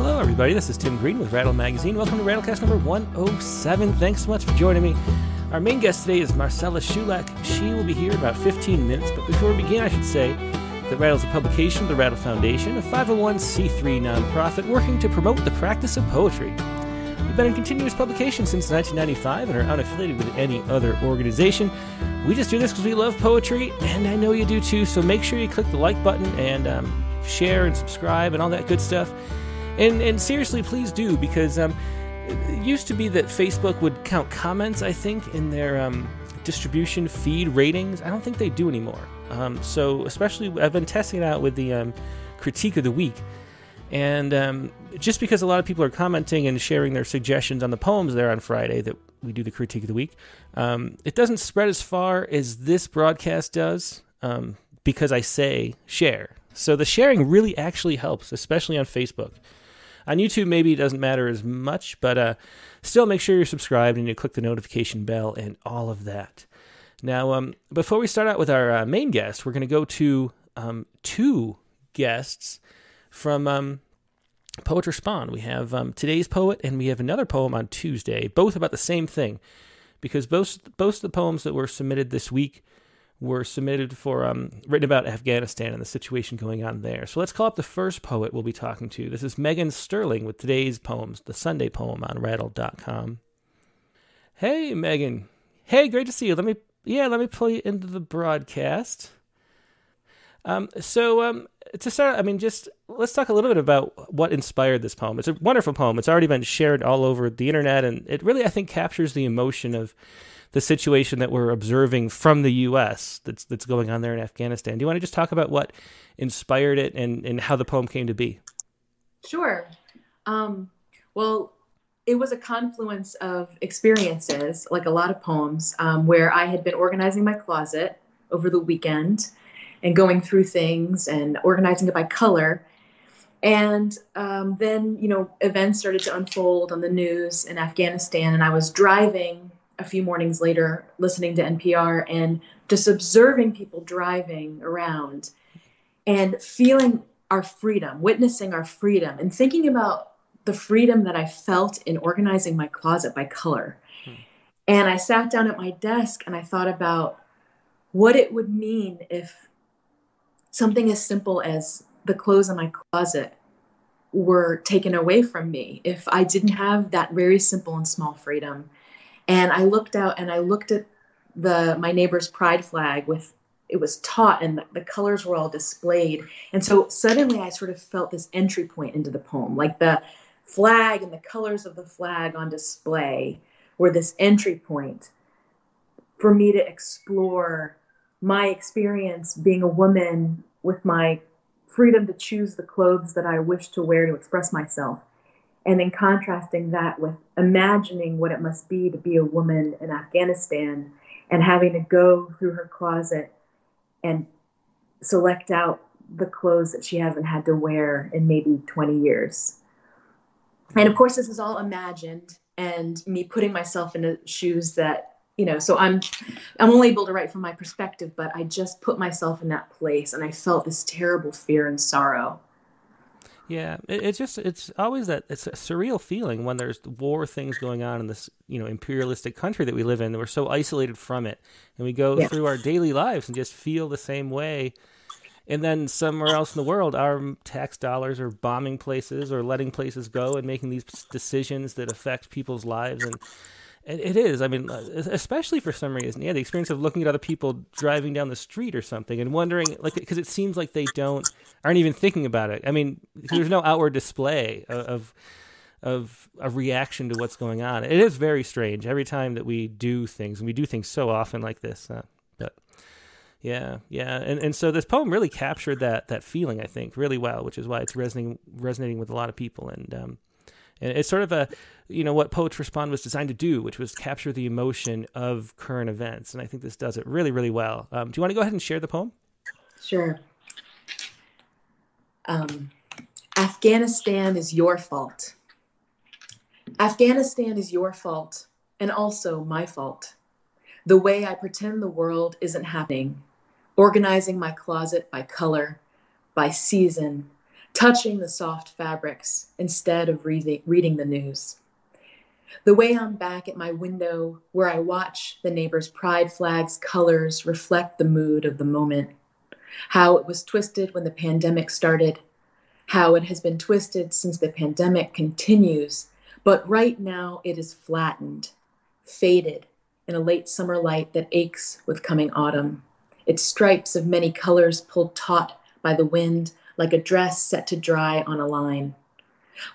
hello, everybody. This is Tim Green with Rattle Magazine. Welcome to Rattlecast number 107. Thanks so much for joining me. Our main guest today is Marcela Shulak. She will be here in about 15 minutes, but before we begin, I should say that Rattle is a publication of the Rattle Foundation, a 501c3 nonprofit working to promote the practice of poetry. We've been in continuous publication since 1995 and are unaffiliated with any other organization. We just do this because we love poetry, and I know you do too, so make sure you click the like button and um, share and subscribe and all that good stuff. And, and seriously, please do, because um, it used to be that Facebook would count comments, I think, in their um, distribution feed ratings. I don't think they do anymore. Um, so, especially, I've been testing it out with the um, critique of the week. And um, just because a lot of people are commenting and sharing their suggestions on the poems there on Friday that we do the critique of the week, um, it doesn't spread as far as this broadcast does because I say share. So the sharing really actually helps, especially on Facebook. On YouTube, maybe it doesn't matter as much, but uh, still make sure you're subscribed and you click the notification bell and all of that. Now, um, before we start out with our uh, main guest, we're going to go to um, two guests from um, Poet Respond. We have um, today's poet, and we have another poem on Tuesday, both about the same thing, because both both of the poems that were submitted this week were submitted for um, written about Afghanistan and the situation going on there. So let's call up the first poet we'll be talking to. This is Megan Sterling with today's poems, the Sunday poem on Rattle.com. Hey, Megan. Hey, great to see you. Let me yeah, let me pull you into the broadcast. Um, so um, to start, I mean, just let's talk a little bit about what inspired this poem. It's a wonderful poem. It's already been shared all over the internet, and it really, I think, captures the emotion of the situation that we're observing from the U.S. that's that's going on there in Afghanistan. Do you want to just talk about what inspired it and and how the poem came to be? Sure. Um, well, it was a confluence of experiences, like a lot of poems, um, where I had been organizing my closet over the weekend and going through things and organizing it by color. And um, then, you know, events started to unfold on the news in Afghanistan, and I was driving a few mornings later listening to NPR and just observing people driving around and feeling our freedom, witnessing our freedom, and thinking about the freedom that I felt in organizing my closet by color. Hmm. And I sat down at my desk and I thought about what it would mean if something as simple as the clothes in my closet were taken away from me, if I didn't have that very simple and small freedom and I looked out and I looked at the my neighbor's pride flag with it was taut and the, the, colors were all displayed. And so suddenly I sort of felt this entry point into the poem, like the flag and the colors of the flag on display were this entry point for me to explore my experience being a woman with my freedom to choose the clothes that I wish to wear to express myself and then contrasting that with imagining what it must be to be a woman in Afghanistan and having to go through her closet and select out the clothes that she hasn't had to wear in maybe 20 years. And of course, this is all imagined and me putting myself in the shoes that you know so i'm i'm only able to write from my perspective but i just put myself in that place and i felt this terrible fear and sorrow yeah, it, it's just it's always that it's a surreal feeling when there's war things going on in this you know imperialistic country that we live in. That we're so isolated from it, and we go through our daily lives and just feel the same way. And then somewhere else in the world, our tax dollars are bombing places or letting places go and making these decisions that affect people's lives and it is. I mean, uh, especially for some reason, yeah, the experience of looking at other people driving down the street or something and wondering, like, because it seems like they don't aren't even thinking about it. I mean, there's no outward display of of a reaction to what's going on. It is very strange every time that we do things, and we do things so often like this. Uh, but yeah, yeah, and and so this poem really captured that that feeling, I think, really well, which is why it's resonating resonating with a lot of people, and um, and it's sort of a you know what Poets Respond was designed to do, which was capture the emotion of current events, and I think this does it really, really well. Um, do you want to go ahead and share the poem? Sure. Um, Afghanistan is your fault. Afghanistan is your fault, and also my fault. The way I pretend the world isn't happening, organizing my closet by color, by season, touching the soft fabrics instead of re- reading the news. The way I'm back at my window where I watch the neighbor's pride flag's colors reflect the mood of the moment. How it was twisted when the pandemic started, how it has been twisted since the pandemic continues, but right now it is flattened, faded in a late summer light that aches with coming autumn. Its stripes of many colors pulled taut by the wind like a dress set to dry on a line.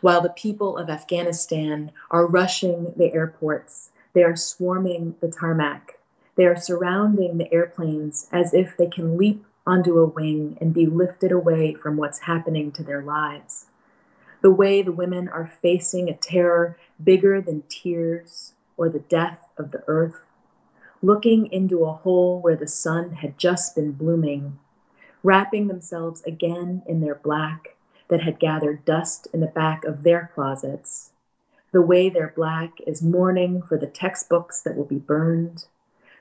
While the people of Afghanistan are rushing the airports, they are swarming the tarmac. They are surrounding the airplanes as if they can leap onto a wing and be lifted away from what's happening to their lives. The way the women are facing a terror bigger than tears or the death of the earth, looking into a hole where the sun had just been blooming, wrapping themselves again in their black that had gathered dust in the back of their closets. The way their black is mourning for the textbooks that will be burned,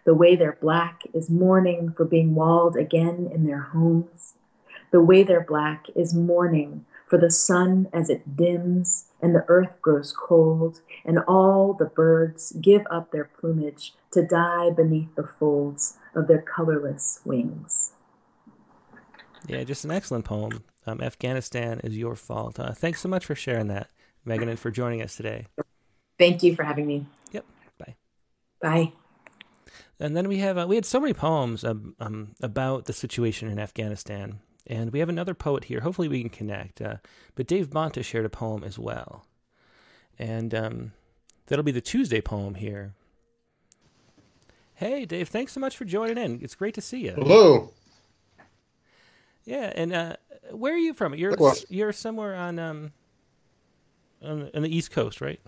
the way their black is mourning for being walled again in their homes, the way their black is mourning for the sun as it dims and the earth grows cold, and all the birds give up their plumage to die beneath the folds of their colorless wings. Yeah, just an excellent poem. Um, Afghanistan is your fault. Uh, thanks so much for sharing that, Megan, and for joining us today. Thank you for having me. Yep. Bye. Bye. And then we have uh, we had so many poems um, um, about the situation in Afghanistan, and we have another poet here. Hopefully, we can connect. Uh, but Dave Bonta shared a poem as well, and um, that'll be the Tuesday poem here. Hey, Dave! Thanks so much for joining in. It's great to see you. Hello. Yeah, and uh, where are you from? You're you're somewhere on um on, on the East Coast, right?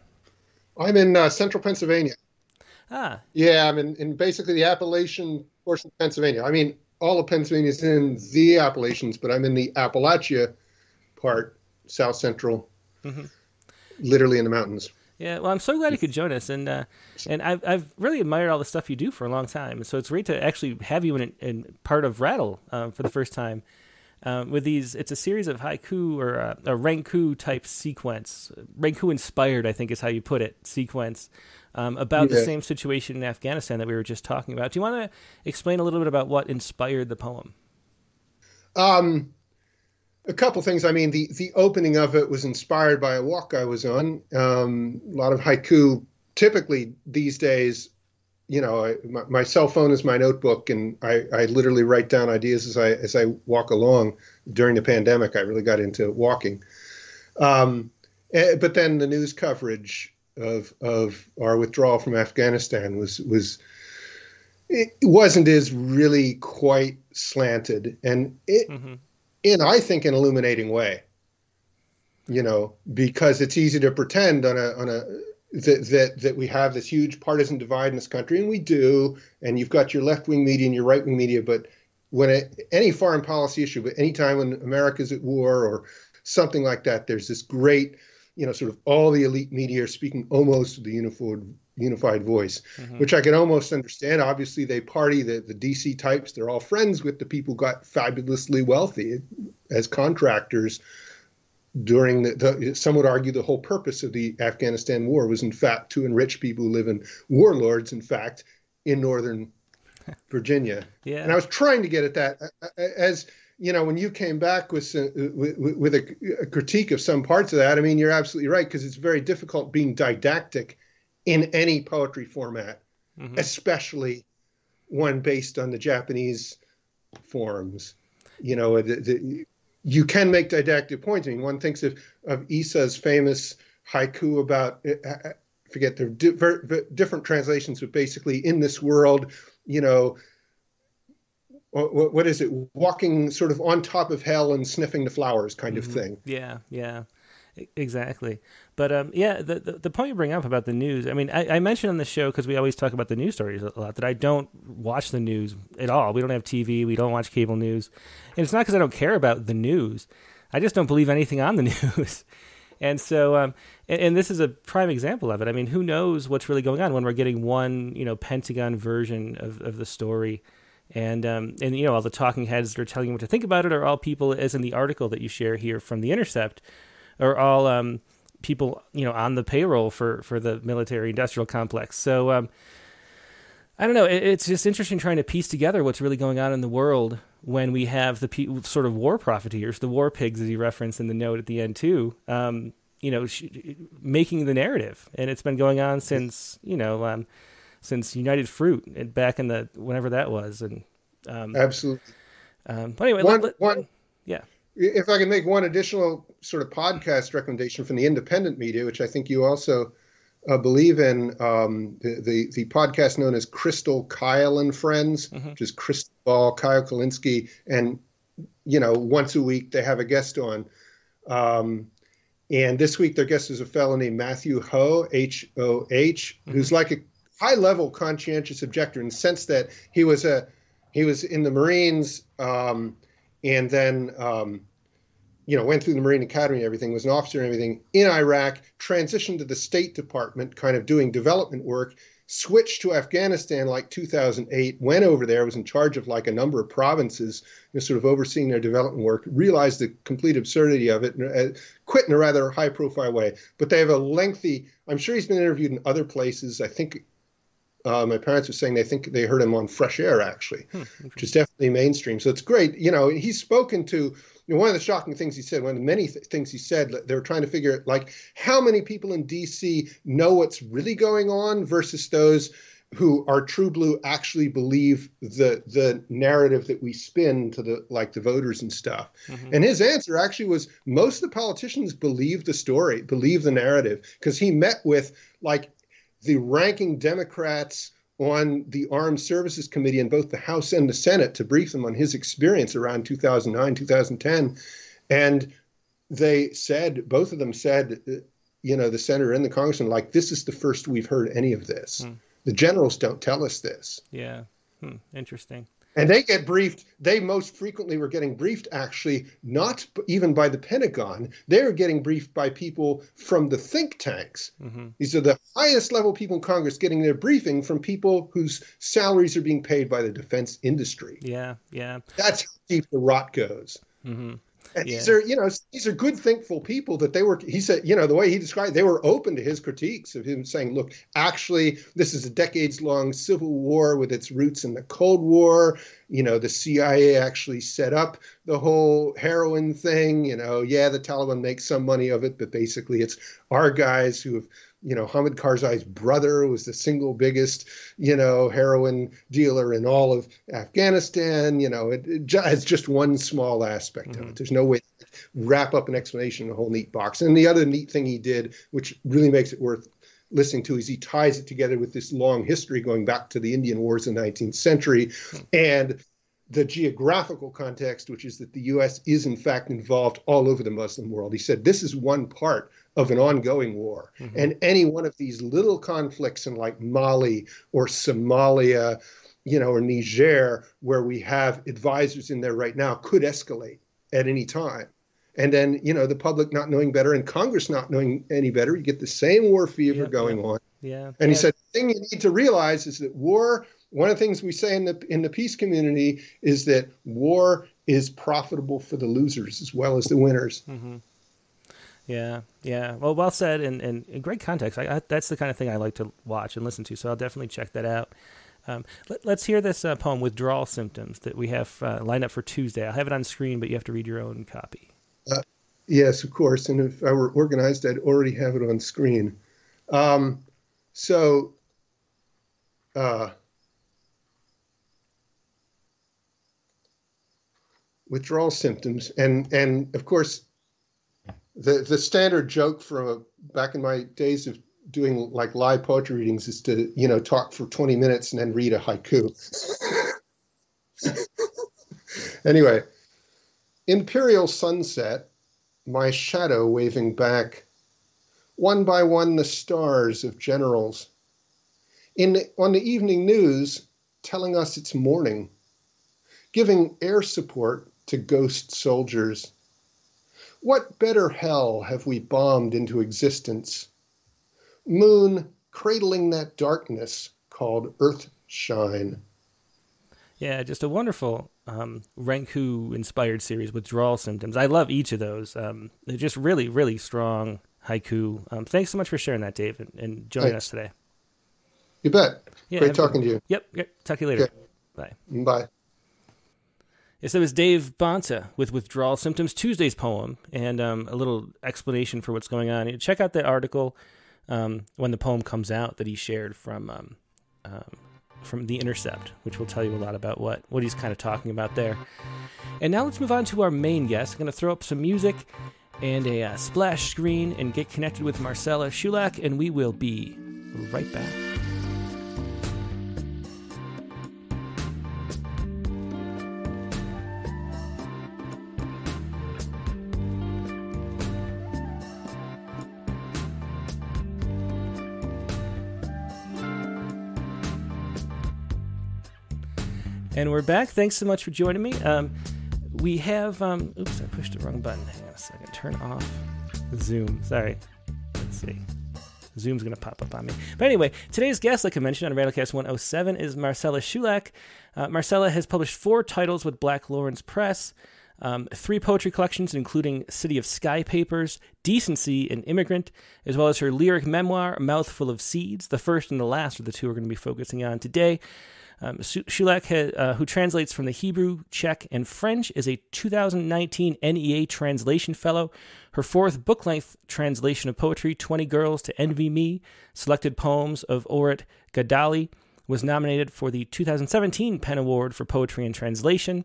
I'm in uh, central Pennsylvania. Ah. Yeah, I'm in, in basically the Appalachian portion of Pennsylvania. I mean, all of Pennsylvania is in the Appalachians, but I'm in the Appalachia part, south central, mm-hmm. literally in the mountains. Yeah, well, I'm so glad you could join us, and uh, and I've I've really admired all the stuff you do for a long time. So it's great to actually have you in, in part of Rattle uh, for the first time um, with these. It's a series of haiku or a, a Renku type sequence, Renku inspired, I think is how you put it, sequence um, about yeah. the same situation in Afghanistan that we were just talking about. Do you want to explain a little bit about what inspired the poem? Um, a couple things. I mean, the the opening of it was inspired by a walk I was on. Um, a lot of haiku. Typically these days you know, I, my, my, cell phone is my notebook, and I, I literally write down ideas as I as I walk along. During the pandemic, I really got into walking. Um, eh, but then the news coverage of of our withdrawal from Afghanistan was was it wasn't as really quite slanted, and it mm-hmm. in I think an illuminating way. You know, because it's easy to pretend on a on a that, that that we have this huge partisan divide in this country, and we do. And you've got your left wing media and your right wing media, but when it, any foreign policy issue, but any time when America's at war or something like that, there's this great, you know, sort of all the elite media are speaking almost with the unified unified voice, mm-hmm. which I can almost understand. Obviously, they party the the DC types; they're all friends with the people who got fabulously wealthy as contractors during the, the, some would argue the whole purpose of the Afghanistan war was in fact to enrich people who live in warlords in fact in northern Virginia. yeah. And I was trying to get at that uh, uh, as you know when you came back with with, uh, with a, a, critique of some parts of that. I mean, you're absolutely right because it's very difficult being didactic in any poetry format, mm-hmm. especially one based on the Japanese forms. You know, the, the, you can make didactic points. I mean, one thinks of, of Issa's famous haiku about, uh, uh, forget the di- different translations, but basically, in this world, you know, what, what is it? Walking sort of on top of hell and sniffing the flowers, kind mm-hmm. of thing. Yeah, yeah, exactly. But um, yeah, the, the, the point you bring up about the news. I mean, I, I mentioned on the show because we always talk about the news stories a lot that I don't watch the news at all. We don't have TV. We don't watch cable news, and it's not because I don't care about the news. I just don't believe anything on the news. And so, um, and, and, this is a prime example of it. I mean, who knows what's really going on when we're getting one, you know, Pentagon version of, of the story And um, and you know all the talking heads that are telling you what to think about it are all people, as in the article that you share here from the Intercept, are all um, people you know on the payroll for for the military industrial complex. So um, I don't know. It, it's just interesting trying to piece together what's really going on in the world when we have the pe- sort of war profiteers, the war pigs, as you referenced in the note at the end too. Um, you know, sh- making the narrative, and it's been going on since you know um, since United Fruit and back in the whenever that was, and um, absolutely. Um, but anyway, one, let, one, yeah. If I can make one additional sort of podcast recommendation from the independent media, which I think you also uh, believe in um, the, the, the podcast known as Krystal Kyle and Friends, mm-hmm. which is Krystal Ball, Kyle Kulinski, and you know once a week they have a guest on. Um, and this week their guest is a fellow named Matthew Hoh, H O H, who's mm-hmm. like a high level conscientious objector in the sense that he was a he was in the Marines um, and then um, you know, went through the Marine Academy and everything, was an officer and everything in Iraq, transitioned to the State Department, kind of doing development work, switched to Afghanistan like 2008, went over there, was in charge of like a number of provinces, you know, sort of overseeing their development work, realized the complete absurdity of it, and uh, quit in a rather high profile way. But they have a lengthy, I'm sure he's been interviewed in other places. I think uh, my parents were saying they think they heard him on Fresh Air, actually, hmm, which is definitely mainstream. So it's great. You know, he's spoken to you know, one of the shocking things he said, one of the many th- things he said, they were trying to figure out like how many people in D.C. know what's really going on versus those who are true blue actually believe the the narrative that we spin to the like the voters and stuff. Mm-hmm. And his answer actually was most of the politicians believe the story, believe the narrative, because he met with like the ranking Democrats on the Armed Services Committee in both the House and the Senate to brief them on his experience around 2009, 2010. And they said, both of them said, you know, the senator and the congressman, like, this is the first we've heard any of this. Hmm. The generals don't tell us this. Yeah. Hmm. Interesting and they get briefed they most frequently were getting briefed actually not even by the pentagon. They were getting briefed by people from the think tanks. Mm-hmm. these are the highest level people in congress getting their briefing from people whose salaries are being paid by the defense industry. Yeah yeah. That's how deep the rot goes. Mm-hmm. And yeah. these are, you know, these are good, thankful people that they were. He said, you know, the way he described, they were open to his critiques of him saying, "Look, actually, this is a decades-long civil war with its roots in the Cold War. You know, the CIA actually set up the whole heroin thing. You know, yeah, the Taliban makes some money of it, but basically, it's our guys who have you know, Hamid Karzai's brother was the single biggest, you know, heroin dealer in all of Afghanistan. You know, it, it has just one small aspect mm-hmm. of it. Mm-hmm. There's no way to wrap up an explanation in a whole neat box. And the other neat thing he did, which really makes it worth listening to, is he ties it together with this long history going back to the Indian Wars in the 19th century. Mm-hmm. And the geographical context, which is that the U.S. is in fact involved all over the Muslim world. He said this is one part of an ongoing war. Mm-hmm. And any one of these little conflicts in like Mali or Somalia, you know, or Niger, where we have advisors in there right now, could escalate at any time. And then, you know, the public not knowing better and Congress not knowing any better, you get the same war fever yeah, going yeah. on. Yeah. And he said, the thing you need to realize is that war, one of the things we say in the in the peace community is that war is profitable for the losers as well as the winners. Mm-hmm. Yeah, yeah. Well, well said, and, and, in great context. I, I, that's the kind of thing I like to watch and listen to, so I'll definitely check that out. Um, let, us hear this uh, poem, Withdrawal Symptoms, that we have uh, lined up for Tuesday. I'll have it on screen, but you have to read your own copy. Uh, yes, of course. And if I were organized, I'd already have it on screen. Um, so, withdrawal symptoms, and and of course, the the standard joke from uh, back in my days of doing like live poetry readings is to you know talk for 20 minutes and then read a haiku. Anyway imperial sunset my shadow waving back. One by one the stars of generals. In on the evening news telling us it's morning. Giving air support to ghost soldiers what better hell have we bombed into existence? Moon cradling that darkness called Earth shine. Yeah, just a wonderful um, Renku inspired series, Withdrawal Symptoms. I love each of those. Um, they're just really, really strong haiku. Um, thanks so much for sharing that, Dave, and, and joining thanks. us today. You bet. Yeah, Great talking to you. Yep, yep. Talk to you later. Okay. Bye. Bye. Yes, that was Dave Bonta with Withdrawal Symptoms, Tuesday's poem, and um, a little explanation for what's going on. Check out that article um, when the poem comes out that he shared from um, um, from The Intercept, which will tell you a lot about what, what he's kind of talking about there. And now let's move on to our main guest. I'm going to throw up some music and a uh, splash screen and get connected with Marcela Shulak, and we will be right back. And we're back. Thanks so much for joining me. Um, we have, um, oops, I pushed the wrong button. Hang on a second. Turn off Zoom. Sorry. Let's see. Zoom's going to pop up on me. But anyway, today's guest, like I mentioned on Rattlecast 107, is Marcela Shulak. Uh, Marcela has published four titles with Black Lawrence Press, um, three poetry collections, including City of Sky Papers, Decency, and Immigrant, as well as her lyric memoir, Mouthful of Seeds. The first and the last of the two we're going to be focusing on today. Um, Shulak, uh, who translates from the Hebrew, Czech, and French, is a 2019 NEA Translation Fellow. Her fourth book length translation of poetry, 20 Girls to Envy Me, selected poems of Orit Gidali, was nominated for the 2017 PEN Award for Poetry and Translation.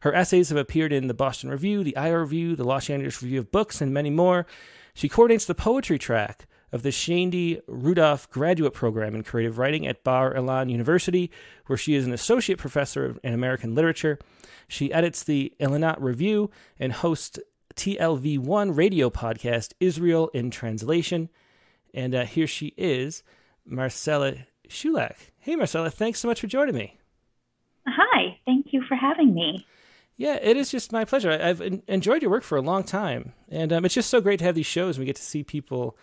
Her essays have appeared in the Boston Review, the Iowa Review, the Los Angeles Review of Books, and many more. She coordinates the poetry track of the Shaindy Rudoff Graduate Program in Creative Writing at Bar Ilan University, where she is an associate professor in American literature. She edits the Ilanot Review and hosts TLV1 radio podcast, Israel in Translation. And uh, here she is, Marcela Shulak. Hey, Marcela, thanks so much for joining me. Hi, thank you for having me. Yeah, it is just my pleasure. I've enjoyed your work for a long time, and um, it's just so great to have these shows and we get to see people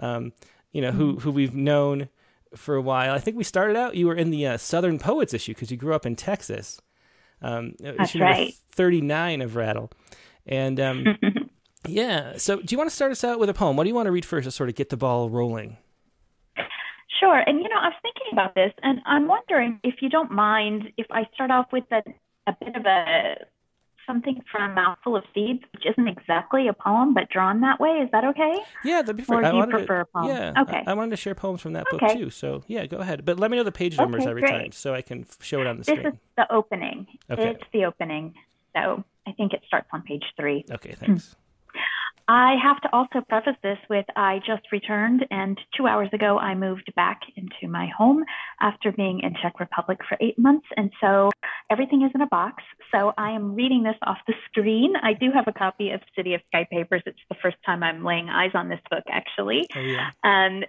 um, you know, who mm-hmm. who we've known for a while. I think we started out. You were in the uh, Southern Poets issue because you grew up in Texas. Um, That's right. Thirty nine of Rattle, and um, yeah. So, do you want to start us out with a poem? What do you want to read first to sort of get the ball rolling? Sure. And you know, I was thinking about this, and I'm wondering if you don't mind if I start off with a, a bit of a something from a Mouthful of Seeds, which isn't exactly a poem, but drawn that way. Is that okay? Yeah, that'd be fine. Or do you prefer to, a poem? Yeah, okay. I, I, wanted to share poems from that book okay. too. So yeah, go ahead. But let me know the page numbers okay, every great. time so I can show it on the this screen. This is the opening. Okay. It's the opening. So I think it starts on page three. Okay, thanks. I have to also preface this with I just returned, and two hours ago I moved back into my home after being in Czech Republic for eight months, and so everything is in a box. So I am reading this off the screen. I do have a copy of City of Sky Papers. It's the first time I'm laying eyes on this book, actually. Oh, yeah. Um,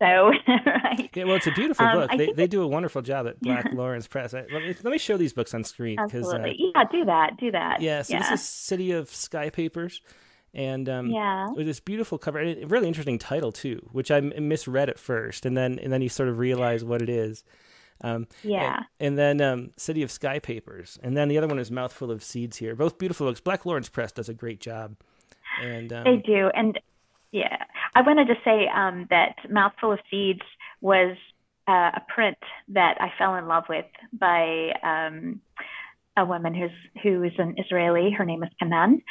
so, right. Yeah, well, it's a beautiful um, book. They, they do a wonderful job at Black Lawrence Press. Let me, let me show these books on screen. Absolutely. Uh, yeah, do that. Do that. Yeah, so yeah. this is City of Sky Papers and um, yeah, with this beautiful cover, and a really interesting title too, which I misread at first, and then and then you sort of realize what it is. Um, yeah, and, and then um, City of Sky Papers, and then the other one is Mouthful of Seeds. Here, both beautiful books. Black Lawrence Press does a great job, and um, they do. And yeah, I wanted to say um, that Mouthful of Seeds was uh, a print that I fell in love with by um, a woman who's who is an Israeli. Her name is Kanan,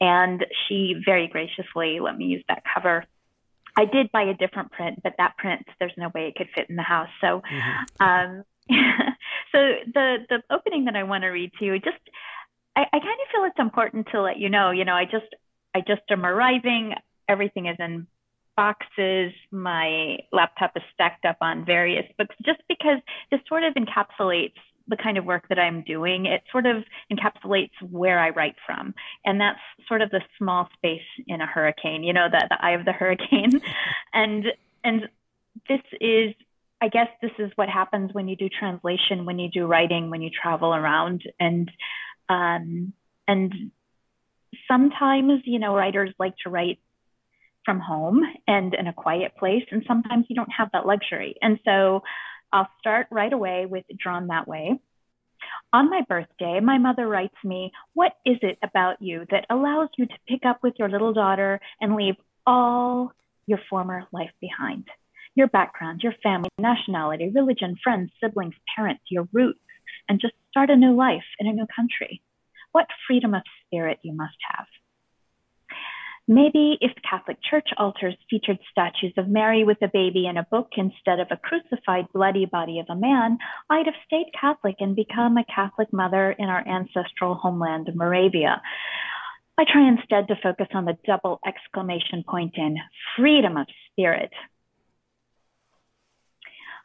and she very graciously let me use that cover. I did buy a different print, but that print, there's no way it could fit in the house. So, mm-hmm. um, so the the opening that I want to read to you, just I, I kind of feel it's important to let you know. You know, I just I just am arriving. Everything is in boxes. My laptop is stacked up on various books, just because this sort of encapsulates the kind of work that I'm doing, it sort of encapsulates where I write from. And that's sort of the small space in a hurricane, you know, the, the eye of the hurricane. and and this is I guess this is what happens when you do translation, when you do writing, when you travel around. And um and sometimes, you know, writers like to write from home and in a quiet place. And sometimes you don't have that luxury. And so I'll start right away with Drawn That Way. On my birthday, my mother writes me, What is it about you that allows you to pick up with your little daughter and leave all your former life behind? Your background, your family, nationality, religion, friends, siblings, parents, your roots, and just start a new life in a new country. What freedom of spirit you must have. Maybe if Catholic church altars featured statues of Mary with a baby in a book instead of a crucified, bloody body of a man, I'd have stayed Catholic and become a Catholic mother in our ancestral homeland, Moravia. I try instead to focus on the double exclamation point in freedom of spirit.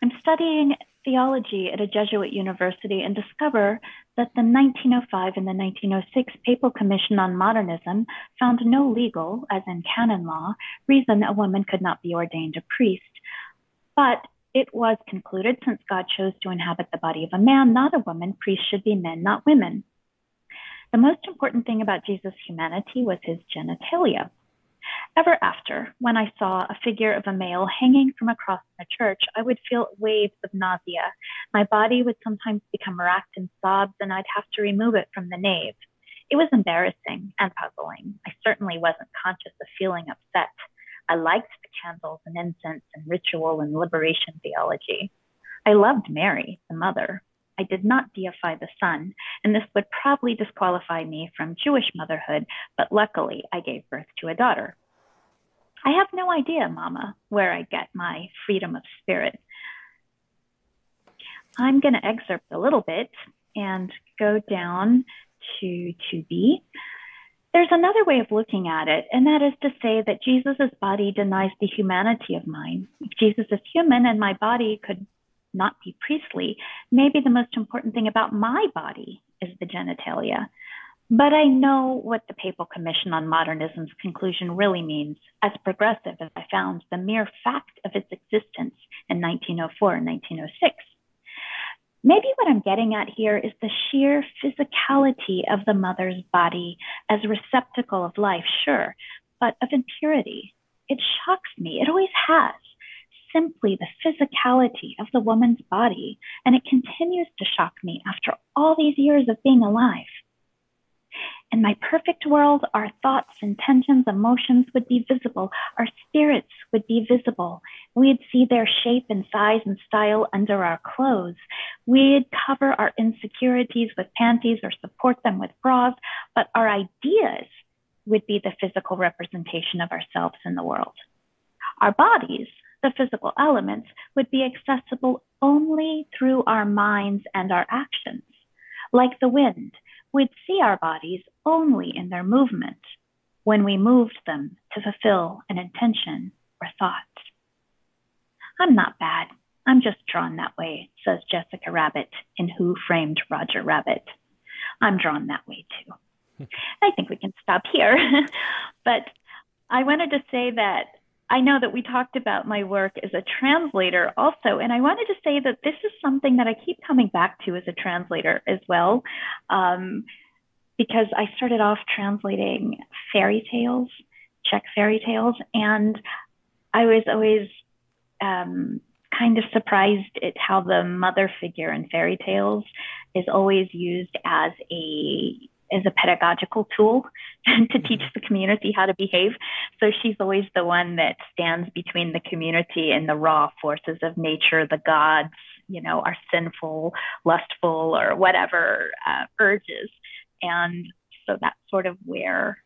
I'm studying theology at a Jesuit university and discover that the 1905 and the 1906 Papal Commission on Modernism found no legal, as in canon law, reason a woman could not be ordained a priest. But it was concluded since God chose to inhabit the body of a man, not a woman, priests should be men, not women. The most important thing about Jesus' humanity was his genitalia. Ever after, when I saw a figure of a male hanging from across the church, I would feel waves of nausea. My body would sometimes become racked in sobs, and I'd have to remove it from the nave. It was embarrassing and puzzling. I certainly wasn't conscious of feeling upset. I liked the candles and incense and ritual and liberation theology. I loved Mary, the mother. I did not deify the son, and this would probably disqualify me from Jewish motherhood, but luckily I gave birth to a daughter. I have no idea, Mama, where I get my freedom of spirit. I'm going to excerpt a little bit and go down to 2b. There's another way of looking at it, and that is to say that Jesus' body denies the humanity of mine. If Jesus is human and my body could not be priestly, maybe the most important thing about my body is the genitalia. But I know what the Papal Commission on Modernism's conclusion really means. As progressive as I found the mere fact of its existence in 1904 and 1906. Maybe what I'm getting at here is the sheer physicality of the mother's body as receptacle of life, sure, but of impurity. It shocks me. It always has. Simply the physicality of the woman's body, and it continues to shock me after all these years of being alive. In my perfect world, our thoughts, intentions, emotions would be visible. Our spirits would be visible. We'd see their shape and size and style under our clothes. We'd cover our insecurities with panties or support them with bras, but our ideas would be the physical representation of ourselves in the world. Our bodies, the physical elements, would be accessible only through our minds and our actions. Like the wind, we'd see our bodies only in their movement when we moved them to fulfill an intention or thought. I'm not bad. I'm just drawn that way, says Jessica Rabbit in Who Framed Roger Rabbit. I'm drawn that way too. I think we can stop here. but I wanted to say that I know that we talked about my work as a translator also, and I wanted to say that this is something that I keep coming back to as a translator as well, um, because I started off translating fairy tales, Czech fairy tales, and I was always um, kind of surprised at how the mother figure in fairy tales is always used as a as a pedagogical tool to teach the community how to behave. So she's always the one that stands between the community and the raw forces of nature, the gods, you know, are sinful, lustful, or whatever uh, urges. And so that's sort of where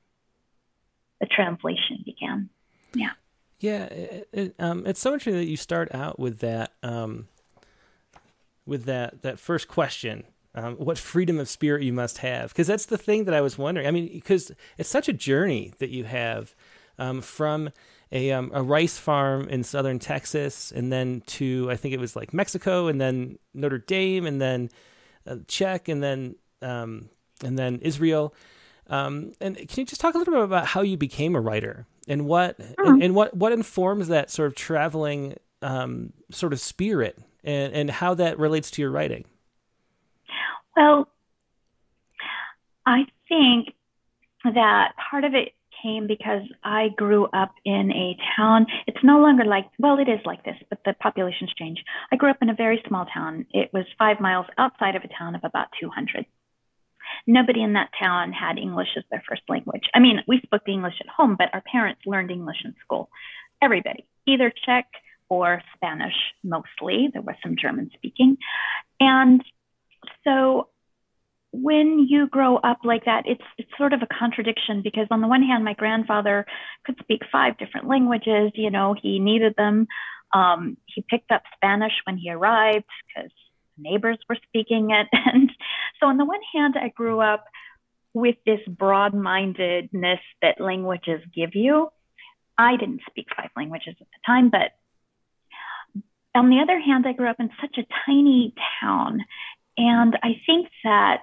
the translation began. Yeah. Yeah, it, it, um, it's so interesting that you start out with that, um, with that that first question um, what freedom of spirit you must have. Because that's the thing that i was wondering. I mean because it's such a journey that you have um, from a, um, a rice farm in southern texas and then to i think it was like mexico and then notre dame and then uh, czech and then um, and then israel. Um, and can you just talk a little bit about how you became a writer and what mm-hmm. and, and, what what informs that sort of traveling um, sort of spirit and, and how that relates to your writing well, I think that part of it came because I grew up in a town. It's no longer like, well, it is like this, but the population's changed. I grew up in a very small town. It was five miles outside of a town of about 200. Nobody in that town had English as their first language. I mean, we spoke English at home, but our parents learned English in school. Everybody, either Czech or Spanish mostly. There was some German speaking. And so when you grow up like that, it's it's sort of a contradiction because on the one hand, my grandfather could speak five different languages. You know, he needed them. Um, he picked up Spanish when he arrived because the neighbors were speaking it, and so on the one hand, I grew up with this broad-mindedness that languages give you. I didn't speak five languages at the time, but on the other hand, I grew up in such a tiny town. And I think that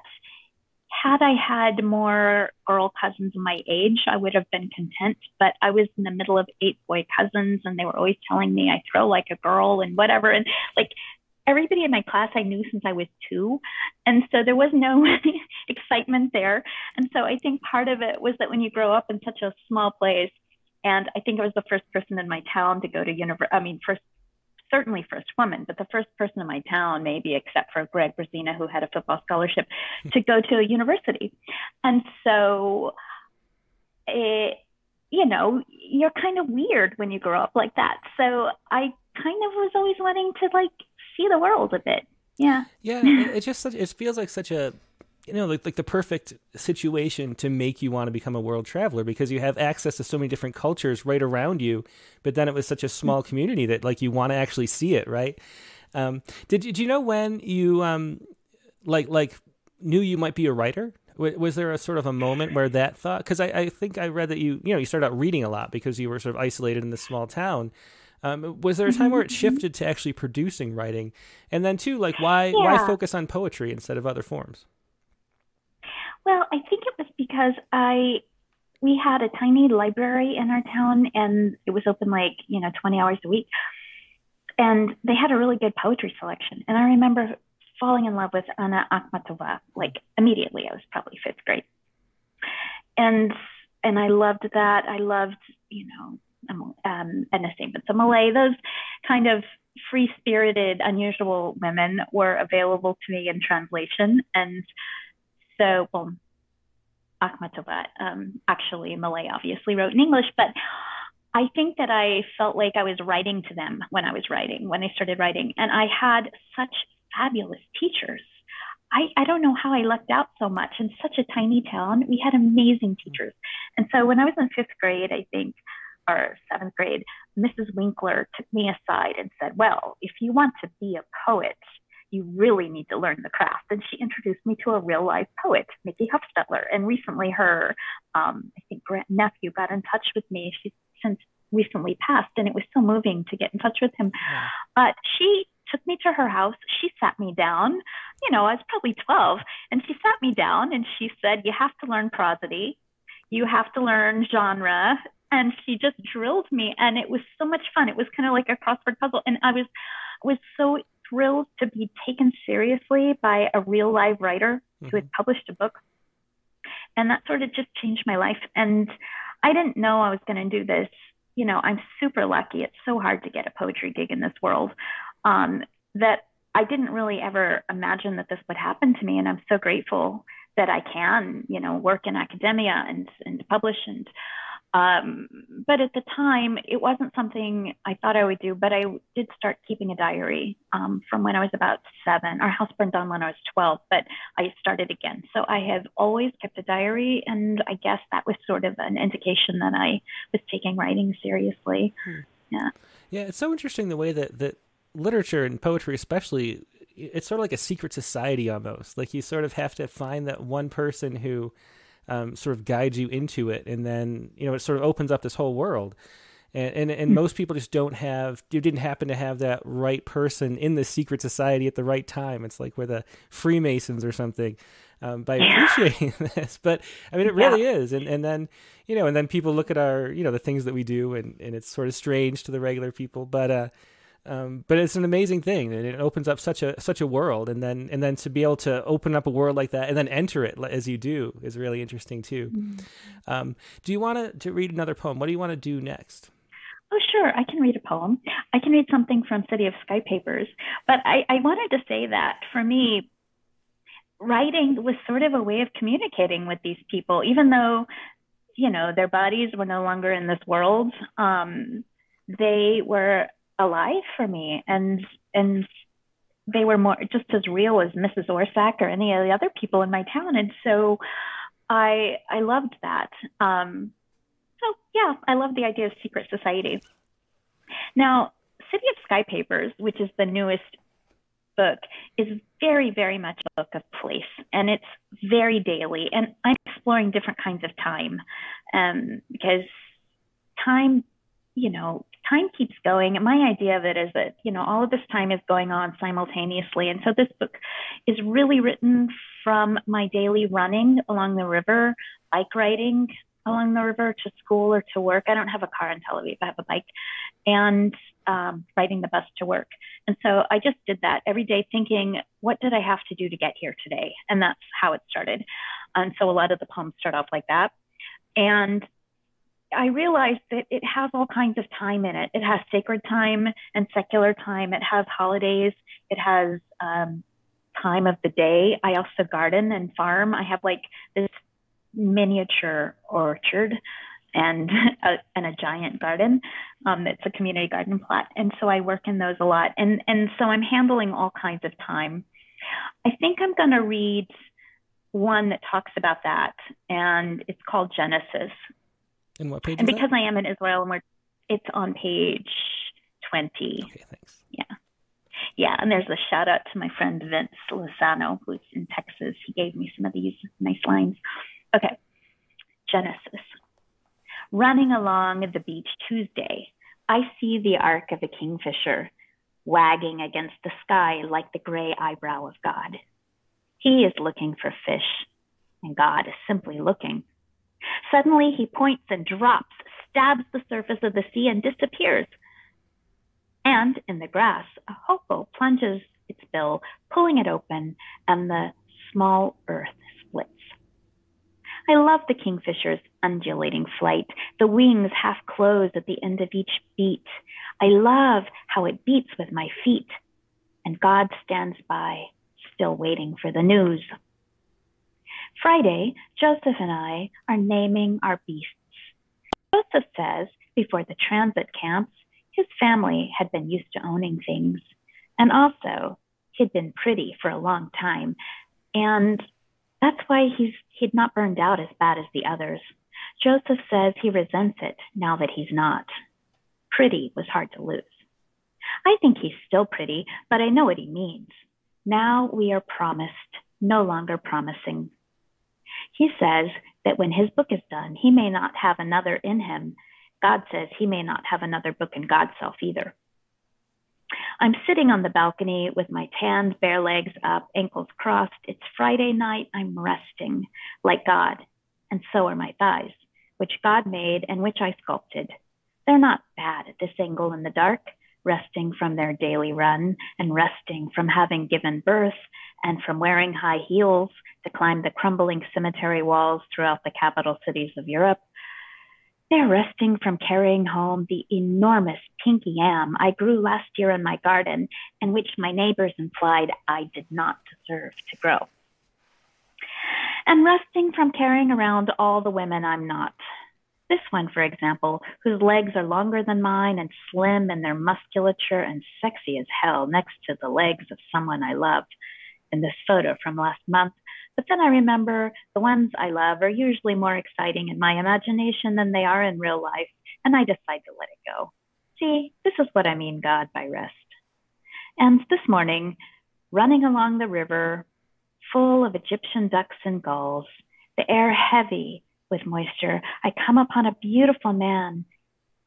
had I had more girl cousins my age, I would have been content. But I was in the middle of eight boy cousins, and they were always telling me I throw like a girl and whatever. And like everybody in my class I knew since I was two. And so there was no excitement there. And so I think part of it was that when you grow up in such a small place, and I think I was the first person in my town to go to university, I mean, first certainly first woman, but the first person in my town, maybe except for Greg Brazina, who had a football scholarship, hmm. to go to a university. And so, it, you know, you're kind of weird when you grow up like that. So I kind of was always wanting to like see the world a bit. Yeah. Yeah. it just it feels like such a you know like, like the perfect situation to make you want to become a world traveler because you have access to so many different cultures right around you but then it was such a small community that like you want to actually see it right? Um, did, did you know when you um, like like knew you might be a writer? Was there a sort of a moment where that thought because I, I think i read that you you know you started out reading a lot because you were sort of isolated in this small town. Um, was there a time where it shifted to actually producing writing? And then too like why yeah. why focus on poetry instead of other forms well, I think it was because I we had a tiny library in our town and it was open like, you know, 20 hours a week. And they had a really good poetry selection. And I remember falling in love with Anna Akhmatova like immediately. I was probably fifth grade. And and I loved that. I loved, you know, um and the same with the Millay, those kind of free spirited, unusual women were available to me in translation. And so, well, Akhmatova, um, actually Millay obviously wrote in English, but I think that I felt like I was writing to them when I was writing, when I started writing. And I had such fabulous teachers. I, I don't know how I lucked out so much in such a tiny town. We had amazing teachers. And so when I was in fifth grade, I think, or seventh grade, Mrs. Winkler took me aside and said, Well, if you want to be a poet, you really need to learn the craft. And she introduced me to a real life poet, Mickey Hufstetler. And recently her, um, I think, grand nephew got in touch with me. She's since recently passed, and it was so moving to get in touch with him. Yeah. But she took me to her house. She sat me down. You know, I was probably 12, and she sat me down and she said, You have to learn prosody, you have to learn genre. And she just drilled me, and it was so much fun. It was kind of like a crossword puzzle, and I was was so thrilled to be taken seriously by a real live writer mm-hmm. who had mm-hmm. published a book. And that sort of just changed my life. And I didn't know I was going to do this. You know, I'm super lucky. It's so hard to get a poetry gig in this world um, that I didn't really ever imagine that this would happen to me. And I'm so grateful that I can, you know, work in academia and, and publish and um, but at the time, it wasn't something I thought I would do, but I did start keeping a diary um, from when I was about seven. Our house burned down when I was 12, but I started again. So I have always kept a diary, and I guess that was sort of an indication that I was taking writing seriously. Hmm. Yeah. Yeah, it's so interesting the way that, that literature and poetry, especially, it's sort of like a secret society almost. Like you sort of have to find that one person who um, sort of guides you into it, and then you know it sort of opens up this whole world. And and, and hmm. most people just don't have you didn't happen to have that right person in the secret society at the right time. It's like we're the Freemasons or something. Um, by appreciating this. But I mean, it really yeah. is. And and then you know, and then people look at our you know the things that we do, and and it's sort of strange to the regular people. But uh, Um, but it's an amazing thing, and it opens up such a such a world, and then and then to be able to open up a world like that and then enter it as you do is really interesting too. Mm-hmm. Um, do you want to read another poem? What do you want to do next? Oh, sure. I can read a poem. I can read something from City of Sky Papers. But I, I wanted to say that for me, writing was sort of a way of communicating with these people, even though, you know, their bodies were no longer in this world. Um, they were alive for me and and they were more just as real as Mrs. Orsak or any of the other people in my town. And so I I loved that. Um, so yeah, I love the idea of secret society. Now, City of Sky Papers, which is the newest book, is very, very much a book of place, and it's very daily. And I'm exploring different kinds of time, um, because time, you know, time keeps going. And my idea of it is that you know all of this time is going on simultaneously, and so this book is really written from my daily running along the river, bike riding, along the river to school or to work. I don't have a car in Tel Aviv, I have a bike, and um, riding the bus to work. And so I just did that every day, thinking, what did I have to do to get here today? And that's how it started. And so a lot of the poems start off like that. And I realized that it has all kinds of time in it. It has sacred time and secular time. It has holidays. It has um, time of the day. I also garden and farm. I have like this miniature orchard and a, and a giant garden. Um, it's a community garden plot, and so I work in those a lot. And and so I'm handling all kinds of time. I think I'm going to read one that talks about that, and it's called Genesis. And what page? And because that? I am in Israel, and we're it's on page twenty. Okay, thanks. Yeah. Yeah, and there's a shout out to my friend Vince Lozano, who's in Texas. He gave me some of these nice lines. Okay, Genesis. Running along the beach Tuesday, I see the arc of a kingfisher wagging against the sky like the gray eyebrow of God. He is looking for fish, and God is simply looking. Suddenly he points and drops, stabs the surface of the sea, and disappears. And in the grass, a hoopoe plunges its bill, pulling it open, and the small earth splits. I love the kingfisher's undulating flight, the wings half closed at the end of each beat. I love how it beats with my feet. And God stands by, still waiting for the news. Friday, Joseph and I are naming our beasts. Joseph says before the transit camps, his family had been used to owning things. And also, he'd been pretty for a long time. And that's why he's he'd not burned out as bad as the others. Joseph says he resents it now that he's not. Pretty was hard to lose. I think he's still pretty, but I know what he means. Now we are promised, no longer promising. He says that when his book is done, he may not have another in him. God says he may not have another book in God's self either. I'm sitting on the balcony with my tanned bare legs up, ankles crossed. It's Friday night. I'm resting like God, and so are my thighs, which God made and which I sculpted. They're not bad at this angle in the dark, resting from their daily run and resting from having given birth and from wearing high heels to climb the crumbling cemetery walls throughout the capital cities of Europe they're resting from carrying home the enormous pinky yam I grew last year in my garden and which my neighbors implied I did not deserve to grow. And resting from carrying around all the women I'm not. This one, for example, whose legs are longer than mine and slim in their musculature and sexy as hell next to the legs of someone I loved in this photo from last month but then I remember the ones I love are usually more exciting in my imagination than they are in real life, and I decide to let it go. See, this is what I mean, God, by rest. And this morning, running along the river, full of Egyptian ducks and gulls, the air heavy with moisture, I come upon a beautiful man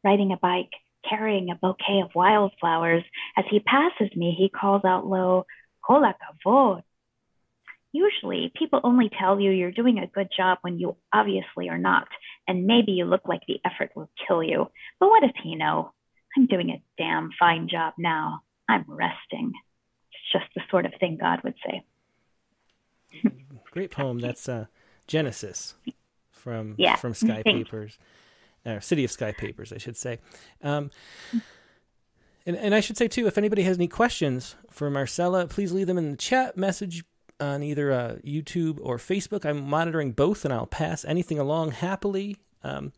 riding a bike, carrying a bouquet of wildflowers. As he passes me, he calls out low, Kol hakavod, usually people only tell you you're doing a good job when you obviously are not, and maybe you look like the effort will kill you. But what does he know? I'm doing a damn fine job now. I'm resting. It's just the sort of thing God would say. Great poem. That's uh, Genesis from yeah. from Sky Papers, or City of Sky Papers, I should say. Um, and, and I should say too, if anybody has any questions for Marcela, please leave them in the chat message on either uh, YouTube or Facebook. I'm monitoring both, and I'll pass anything along happily. Um,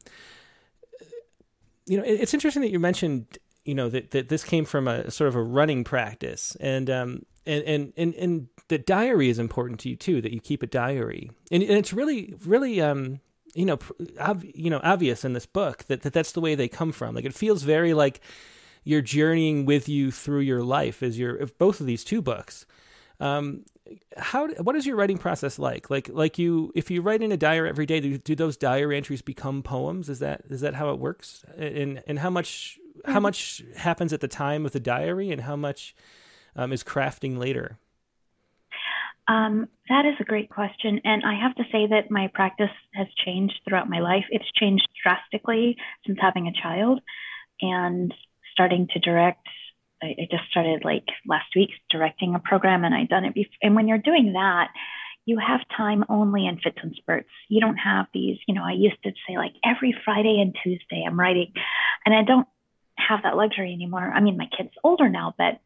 you know, it, it's interesting that you mentioned, you know, that, that this came from a sort of a running practice, and um, and and and and the diary is important to you too. That you keep a diary, and, and it's really, really, um, you know, ob- you know, obvious in this book that, that that's the way they come from. Like it feels very like you're journeying with you through your life as your both of these two books. Um, how what is your writing process like? Like like you if you write in a diary every day, do, do those diary entries become poems? Is that is that how it works? And and how much how mm-hmm. much happens at the time of the diary, and how much um, is crafting later? Um, that is a great question. And I have to say that my practice has changed throughout my life. It's changed drastically since having a child and starting to direct. I, I just started like last week directing a program and I'd done it before. And when you're doing that, you have time only in fits and spurts. You don't have these, you know, I used to say like every Friday and Tuesday I'm writing and I don't have that luxury anymore. I mean, my kid's older now, but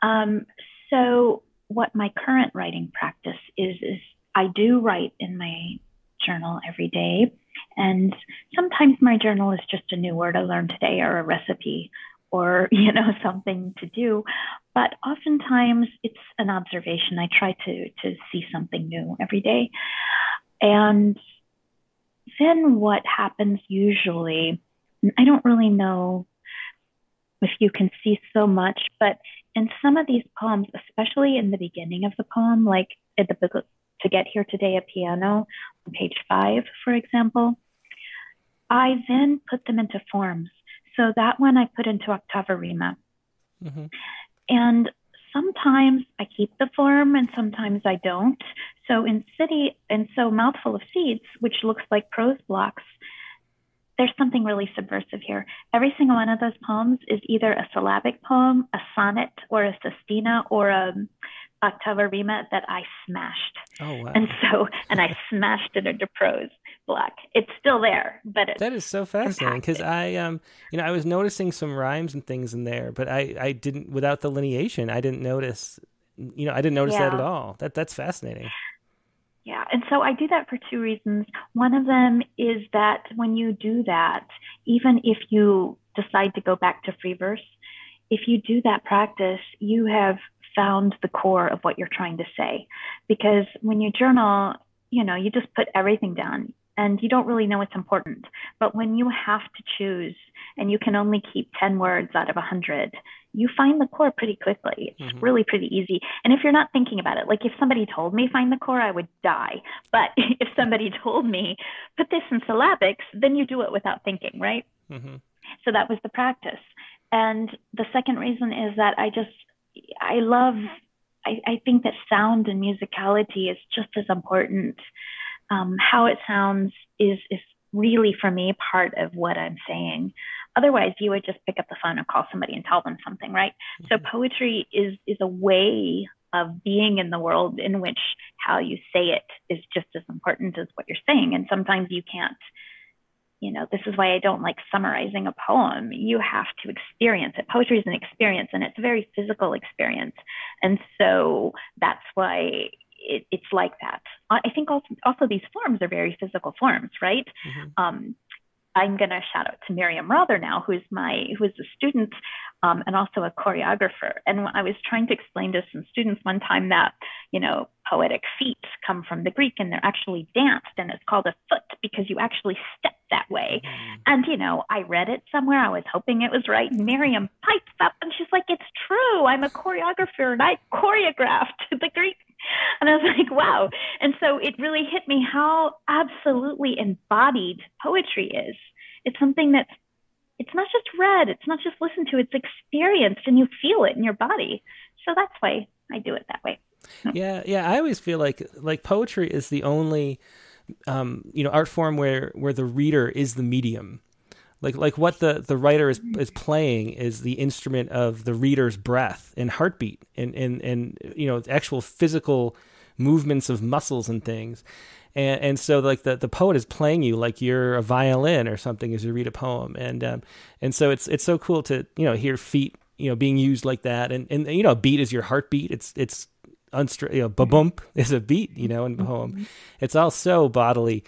um, so what my current writing practice is is I do write in my journal every day. And sometimes my journal is just a new word I learned today or a recipe or, you know, something to do. But oftentimes it's an observation. I try to to see something new every day. And then what happens usually, I don't really know if you can see so much, but in some of these poems, especially in the beginning of the poem, like at the book to get here today, a piano on page five, for example, I then put them into forms. So that one I put into ottava rima. Mm-hmm. And sometimes I keep the form and sometimes I don't. So in city, and so mouthful of seeds, which looks like prose blocks, there's something really subversive here. Every single one of those poems is either a syllabic poem, a sonnet, or a sestina, or a ottava rima that I smashed. Oh wow! And so, and I smashed it into prose block. It's still there, but it's that is so fascinating because I, um, you know, I was noticing some rhymes and things in there, but I, I didn't without the lineation, I didn't notice. You know, I didn't notice yeah. that at all. That that's fascinating. Yeah, and so I do that for two reasons. One of them is that when you do that, even if you decide to go back to free verse, if you do that practice, you have found the core of what you're trying to say. Because when you journal, you know, you just put everything down and you don't really know what's important. But when you have to choose and you can only keep 10 words out of 100, you find the core pretty quickly. It's mm-hmm. really pretty easy. And if you're not thinking about it, like if somebody told me find the core, I would die. But if somebody told me put this in syllabics, then you do it without thinking, right? Mm-hmm. So that was the practice. And the second reason is that I just, I love, I, I think that sound and musicality is just as important. Um, how it sounds is, is really for me part of what I'm saying. Otherwise, you would just pick up the phone and call somebody and tell them something, right? Mm-hmm. So poetry is is a way of being in the world in which how you say it is just as important as what you're saying. And sometimes you can't, you know, this is why I don't like summarizing a poem. You have to experience it. Poetry is an experience and it's a very physical experience. And so that's why it, it's like that. I think also, also these forms are very physical forms, right? Mm-hmm. Um, I'm going to shout out to Miriam Rother now, who's my who is a student um, and also a choreographer. And I was trying to explain to some students one time that you know poetic feet come from the Greek and they're actually danced, and it's called a foot because you actually step that way. Mm. And you know, I read it somewhere. I was hoping it was right. And Miriam pipes up and she's like, "It's true. I'm a choreographer and I choreographed the Greek and I was like, wow. And so it really hit me how absolutely embodied poetry is. It's something that's it's not just read, it's not just listened to, it's experienced and you feel it in your body. So that's why I do it that way. Yeah, yeah. I always feel like like poetry is the only um, you know art form where where the reader is the medium like like what the the writer is is playing is the instrument of the reader's breath and heartbeat and and and you know actual physical movements of muscles and things. And and so like the the poet is playing you like you're a violin or something as you read a poem. And um and so it's it's so cool to you know hear feet you know being used like that. And and you know a beat is your heartbeat. It's it's unstra- you know ba-bump is a beat you know in the poem. It's all so bodily.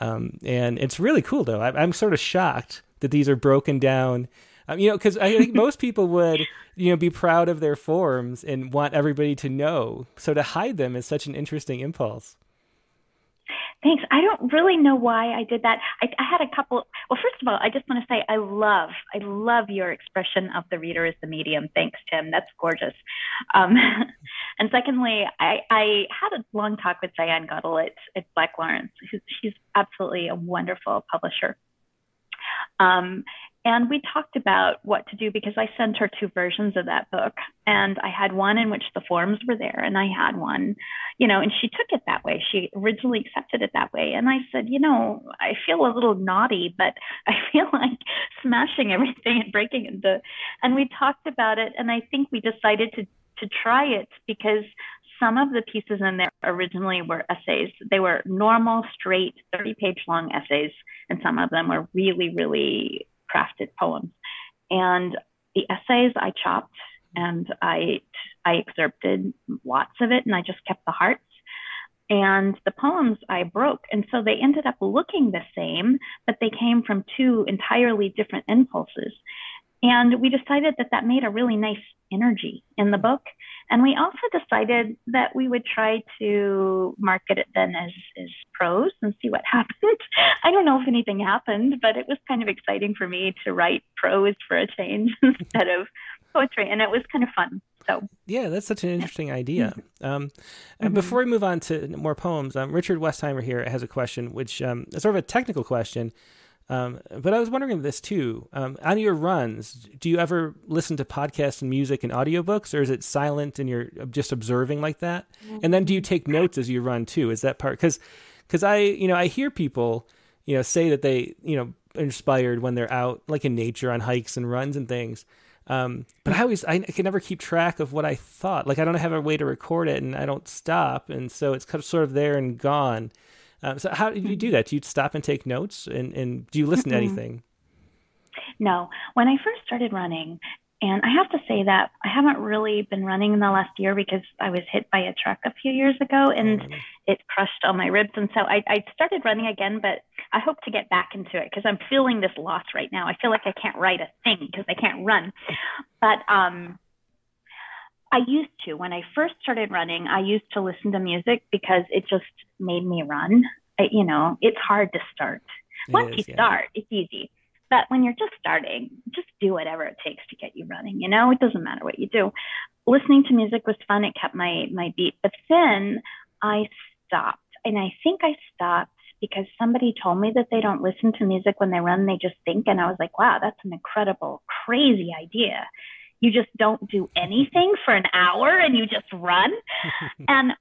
Um and it's really cool though. I, i'm sort of shocked that these are broken down. Um, you know, because I think most people would, you know, be proud of their forms and want everybody to know. So to hide them is such an interesting impulse. Thanks. I don't really know why I did that. I, I, had a couple. Well, first of all, I just want to say I love, I love your expression of the reader as the medium. Thanks, Tim. That's gorgeous. Um, and secondly, I, I, had a long talk with Diane Goettel at, at Black Lawrence. she's absolutely a wonderful publisher. Um, and we talked about what to do because I sent her two versions of that book. And I had one in which the forms were there, and I had one, you know, and she took it that way. She originally accepted it that way. And I said, you know, I feel a little naughty, but I feel like smashing everything and breaking it. And we talked about it, and I think we decided to to try it because some of the pieces in there originally were essays. They were normal, straight, 30 page long essays, and some of them were really, really crafted poems. And the essays I chopped and I, I excerpted lots of it, and I just kept the hearts. And the poems I broke. And so they ended up looking the same, but they came from two entirely different impulses. And we decided that that made a really nice energy in the book. And we also decided that we would try to market it then as, as prose and see what happened. I don't know if anything happened, but it was kind of exciting for me to write prose for a change instead of poetry. And it was kind of fun. So yeah, that's such an interesting idea. Um, mm-hmm. Before we move on to more poems, um, Richard Westheimer here has a question, which um, is sort of a technical question. Um, but I was wondering this too. Um, on your runs, do you ever listen to podcasts and music and audiobooks, or is it silent and you're just observing like that? And then do you take notes as you run too? Is that part? Because because I you know I hear people you know say that they you know inspired when they're out like in nature on hikes and runs and things. Um, but I always I can never keep track of what I thought. Like I don't have a way to record it, and I don't stop, and so it's kind of sort of there and gone. Um, so how do you do that? Do you stop and take notes, and, and do you listen to anything? No. When I first started running, and I have to say that I haven't really been running in the last year because I was hit by a truck a few years ago and oh, it crushed all my ribs. And so I, I started running again, but I hope to get back into it because I'm feeling this loss right now. I feel like I can't write a thing because I can't run. But um, I used to, when I first started running, I used to listen to music because it just made me run. I, you know, it's hard to start. Once is, you yeah. start, it's easy. But when you're just starting, just do whatever it takes to get you running. You know, it doesn't matter what you do. Listening to music was fun. It kept my my beat. But then I stopped, and I think I stopped because somebody told me that they don't listen to music when they run. They just think, and I was like, wow, that's an incredible, crazy idea you just don't do anything for an hour and you just run. and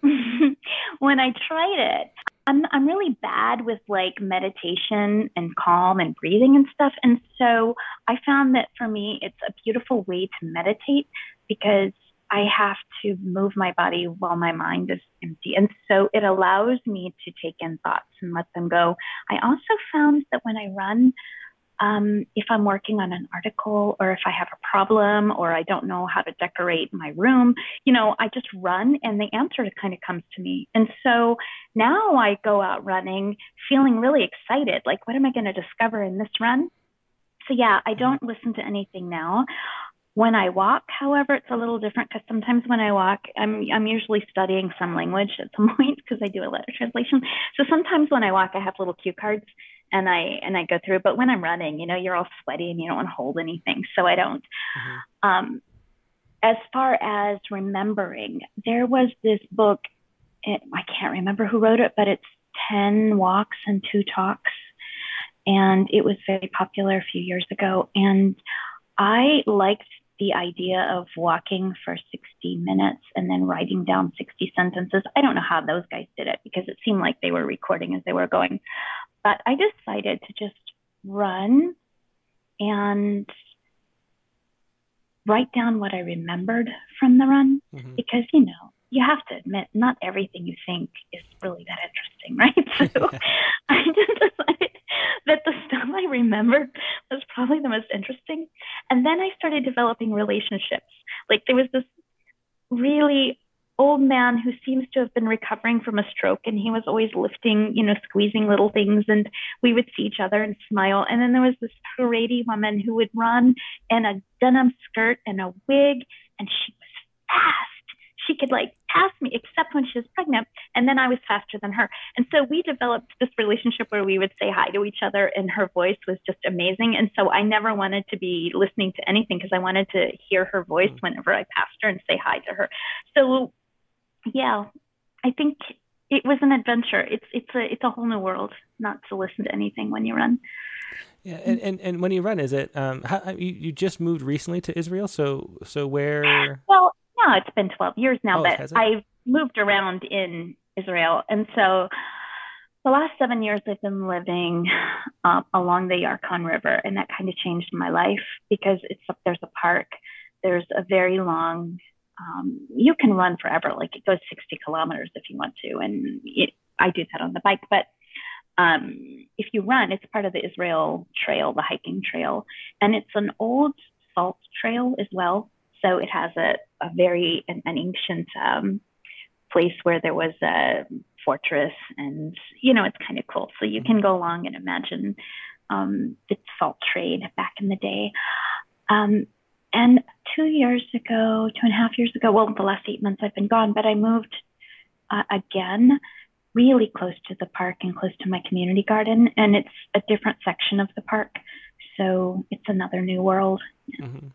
when I tried it, I'm I'm really bad with like meditation and calm and breathing and stuff. And so I found that for me it's a beautiful way to meditate because I have to move my body while my mind is empty. And so it allows me to take in thoughts and let them go. I also found that when I run, um, if I'm working on an article or if I have a problem or I don't know how to decorate my room, you know, I just run and the answer kind of comes to me. And so now I go out running feeling really excited. Like, what am I going to discover in this run? So, yeah, I don't listen to anything now. When I walk, however, it's a little different because sometimes when I walk, I'm I'm usually studying some language at some point because I do a letter translation. So sometimes when I walk, I have little cue cards and I and I go through. But when I'm running, you know, you're all sweaty and you don't want to hold anything, so I don't. Mm-hmm. Um, as far as remembering, there was this book. It, I can't remember who wrote it, but it's Ten Walks and Two Talks, and it was very popular a few years ago. And I liked the idea of walking for 60 minutes and then writing down 60 sentences. I don't know how those guys did it because it seemed like they were recording as they were going. But I decided to just run and write down what I remembered from the run mm-hmm. because, you know, you have to admit, not everything you think is really that interesting, right? So I just decided that the stuff I remembered was probably the most interesting. And then I started developing relationships. Like there was this really old man who seems to have been recovering from a stroke and he was always lifting, you know, squeezing little things and we would see each other and smile. And then there was this Haredi woman who would run in a denim skirt and a wig and she was fast she could like pass me except when she was pregnant and then i was faster than her and so we developed this relationship where we would say hi to each other and her voice was just amazing and so i never wanted to be listening to anything because i wanted to hear her voice mm. whenever i passed her and say hi to her so yeah i think it was an adventure it's it's a it's a whole new world not to listen to anything when you run yeah, and, and, and when you run, is it um how, you, you just moved recently to Israel? So so where? Well, no, it's been 12 years now, oh, but I've moved around in Israel. And so the last seven years I've been living uh, along the Yarkon River, and that kind of changed my life because it's there's a park, there's a very long, um, you can run forever, like it goes 60 kilometers if you want to, and it, I do that on the bike, but um, if you run, it's part of the Israel Trail, the hiking trail, and it's an old salt trail as well. So it has a, a very an, an ancient um, place where there was a fortress, and you know it's kind of cool. So you can go along and imagine um, the salt trade back in the day. Um, and two years ago, two and a half years ago, well, the last eight months I've been gone, but I moved uh, again, really close to the park and close to my community garden, and it's a different section of the park, so it's another new world. Mm-hmm.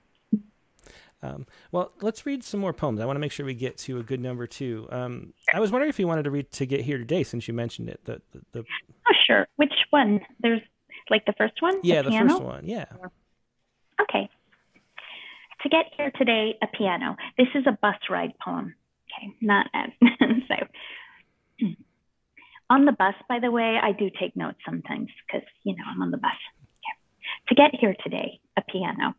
Um, well, let's read some more poems. I want to make sure we get to a good number too. Um, I was wondering if you wanted to read to get here today, since you mentioned it. The, the, the... Oh, sure. Which one? There's like the first one. Yeah, the, the first one. Yeah. Okay. To get here today, a piano. This is a bus ride poem. Okay, not as so. on the bus, by the way, I do take notes sometimes because you know I'm on the bus. Okay. To get here today, a piano.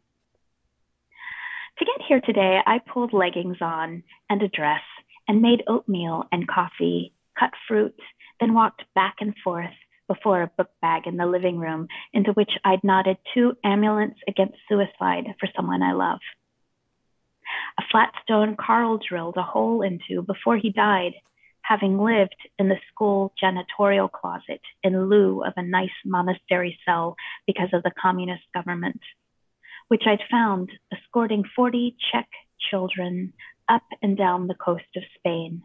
To get here today, I pulled leggings on and a dress and made oatmeal and coffee, cut fruit, then walked back and forth before a book bag in the living room into which I'd knotted two amulets against suicide for someone I love. A flat stone Carl drilled a hole into before he died, having lived in the school janitorial closet in lieu of a nice monastery cell because of the communist government which I'd found escorting 40 Czech children up and down the coast of Spain.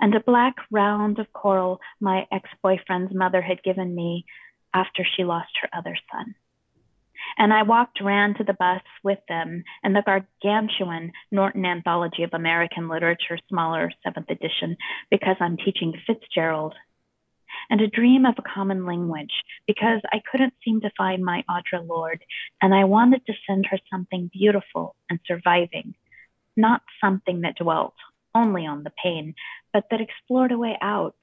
And a black round of coral my ex boyfriend's mother had given me after she lost her other son. And I walked ran to the bus with them and the gargantuan Norton Anthology of American Literature, smaller seventh edition, because I'm teaching Fitzgerald and a dream of a common language because I couldn't seem to find my Audre Lorde, and I wanted to send her something beautiful and surviving, not something that dwelt only on the pain, but that explored a way out.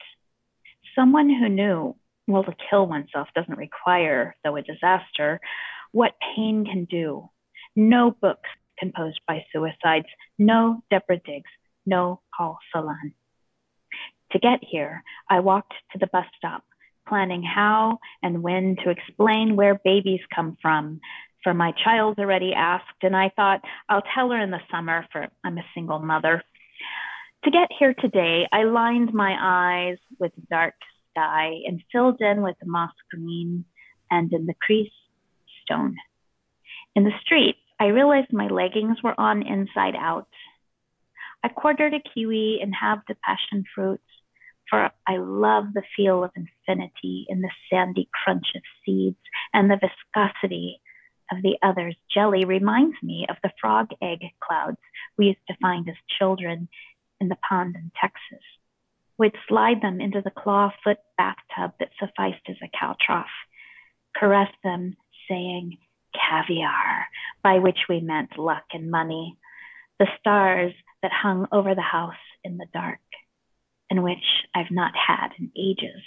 Someone who knew, well, to kill oneself doesn't require, though a disaster, what pain can do. No books composed by suicides, no Deborah Digges, no Paul Celan. To get here, I walked to the bus stop, planning how and when to explain where babies come from. For my child's already asked, and I thought I'll tell her in the summer, for I'm a single mother. To get here today, I lined my eyes with dark sky and filled in with moss green and in the crease, stone. In the street, I realized my leggings were on inside out. I quartered a kiwi and halved the passion fruit for I love the feel of infinity in the sandy crunch of seeds, and the viscosity of the other's jelly reminds me of the frog egg clouds we used to find as children in the pond in Texas. We'd slide them into the clawfoot bathtub that sufficed as a cow trough, caress them, saying caviar, by which we meant luck and money, the stars that hung over the house in the dark and which I've not had in ages.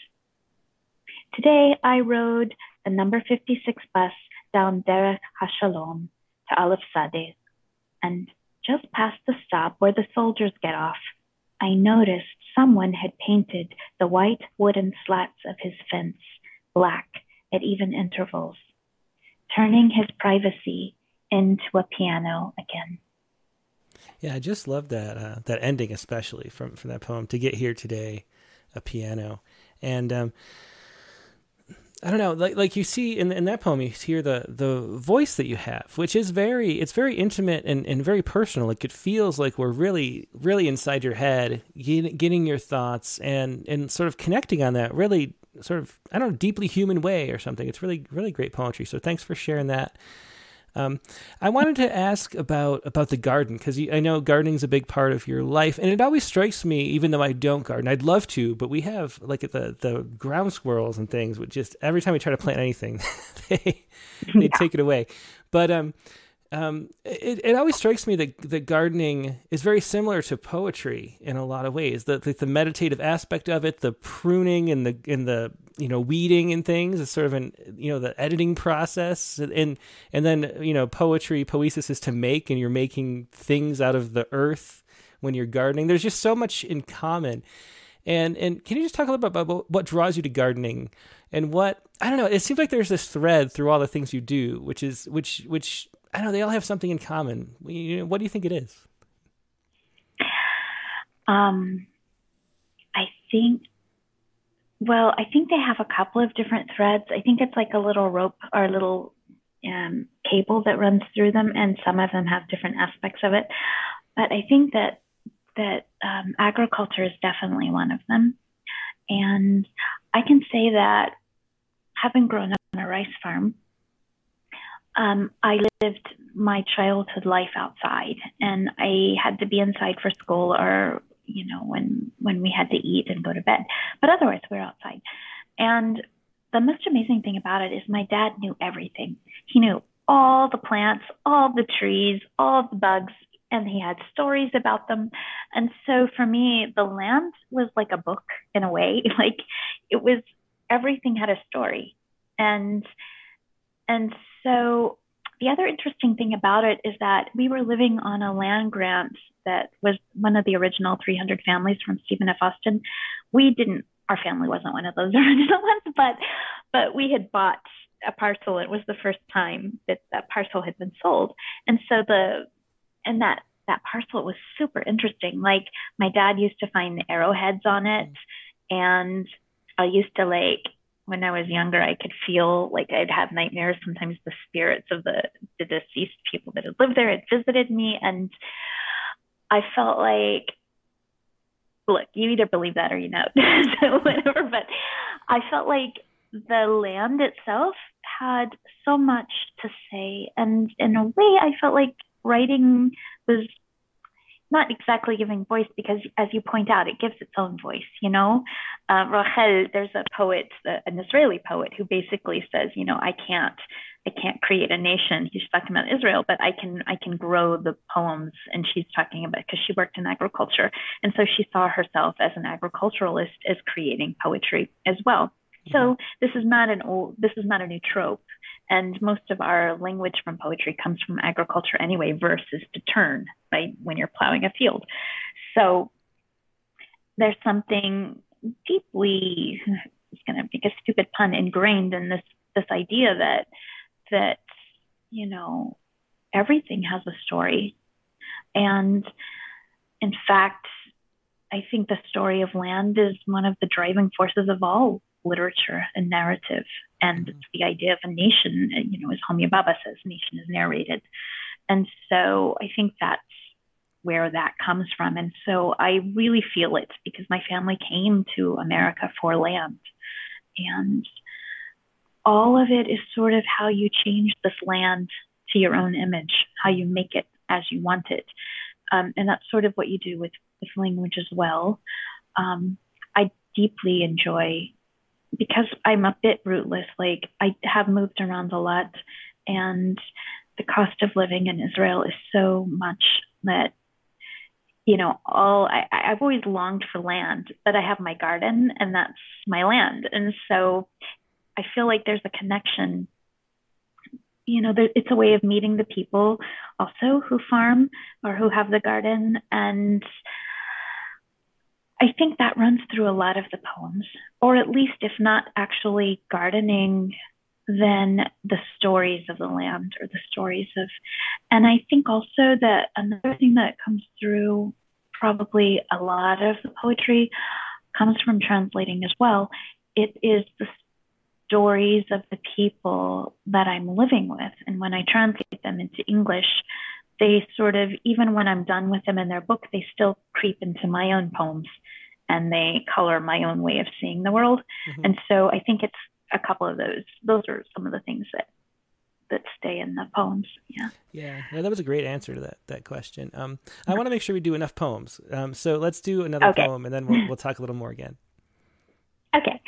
Today, I rode the number 56 bus down Derech HaShalom to Aleph Sadeh, and just past the stop where the soldiers get off, I noticed someone had painted the white wooden slats of his fence black at even intervals, turning his privacy into a piano again. Yeah, I just love that uh, that ending, especially from from that poem. To get here today, a piano, and um, I don't know, like like you see in in that poem, you hear the the voice that you have, which is very it's very intimate and, and very personal. Like it feels like we're really really inside your head, getting your thoughts and and sort of connecting on that really sort of I don't know deeply human way or something. It's really really great poetry. So thanks for sharing that. Um, I wanted to ask about about the garden because I know gardening's a big part of your life, and it always strikes me, even though I don't garden, I'd love to, but we have like the the ground squirrels and things. Which just every time we try to plant anything, they they yeah. take it away. But um, um, it, it always strikes me that, that gardening is very similar to poetry in a lot of ways. The, the, the meditative aspect of it, the pruning and the and the you know weeding and things is sort of an you know the editing process, and and then you know poetry, poiesis is to make, and you're making things out of the earth when you're gardening. There's just so much in common. And and can you just talk a little bit about what draws you to gardening and what I don't know. It seems like there's this thread through all the things you do, which is which which I don't know. They all have something in common. What do you think it is? Um, I think. Well, I think they have a couple of different threads. I think it's like a little rope or a little um, cable that runs through them, and some of them have different aspects of it. But I think that that um, agriculture is definitely one of them, and I can say that having grown up on a rice farm, um, I lived my childhood life outside, and I had to be inside for school or you know when when we had to eat and go to bed. But otherwise, we we're outside. And the most amazing thing about it is my dad knew everything. He knew all the plants, all the trees, all the bugs, and he had stories about them. And so for me, the land was like a book in a way. Like it was everything had a story. And and so the other interesting thing about it is that we were living on a land grant that was one of the original 300 families from Stephen F. Austin. We didn't, our family wasn't one of those original ones, but but we had bought a parcel. It was the first time that that parcel had been sold, and so the and that that parcel was super interesting. Like my dad used to find the arrowheads on it, mm-hmm. and I used to like when I was younger, I could feel like I'd have nightmares. Sometimes the spirits of the, the deceased people that had lived there had visited me. And I felt like, look, you either believe that or you so whatever. But I felt like the land itself had so much to say. And in a way, I felt like writing was not exactly giving voice because, as you point out, it gives its own voice. You know, uh, Rachel, there's a poet, an Israeli poet, who basically says, you know, I can't, I can't create a nation. He's talking about Israel, but I can, I can grow the poems. And she's talking about because she worked in agriculture, and so she saw herself as an agriculturalist as creating poetry as well. So mm-hmm. this is not an old, this is not a new trope. And most of our language from poetry comes from agriculture anyway, versus to turn, right, when you're plowing a field. So there's something deeply, it's going to make a stupid pun, ingrained in this this idea that that you know everything has a story, and in fact, I think the story of land is one of the driving forces of all literature and narrative. And mm-hmm. the idea of a nation, you know, as Homi Bhabha says, nation is narrated. And so I think that's where that comes from. And so I really feel it because my family came to America for land. And all of it is sort of how you change this land to your own image, how you make it as you want it. Um, and that's sort of what you do with, with language as well. Um, I deeply enjoy because I'm a bit rootless, like I have moved around a lot and the cost of living in Israel is so much that you know all I, i've always longed for land but i have my garden and that's my land and so i feel like there's a connection you know, there, it's a way of meeting the people also who farm or who have the garden. And I think that runs through a lot of the poems, or at least, if not actually gardening, then the stories of the land or the stories of. And I think also that another thing that comes through probably a lot of the poetry comes from translating as well. It is the stories of the people that I'm living with. And when I translate them into English, they sort of, even when I'm done with them in their book, they still creep into my own poems and they color my own way of seeing the world. Mm-hmm. And so I think it's a couple of those. Those are some of the things that that stay in the poems. Yeah. Yeah. Yeah. That was a great answer to that that question. Um, I want to make sure we do enough poems. Um, so let's do another okay. poem, and then we'll we'll talk a little more again. Okay.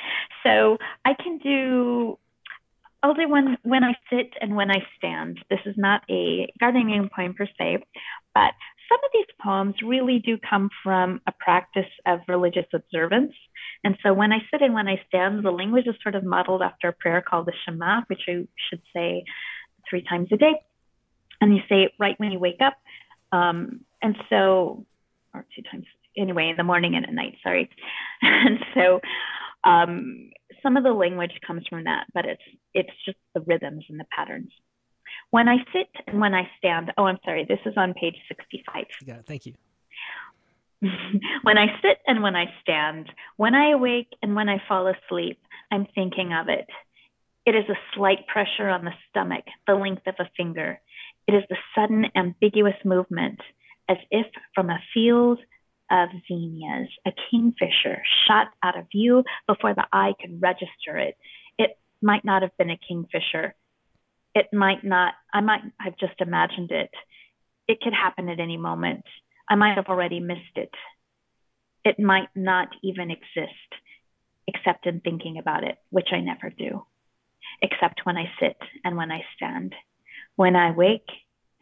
So I can do. Do when when I sit and when I stand. This is not a gardening poem per se, but some of these poems really do come from a practice of religious observance. And so when I sit and when I stand, the language is sort of modeled after a prayer called the Shema, which you should say three times a day. And you say it right when you wake up. Um, and so, or two times, anyway, in the morning and at night, sorry. and so um, some of the language comes from that, but it's it's just the rhythms and the patterns. When I sit and when I stand, oh, I'm sorry, this is on page 65. Yeah, thank you. when I sit and when I stand, when I awake and when I fall asleep, I'm thinking of it. It is a slight pressure on the stomach, the length of a finger. It is the sudden ambiguous movement, as if from a field of zinnias, a kingfisher shot out of view before the eye could register it. It might not have been a kingfisher. It might not, I might have just imagined it. It could happen at any moment. I might have already missed it. It might not even exist, except in thinking about it, which I never do, except when I sit and when I stand, when I wake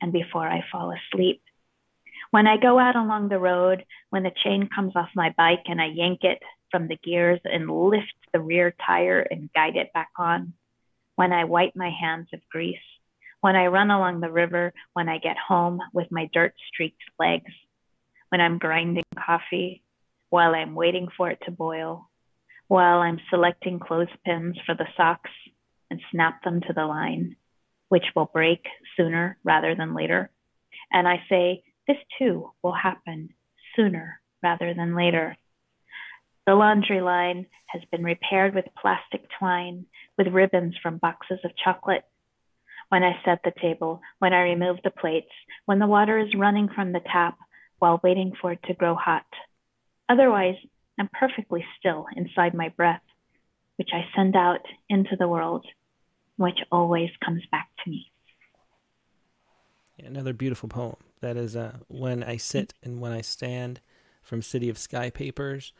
and before I fall asleep. When I go out along the road, when the chain comes off my bike and I yank it from the gears and lift the rear tire and guide it back on, when I wipe my hands of grease, when I run along the river, when I get home with my dirt streaked legs, when I'm grinding coffee, while I'm waiting for it to boil, while I'm selecting clothespins for the socks and snap them to the line, which will break sooner rather than later. And I say, this too will happen sooner rather than later. The laundry line has been repaired with plastic twine, with ribbons from boxes of chocolate. When I set the table, when I remove the plates, when the water is running from the tap, while waiting for it to grow hot. Otherwise, I'm perfectly still inside my breath, which I send out into the world, which always comes back to me. Another beautiful poem. That is uh, When I Sit and When I Stand from City of Sky Papers.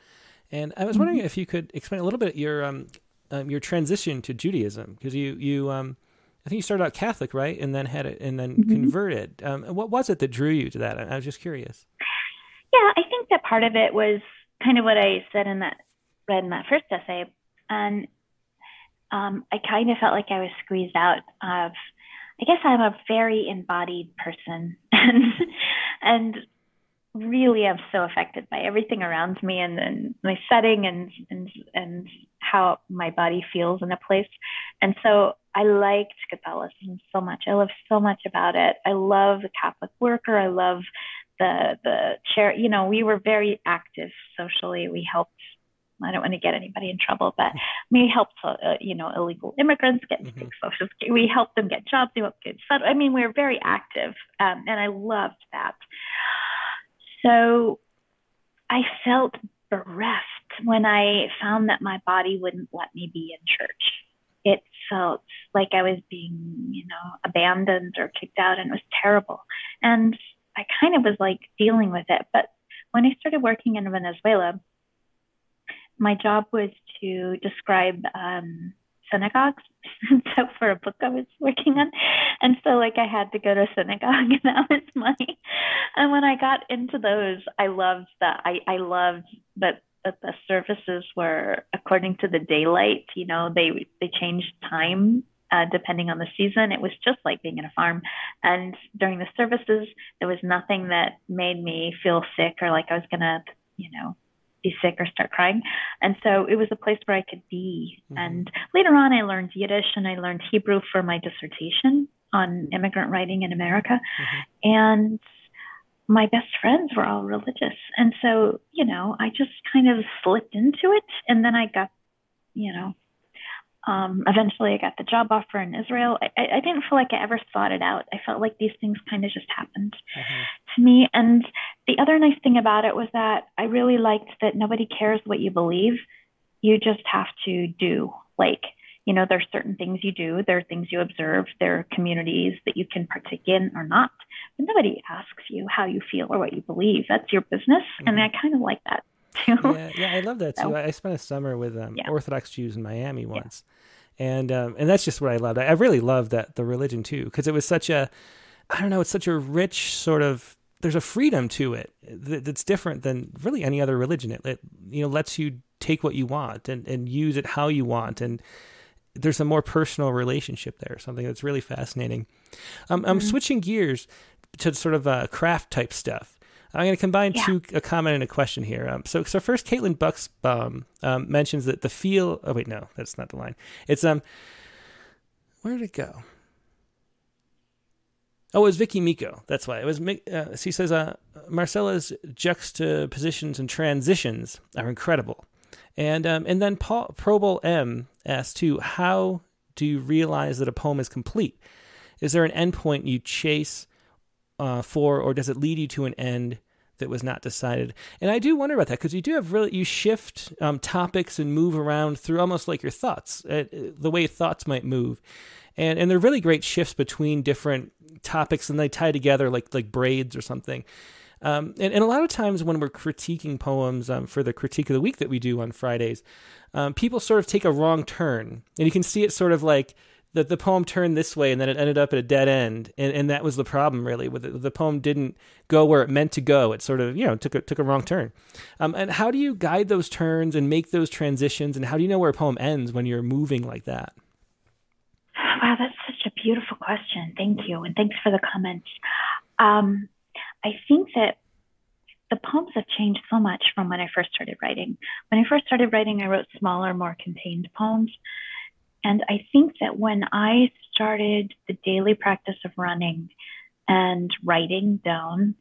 And I was wondering mm-hmm. if you could explain a little bit your um, um, your transition to Judaism because you you um, I think you started out Catholic, right, and then had it and then mm-hmm. converted. Um, what was it that drew you to that? I was just curious. Yeah, I think that part of it was kind of what I said in that read in that first essay, and um, I kind of felt like I was squeezed out of. I guess I'm a very embodied person, and and really I'm so affected by everything around me and then my setting and and and how my body feels in a place. And so I liked Catholicism so much. I love so much about it. I love the Catholic worker. I love the the chair. You know, we were very active socially. We helped. I don't want to get anybody in trouble, but we helped, uh, you know, illegal immigrants get mm-hmm. social. We helped them get jobs. We helped get federal. I mean, we were very active, um, and I loved that. So I felt bereft when I found that my body wouldn't let me be in church. It felt like I was being, you know, abandoned or kicked out, and it was terrible. And I kind of was like dealing with it. But when I started working in Venezuela, my job was to describe um, synagogues. so for a book I was working on, and so like I had to go to synagogue, and that was my. And when I got into those, I loved that. I I loved that that the services were according to the daylight. You know, they they changed time uh, depending on the season. It was just like being in a farm. And during the services, there was nothing that made me feel sick or like I was to, you know, be sick or start crying. And so it was a place where I could be. Mm-hmm. And later on, I learned Yiddish and I learned Hebrew for my dissertation on immigrant writing in America. Mm-hmm. And my best friends were all religious. And so, you know, I just kind of slipped into it. And then I got, you know, um, eventually I got the job offer in Israel. I, I, didn't feel like I ever thought it out. I felt like these things kind of just happened mm-hmm. to me. And the other nice thing about it was that I really liked that nobody cares what you believe. You just have to do. Like, you know, there's certain things you do, there are things you observe, there are communities that you can partake in or not. But nobody asks you how you feel or what you believe. That's your business. Mm-hmm. And I kind of like that too. Yeah, yeah, I love that too. So, I spent a summer with um, yeah. Orthodox Jews in Miami once, yeah. And um, and that's just what I loved. I really loved that the religion too, because it was such a, I don't know, it's such a rich sort of. There's a freedom to it that's different than really any other religion. It, it you know lets you take what you want and, and use it how you want and there's a more personal relationship there, something that's really fascinating. Um, mm-hmm. I'm switching gears to sort of uh, craft type stuff. I'm going to combine yeah. two a comment and a question here. Um, so, so first, Caitlin Bucksbaum um, mentions that the feel. Oh wait, no, that's not the line. It's um, where did it go? Oh, it was Vicky Miko. That's why it was. Uh, she says, uh, Marcela's juxtapositions and transitions are incredible, and um, and then Paul Probel M asks too, how do you realize that a poem is complete? Is there an endpoint you chase? uh, for, or does it lead you to an end that was not decided? And I do wonder about that because you do have really you shift um, topics and move around through almost like your thoughts, uh, the way thoughts might move, and and they're really great shifts between different topics, and they tie together like like braids or something. Um, and, and, a lot of times when we're critiquing poems um, for the critique of the week that we do on Fridays, um, people sort of take a wrong turn, and you can see it sort of like the, the poem turned this way and then it ended up at a dead end. And, and that was the problem really with the, the poem didn't go where it meant to go. It sort of you know took a, took a wrong turn. Um, and how do you guide those turns and make those transitions? And how do you know where a poem ends when you're moving like that? Wow that's such a beautiful question. Thank you. And thanks for the comments. Um, i think that the poems have changed so much from when i first started writing. When i first started writing i wrote smaller more contained poems and I think that when I started the daily practice of running and writing down,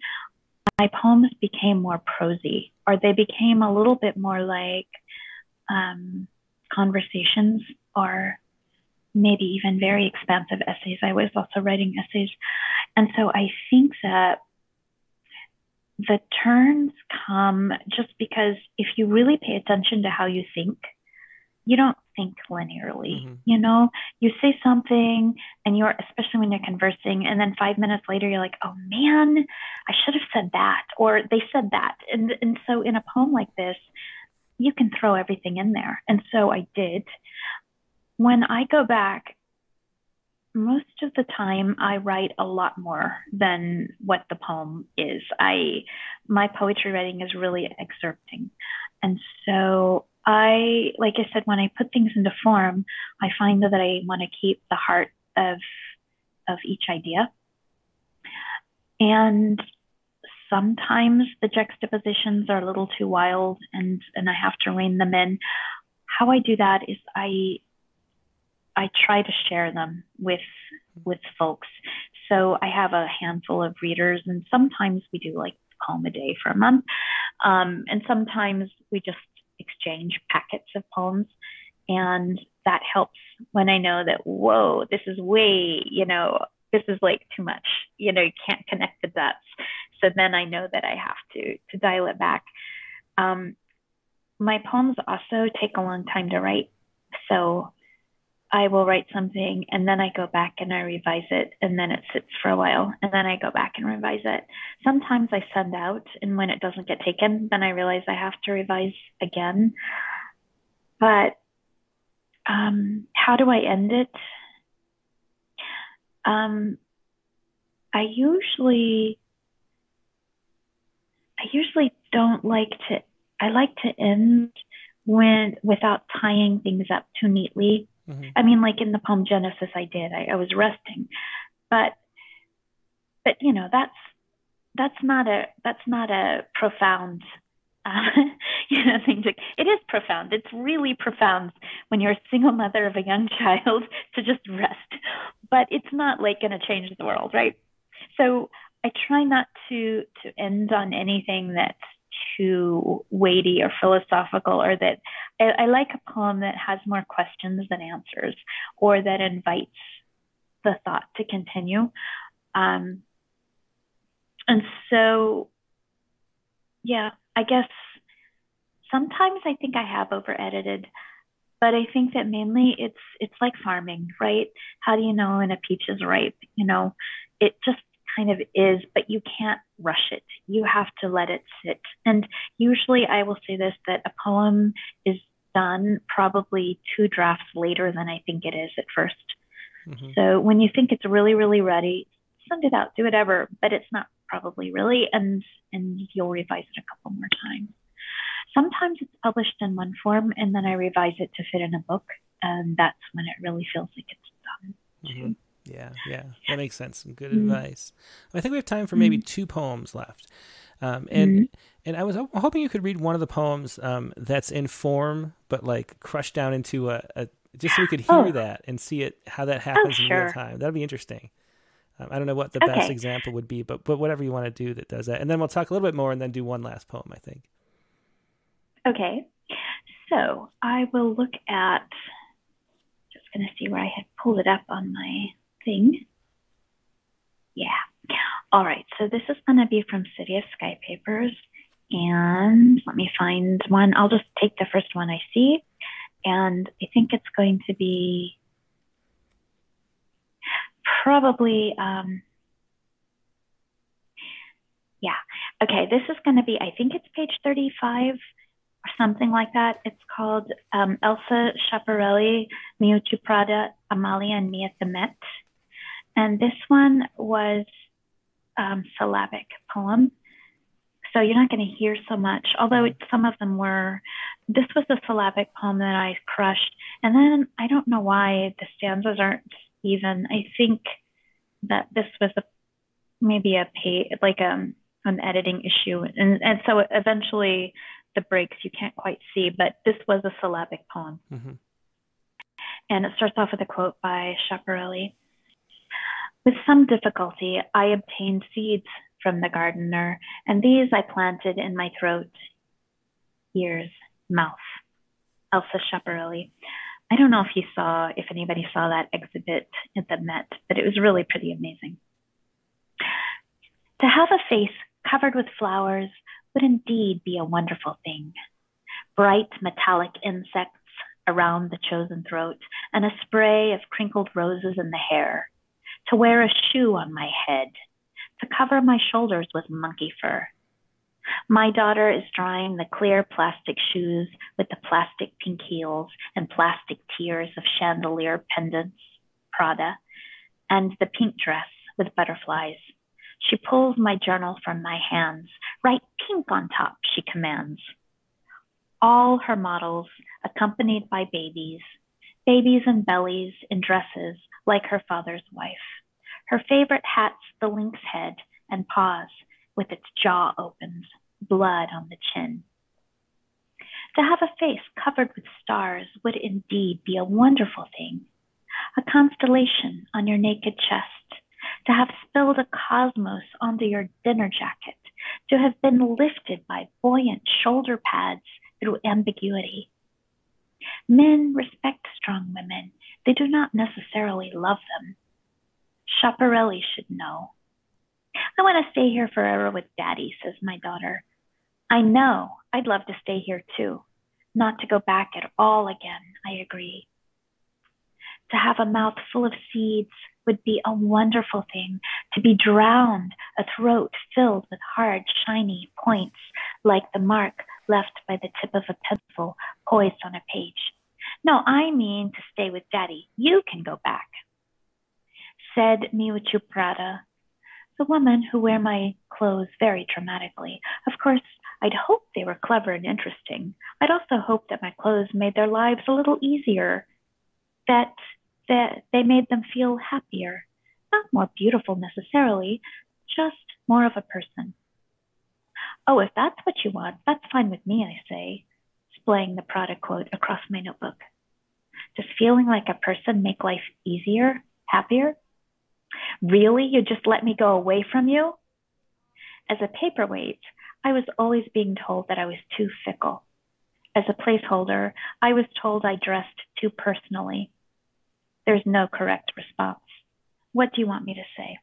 my poems became more prosy, or they became a little bit more like um, conversations, or maybe even very expansive essays. I was also writing essays. And so I think that the turns come just because if you really pay attention to how you think, you don't think linearly. Mm-hmm. You know, you say something and you're, especially when you're conversing, and then five minutes later, you're like, oh man, I should have said that, or they said that. And, and so in a poem like this, you can throw everything in there. And so I did. When I go back, most of the time I write a lot more than what the poem is. I my poetry writing is really excerpting. And so I, like I said, when I put things into form, I find that I want to keep the heart of of each idea. And sometimes the juxtapositions are a little too wild and and I have to rein them in. How I do that is I I try to share them with with folks. So I have a handful of readers and sometimes we do like poem a day for a month. Um, and sometimes we just exchange packets of poems. And that helps when I know that, whoa, this is way, you know, this is like too much. You know, you can't connect the dots. So then I know that I have to to dial it back. Um, my poems also take a long time to write. So I will write something and then I go back and I revise it and then it sits for a while and then I go back and revise it. Sometimes I send out and when it doesn't get taken, then I realize I have to revise again. But um, how do I end it? Um, I usually I usually don't like to I like to end when without tying things up too neatly Mm-hmm. I mean, like in the poem Genesis, I did. I, I was resting, but but you know that's that's not a that's not a profound uh, you know thing to, it is profound it's really profound when you're a single mother of a young child to just rest but it's not like going to change the world right so i try not to to end on anything that's too weighty or philosophical or that I, I like a poem that has more questions than answers or that invites the thought to continue. Um, and so yeah i guess sometimes i think i have over edited but i think that mainly it's it's like farming right? How do you know when a peach is ripe? You know it just kind of is but you can't rush it. You have to let it sit. And usually i will say this that a poem is done probably two drafts later than i think it is at 1st mm-hmm. so when you think it's really really ready send it out do whatever but it's not probably really, and and you'll revise it a couple more times. Sometimes it's published in one form, and then I revise it to fit in a book, and that's when it really feels like it's done. Mm-hmm. Yeah, yeah, that makes sense. Some good mm-hmm. advice. I think we have time for maybe mm-hmm. two poems left. Um, and mm-hmm. and I was hoping you could read one of the poems um, that's in form, but like crushed down into a, a just so we could hear oh. that and see it how that happens oh, sure. in real time. That'd be interesting. Um, I don't know what the okay. best example would be, but but whatever you want to do that does that, and then we'll talk a little bit more, and then do one last poem. I think. Okay, so I will look at. Just going to see where I had pulled it up on my thing. Yeah. All right. So this is going to be from City of Sky Papers, and let me find one. I'll just take the first one I see, and I think it's going to be probably, um, yeah. Okay, this is going to be, I think it's page 35 or something like that. It's called um, Elsa Schiaparelli, Miuccia Prada, Amalia, and Me at the Met. And this one was um, syllabic poem. So you're not going to hear so much, although it, some of them were. This was a syllabic poem that I crushed. And then I don't know why the stanzas aren't even. I think that this was a maybe a pay like um an editing issue, and and so eventually the breaks you can't quite see, but this was a syllabic poem. Mm-hmm. And it starts off with a quote by Schiaparelli. With some difficulty, I obtained seeds from the gardener, and these I planted in my throat, ears, mouth. Elsa Schiaparelli. I don't know if you saw, if anybody saw that exhibit at the Met, but it was really pretty amazing. To have a face covered with flowers would indeed be a wonderful thing. Bright metallic insects around the chosen throat, and a spray of crinkled roses in the hair. To wear a shoe on my head, to cover my shoulders with monkey fur, my daughter is drying the clear plastic shoes with the plastic pink heels and plastic tiers of chandelier pendants, Prada, and the pink dress with butterflies. She pulls my journal from my hands. Write pink on top, she commands. All her models, accompanied by babies, babies and bellies in dresses like her father's wife. Her favorite hat's the lynx head and paws with its jaw opens, blood on the chin. To have a face covered with stars would indeed be a wonderful thing. A constellation on your naked chest, to have spilled a cosmos onto your dinner jacket, to have been lifted by buoyant shoulder pads through ambiguity. Men respect strong women, they do not necessarily love them. Schiaparelli should know. I want to stay here forever with Daddy, says my daughter. I know. I'd love to stay here too. Not to go back at all again, I agree. To have a mouth full of seeds would be a wonderful thing. To be drowned, a throat filled with hard, shiny points, like the mark left by the tip of a pencil poised on a page. No, I mean to stay with Daddy. You can go back. Said Miuccia Prada, the women who wear my clothes very dramatically. Of course, I'd hope they were clever and interesting. I'd also hope that my clothes made their lives a little easier. that that they made them feel happier, not more beautiful necessarily, just more of a person. Oh, if that's what you want, that's fine with me, I say, displaying the Prada quote across my notebook. Does feeling like a person make life easier, happier? Really? You just let me go away from you? As a paperweight, I was always being told that I was too fickle. As a placeholder, I was told I dressed too personally. There's no correct response. What do you want me to say?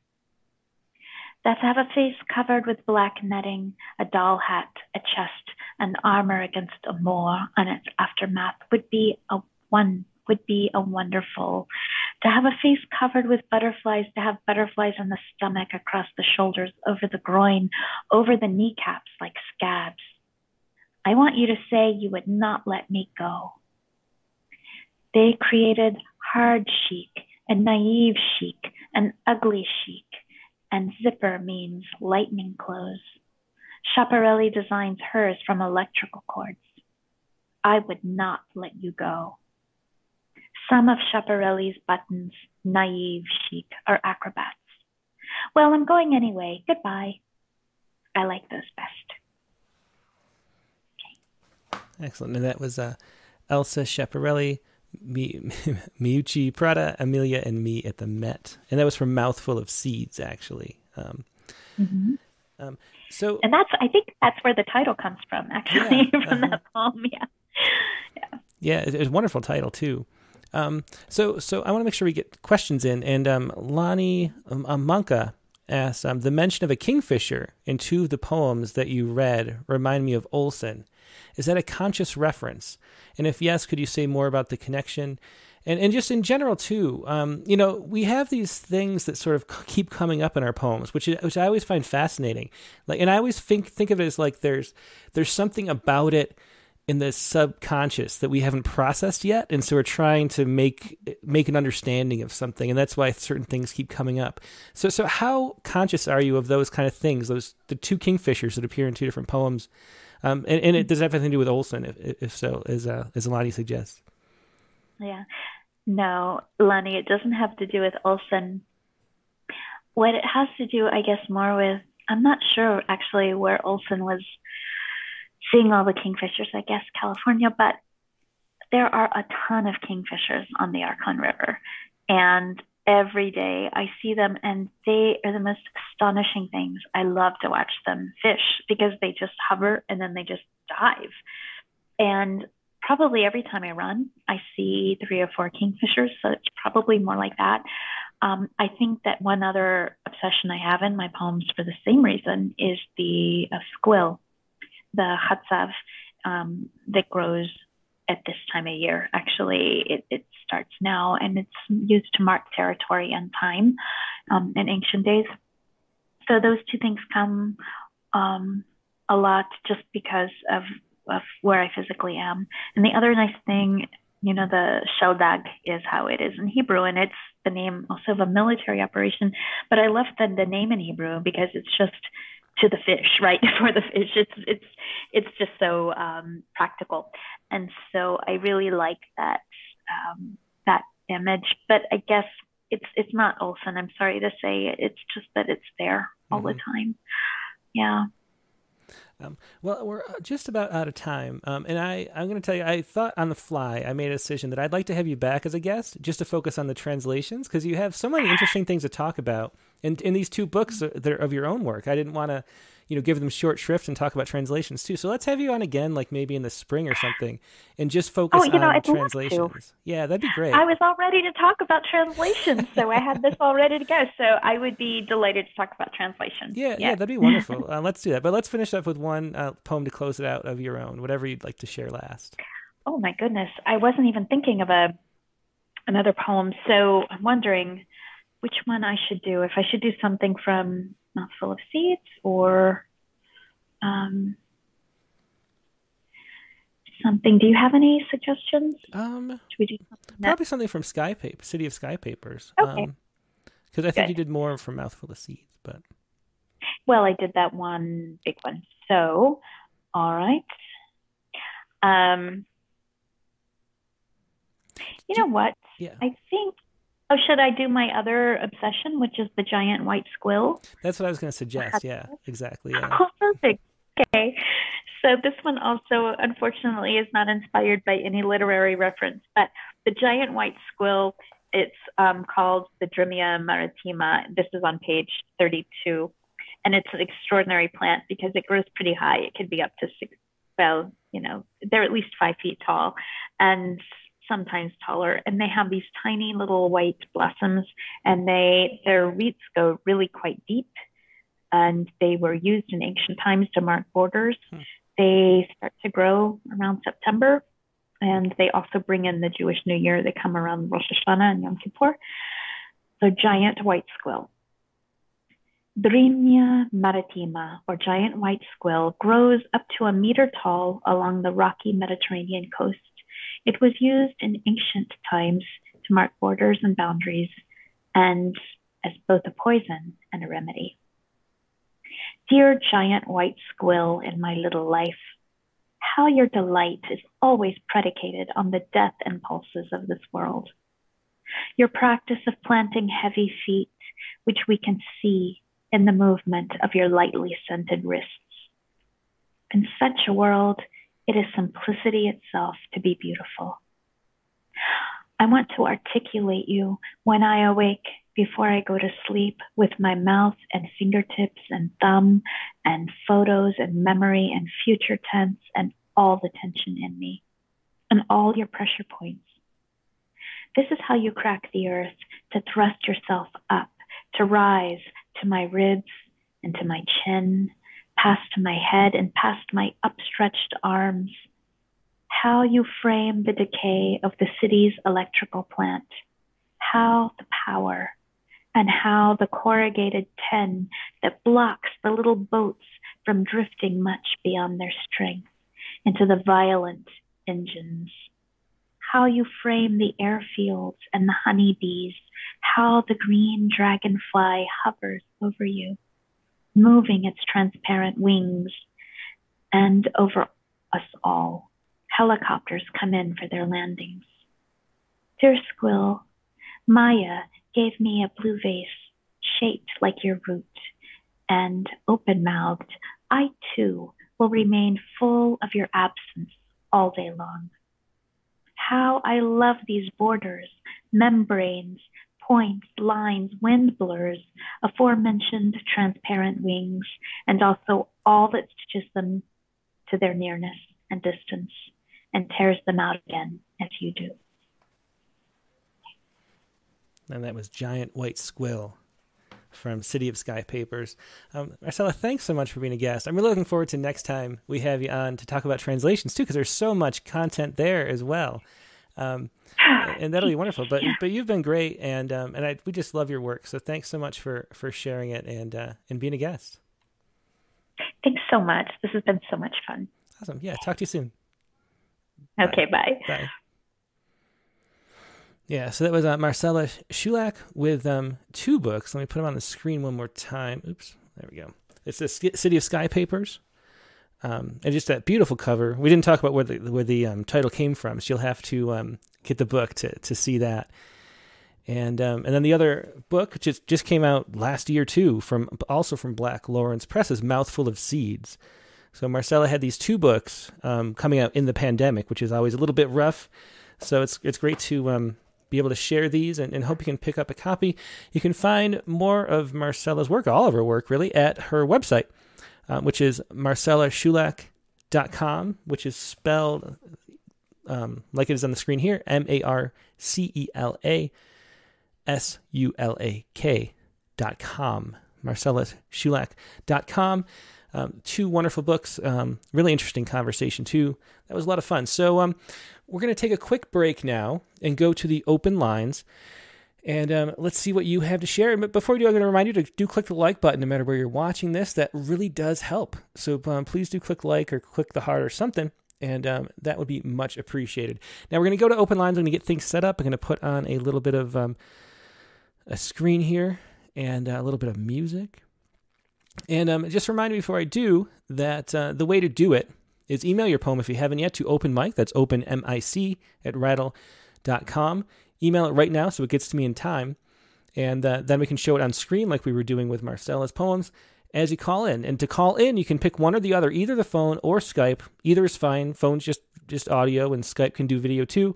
That to have a face covered with black netting, a doll hat, a chest, and armor against a moor and its aftermath would be a one would be a wonderful. To have a face covered with butterflies, to have butterflies on the stomach, across the shoulders, over the groin, over the kneecaps like scabs. I want you to say you would not let me go. They created hard chic and naive chic and ugly chic, and zipper means lightning clothes. Schiaparelli designs hers from electrical cords. I would not let you go. Some of Schiaparelli's buttons, naive chic, are acrobats. Well, I'm going anyway. Goodbye. I like those best. Okay. Excellent. And that was uh, Elsa Schiaparelli, Mi- Miuccia Prada, Amelia, and me at the Met. And that was from Mouthful of Seeds, actually. Um, mm-hmm. um, so, and that's I think that's where the title comes from, actually, yeah, from uh-huh. that poem. Yeah, yeah, yeah. It's a wonderful title too. Um, so, so I want to make sure we get questions in. And um, Lonnie um Manka asks, um, the mention of a kingfisher in two of the poems that you read remind me of Olson. Is that a conscious reference? And if yes, could you say more about the connection? And, and just in general too, um, you know, we have these things that sort of keep coming up in our poems, which which I always find fascinating. Like, and I always think think of it as like there's there's something about it in the subconscious that we haven't processed yet and so we're trying to make make an understanding of something and that's why certain things keep coming up so so how conscious are you of those kind of things those the two kingfishers that appear in two different poems um, and, and, it does have anything to do with olson if, if so as uh, as Lonnie suggests. Yeah. No Lonnie it doesn't have to do with olson. What it has to do i guess more with i'm not sure actually where olson was seeing all the kingfishers, I guess, California, but there are a ton of kingfishers on the Yukon River. And every day I see them, and they are the most astonishing things. I love to watch them fish because they just hover and then they just dive. And probably every time I run, I see three or four kingfishers. So it's probably more like that. Um, I think that one other obsession I have in my poems for the same reason is the uh, squill the chatzav um, that grows at this time of year. Actually, it, it, starts now and it's used to mark territory and time um, in ancient days. So those two things come um, a lot just because of, of where I physically am. And the other nice thing, you know, the shaldag is how it is in Hebrew, and it's the name also of a military operation. But I love the, the name in Hebrew because it's just to the fish, right? For the fish, it's it's it's just so um, practical, and so I really like that um, that image. But I guess it's it's not Olson. I'm sorry to say, it's just that it's there all mm-hmm. the time. Yeah. Um, well, we're uh, just about out of time, um, and I, I'm going to tell you, I thought on the fly, I made a decision that I'd like to have you back as a guest, just to focus on the translations, because you have so many interesting things to talk about in in these two books that are of your own work. I didn't want to you know give them short shrift and talk about translations too. So let's have you on again, like maybe in the spring or something, and just focus oh, you know, on translations. Yeah, that'd be great. I was all ready to talk about translations, so I had this all ready to go. So I would be delighted to talk about translations. Yeah, yeah, yeah that'd be wonderful. uh, let's do that. But let's finish up with one uh, poem to close it out of your own, whatever you'd like to share last. Oh my goodness, I wasn't even thinking of a another poem. So I'm wondering which one I should do. If I should do something from Mouthful of Seeds or um, something. Do you have any suggestions? Um, Should we do something probably something from Sky Paper, City of Sky Papers. Okay. Because um, I think Good. you did more from Mouthful of Seeds, but. Well, I did that one big one. So, all right. Um, you know what? Yeah. I think. Oh, should I do my other obsession, which is the giant white squill? That's what I was going to suggest. Yeah, exactly. Yeah. Oh, perfect. Okay. So this one also, unfortunately, is not inspired by any literary reference, but the giant white squill, it's um, called the Drimia maritima. This is on page 32. And it's an extraordinary plant because it grows pretty high. It could be up to six, well, you know, they're at least five feet tall and sometimes taller. And they have these tiny little white blossoms and they, their roots go really quite deep and they were used in ancient times to mark borders. Hmm. They start to grow around September, and they also bring in the Jewish New Year. They come around Rosh Hashanah and Yom Kippur. So, giant white squill. Drimia maritima, or giant white squill, grows up to a meter tall along the rocky Mediterranean coast. It was used in ancient times to mark borders and boundaries, and as both a poison and a remedy. Dear giant white squill in my little life, how your delight is always predicated on the death impulses of this world. Your practice of planting heavy feet, which we can see in the movement of your lightly scented wrists. In such a world, it is simplicity itself to be beautiful. I want to articulate you when I awake before I go to sleep with my mouth and fingertips and thumb and photos and memory and future tense and all the tension in me and all your pressure points. This is how you crack the earth to thrust yourself up, to rise to my ribs and to my chin, past my head and past my upstretched arms. How you frame the decay of the city's electrical plant. How the power and how the corrugated tin that blocks the little boats from drifting much beyond their strength into the violent engines. How you frame the airfields and the honeybees, how the green dragonfly hovers over you, moving its transparent wings, and over us all. Helicopters come in for their landings. Dear Squill, Maya gave me a blue vase shaped like your root, and open mouthed, I too will remain full of your absence all day long. How I love these borders, membranes, points, lines, wind blurs, aforementioned transparent wings, and also all that stitches them to their nearness and distance and tears them out again as you do. and that was Giant White Squill from City of Sky Papers. Um, Marcela, thanks so much for being a guest. I'm really looking forward to next time we have you on to talk about translations too, because there's so much content there as well. Um, and that'll be wonderful. But but you've been great, and um, and I, we just love your work. So thanks so much for for sharing it and uh, and being a guest. Thanks so much. This has been so much fun. Awesome. Yeah. Talk to you soon. Okay. Bye. Bye. bye. Yeah, so that was uh, Marcela Sulak with um, two books. Let me put them on the screen one more time. Oops, there we go. It's the City of Sky Papers, um, and just that beautiful cover. We didn't talk about where the where the um, title came from, so you'll have to um, get the book to to see that. And um, and then the other book just just came out last year too, from also from Black Lawrence Press, is Mouthful of Seeds. So Marcela had these two books um, coming out in the pandemic, which is always a little bit rough. So it's it's great to be able to share these and, and hope you can pick up a copy. You can find more of Marcela's work, all of her work really, at her website, um, which is marcelasulak.com, which is spelled um, like it is on the screen here M A R C E L A S U L A K dot com. marcelasulak.com. Um, two wonderful books, um, really interesting conversation too. That was a lot of fun. So um, we're going to take a quick break now and go to the open lines. And um, let's see what you have to share. But before we do, I'm going to remind you to do click the like button no matter where you're watching this. That really does help. So um, please do click like or click the heart or something. And um, that would be much appreciated. Now we're going to go to open lines. I'm going to get things set up. I'm going to put on a little bit of um, a screen here and a little bit of music. And um, just remind me before I do that uh, the way to do it is email your poem if you haven't yet to open mic. That's open M-I-C at rattle.com. email it right now so it gets to me in time. And uh, then we can show it on screen like we were doing with Marcela's poems as you call in. And to call in, you can pick one or the other, either the phone or Skype. Either is fine. Phone's just just audio, and Skype can do video too.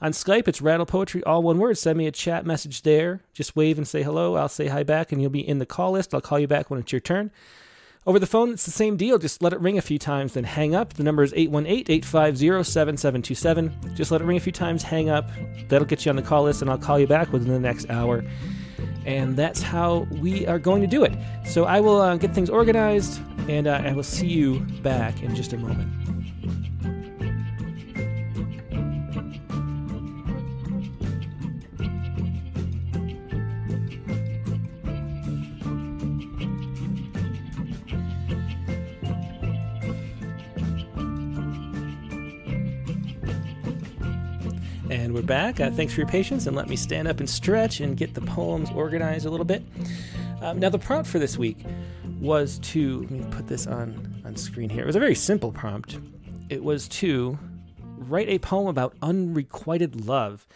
On Skype, it's Rattle Poetry, all one word. Send me a chat message there. Just wave and say hello. I'll say hi back, and you'll be in the call list. I'll call you back when it's your turn. Over the phone, it's the same deal. Just let it ring a few times, then hang up. The number is 818 850 7727. Just let it ring a few times, hang up. That'll get you on the call list, and I'll call you back within the next hour. And that's how we are going to do it. So I will uh, get things organized, and uh, I will see you back in just a moment. We're back. Uh, thanks for your patience, and let me stand up and stretch and get the poems organized a little bit. Um, now, the prompt for this week was to let me put this on on screen here. It was a very simple prompt. It was to write a poem about unrequited love.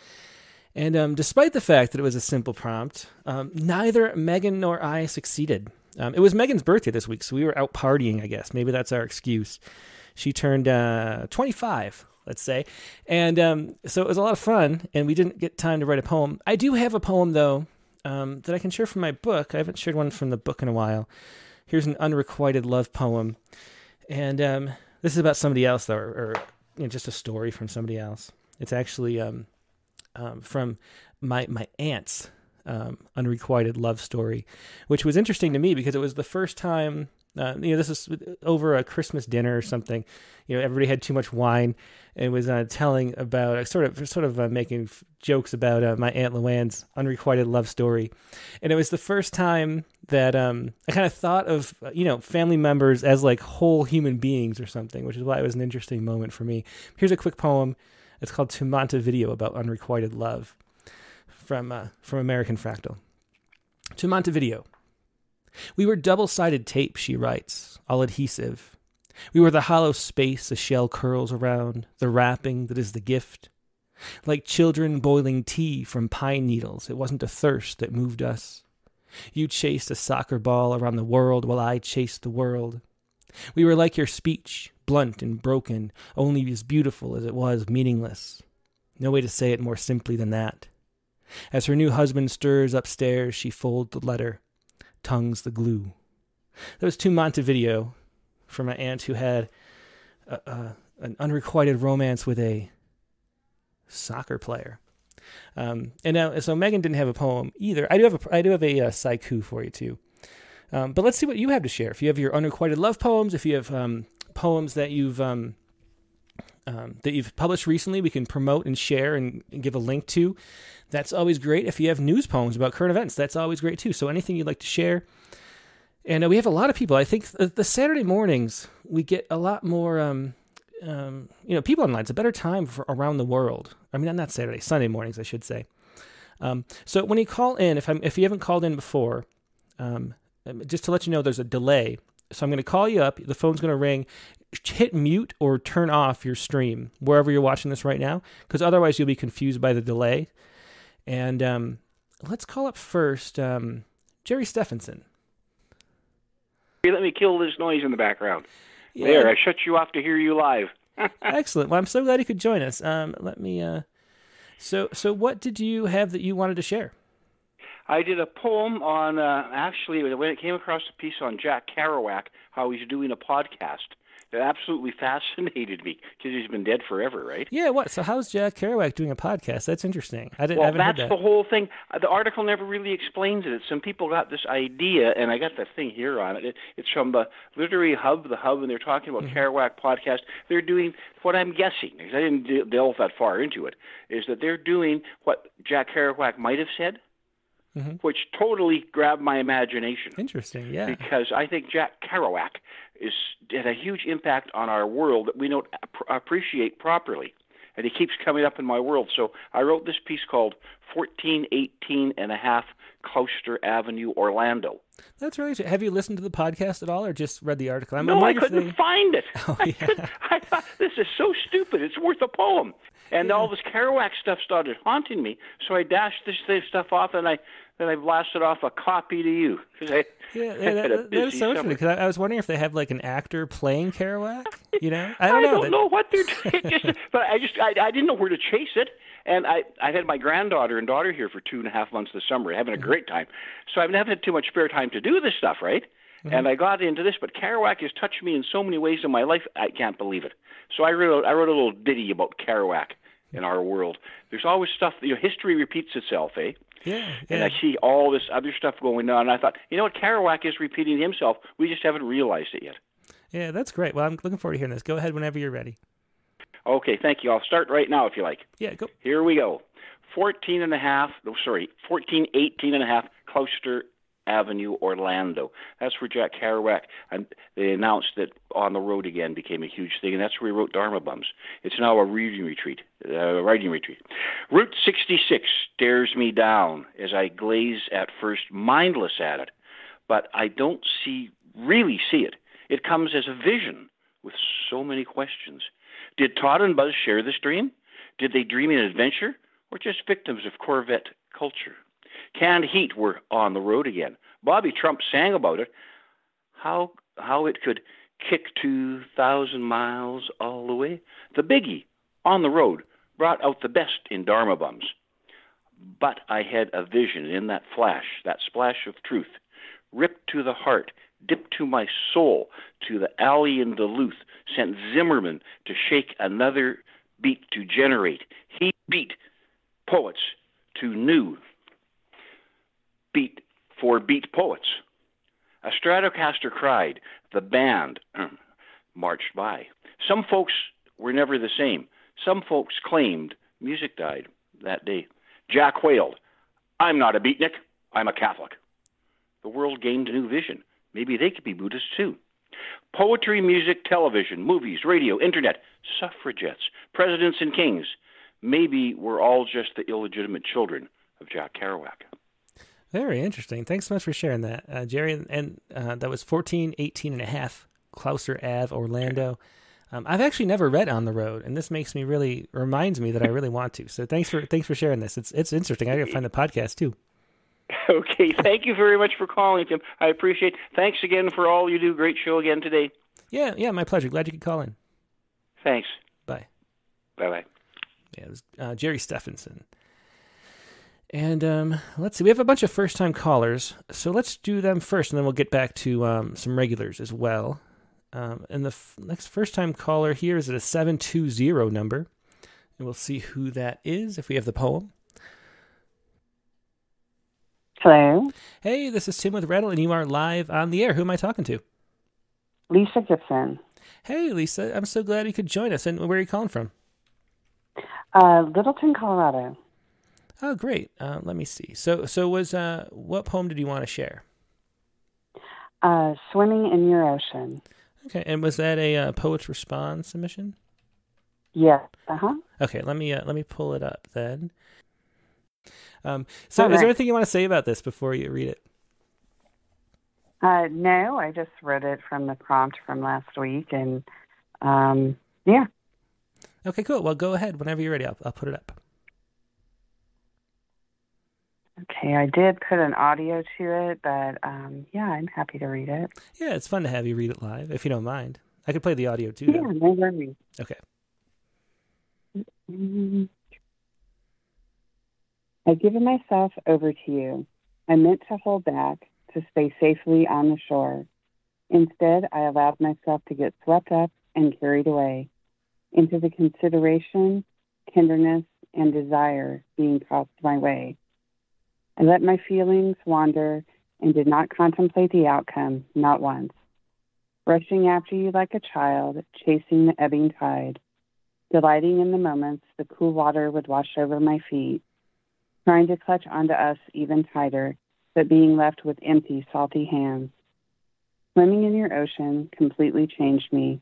And um, despite the fact that it was a simple prompt, um, neither Megan nor I succeeded. Um, it was Megan's birthday this week, so we were out partying, I guess. Maybe that's our excuse. She turned uh, 25 let's say. And um, so it was a lot of fun, and we didn't get time to write a poem. I do have a poem, though, um, that I can share from my book. I haven't shared one from the book in a while. Here's an unrequited love poem. And um, this is about somebody else, though, or, or you know, just a story from somebody else. It's actually um, um, from my, my aunt's um, unrequited love story, which was interesting to me because it was the first time uh, you know, this is over a Christmas dinner or something. You know, everybody had too much wine and was uh, telling about uh, sort of sort of uh, making f- jokes about uh, my aunt Luann's unrequited love story, and it was the first time that um, I kind of thought of uh, you know family members as like whole human beings or something, which is why it was an interesting moment for me. Here's a quick poem. It's called "To Montevideo" about unrequited love from from American Fractal. To Montevideo. We were double sided tape, she writes, all adhesive. We were the hollow space a shell curls around, the wrapping that is the gift. Like children boiling tea from pine needles, it wasn't a thirst that moved us. You chased a soccer ball around the world while I chased the world. We were like your speech, blunt and broken, only as beautiful as it was meaningless. No way to say it more simply than that. As her new husband stirs upstairs, she folds the letter, tongues the glue. That was to Montevideo for my aunt who had a, a, an unrequited romance with a soccer player. Um, and now, so Megan didn't have a poem either. I do have a, I do have a, a uh, for you too. Um, but let's see what you have to share. If you have your unrequited love poems, if you have um, poems that you've um, um, that you've published recently, we can promote and share and, and, give a link to. That's always great. If you have news poems about current events, that's always great too. So anything you'd like to share. And uh, we have a lot of people. I think the, the Saturday mornings we get a lot more. Um, um, you know, people online. It's a better time for around the world. I mean, not Saturday, Sunday mornings, I should say. Um, so when you call in, if I'm if you haven't called in before, um, just to let you know, there's a delay. So I'm going to call you up. The phone's going to ring hit mute or turn off your stream wherever you're watching this right now, because otherwise you'll be confused by the delay. And um, let's call up first um, Jerry Stephenson. Let me kill this noise in the background. Yeah. There, I shut you off to hear you live. Excellent. Well, I'm so glad you could join us. Um, let me. Uh, so, so what did you have that you wanted to share? I did a poem on uh, actually when it came across a piece on Jack Kerouac, how he's doing a podcast it absolutely fascinated me because he's been dead forever, right? Yeah. What? So how's Jack Kerouac doing a podcast? That's interesting. I didn't. Well, that's that. the whole thing. Uh, the article never really explains it. Some people got this idea, and I got the thing here on it. It's from the Literary Hub, the Hub, and they're talking about mm-hmm. Kerouac podcast. They're doing what I'm guessing because I didn't delve that far into it. Is that they're doing what Jack Kerouac might have said. Mm-hmm. which totally grabbed my imagination. Interesting, yeah. Because I think Jack is had a huge impact on our world that we don't ap- appreciate properly. and he keeps coming up in my world. So I wrote this piece called 1418 and a half Clouser Avenue, Orlando. That's really. Have you listened to the podcast at all, or just read the article? I'm, no, i couldn't they... find it. Oh, yeah. I, I, thought this is so stupid. It's worth a poem. And yeah. all this Kerouac stuff started haunting me, so I dashed this, stuff off, and I then I blasted off a copy to you. I, yeah, that, that is so interesting because I, I, was wondering if they have like an actor playing Kerouac. You know, I don't know. I don't know what they're doing. just, but I just I, I didn't know where to chase it. And I, I've had my granddaughter and daughter here for two and a half months this summer, having a mm-hmm. great time. So I've never had too much spare time to do this stuff, right? Mm-hmm. And I got into this, but Kerouac has touched me in so many ways in my life, I can't believe it. So I wrote, I wrote a little ditty about Kerouac in our world. There's always stuff, you know, history repeats itself, eh? Yeah, yeah. And I see all this other stuff going on. And I thought, you know what, Kerouac is repeating himself. We just haven't realized it yet. Yeah, that's great. Well, I'm looking forward to hearing this. Go ahead whenever you're ready. Okay, thank you. I'll start right now if you like. Yeah, go. Here we go. 14 and a half, no, sorry, 14, 18 and a half Clouser Avenue, Orlando. That's where Jack Kerouac, and they announced that On the Road Again became a huge thing, and that's where he wrote Dharma Bums. It's now a reading retreat, uh, writing retreat. Route 66 stares me down as I glaze at first, mindless at it, but I don't see, really see it. It comes as a vision with so many questions. Did Todd and Buzz share this dream? Did they dream an adventure? Or just victims of Corvette culture? Canned Heat were on the road again. Bobby Troup sang about it. How how it could kick two thousand miles all the way. The Biggie on the road brought out the best in Dharma bums. But I had a vision in that flash, that splash of truth, ripped to the heart, dipped to my soul, to the alley in Duluth, sent Zimmerman to shake another beat to generate. He beat poets to new beat for beat poets. A Stratocaster cried, the band um, marched by. Some folks were never the same. Some folks claimed music died that day. Jack wailed, I'm not a beatnik, I'm a Catholic. The world gained a new vision. Maybe they could be Buddhists too. Poetry, music, television, movies, radio, internet, suffragettes, presidents and kings. Maybe we're all just the illegitimate children of Jack Kerouac. Very interesting. Thanks so much for sharing that, uh, Jerry. And uh, that was 14, 18 and a half, Clouser Ave, Orlando. Um, I've actually never read On the Road, and this makes me really reminds me that I really want to. So thanks for thanks for sharing this. It's it's interesting. I got to find the podcast too. Okay, thank you very much for calling, Tim. I appreciate. It. Thanks again for all you do. Great show again today. Yeah, yeah, my pleasure. Glad you could call in. Thanks. Bye. Bye bye. Yeah, it was uh, Jerry Stephenson. And um, let's see, we have a bunch of first time callers. So let's do them first, and then we'll get back to um, some regulars as well. Um, and the f- next first time caller here is at a 720 number. And we'll see who that is if we have the poem. Hello. Hey, this is Tim with Rattle, and you are live on the air. Who am I talking to? Lisa Gibson. Hey, Lisa. I'm so glad you could join us. And where are you calling from? Uh, Littleton, Colorado. Oh, great. Uh, let me see. So, so was uh, what poem did you want to share? Uh, swimming in your ocean. Okay, and was that a uh, poet's response submission? Yes. Uh huh. Okay, let me uh, let me pull it up then. Um, so, All is right. there anything you want to say about this before you read it? Uh, no, I just read it from the prompt from last week, and um, yeah. Okay, cool. Well, go ahead whenever you're ready. I'll, I'll put it up. Okay, I did put an audio to it, but um, yeah, I'm happy to read it. Yeah, it's fun to have you read it live, if you don't mind. I could play the audio too. Yeah, no worries. Okay. I've given myself over to you. I meant to hold back, to stay safely on the shore. Instead, I allowed myself to get swept up and carried away into the consideration, tenderness, and desire being tossed my way. I let my feelings wander and did not contemplate the outcome, not once. Rushing after you like a child, chasing the ebbing tide, delighting in the moments the cool water would wash over my feet, trying to clutch onto us even tighter, but being left with empty, salty hands. Swimming in your ocean completely changed me.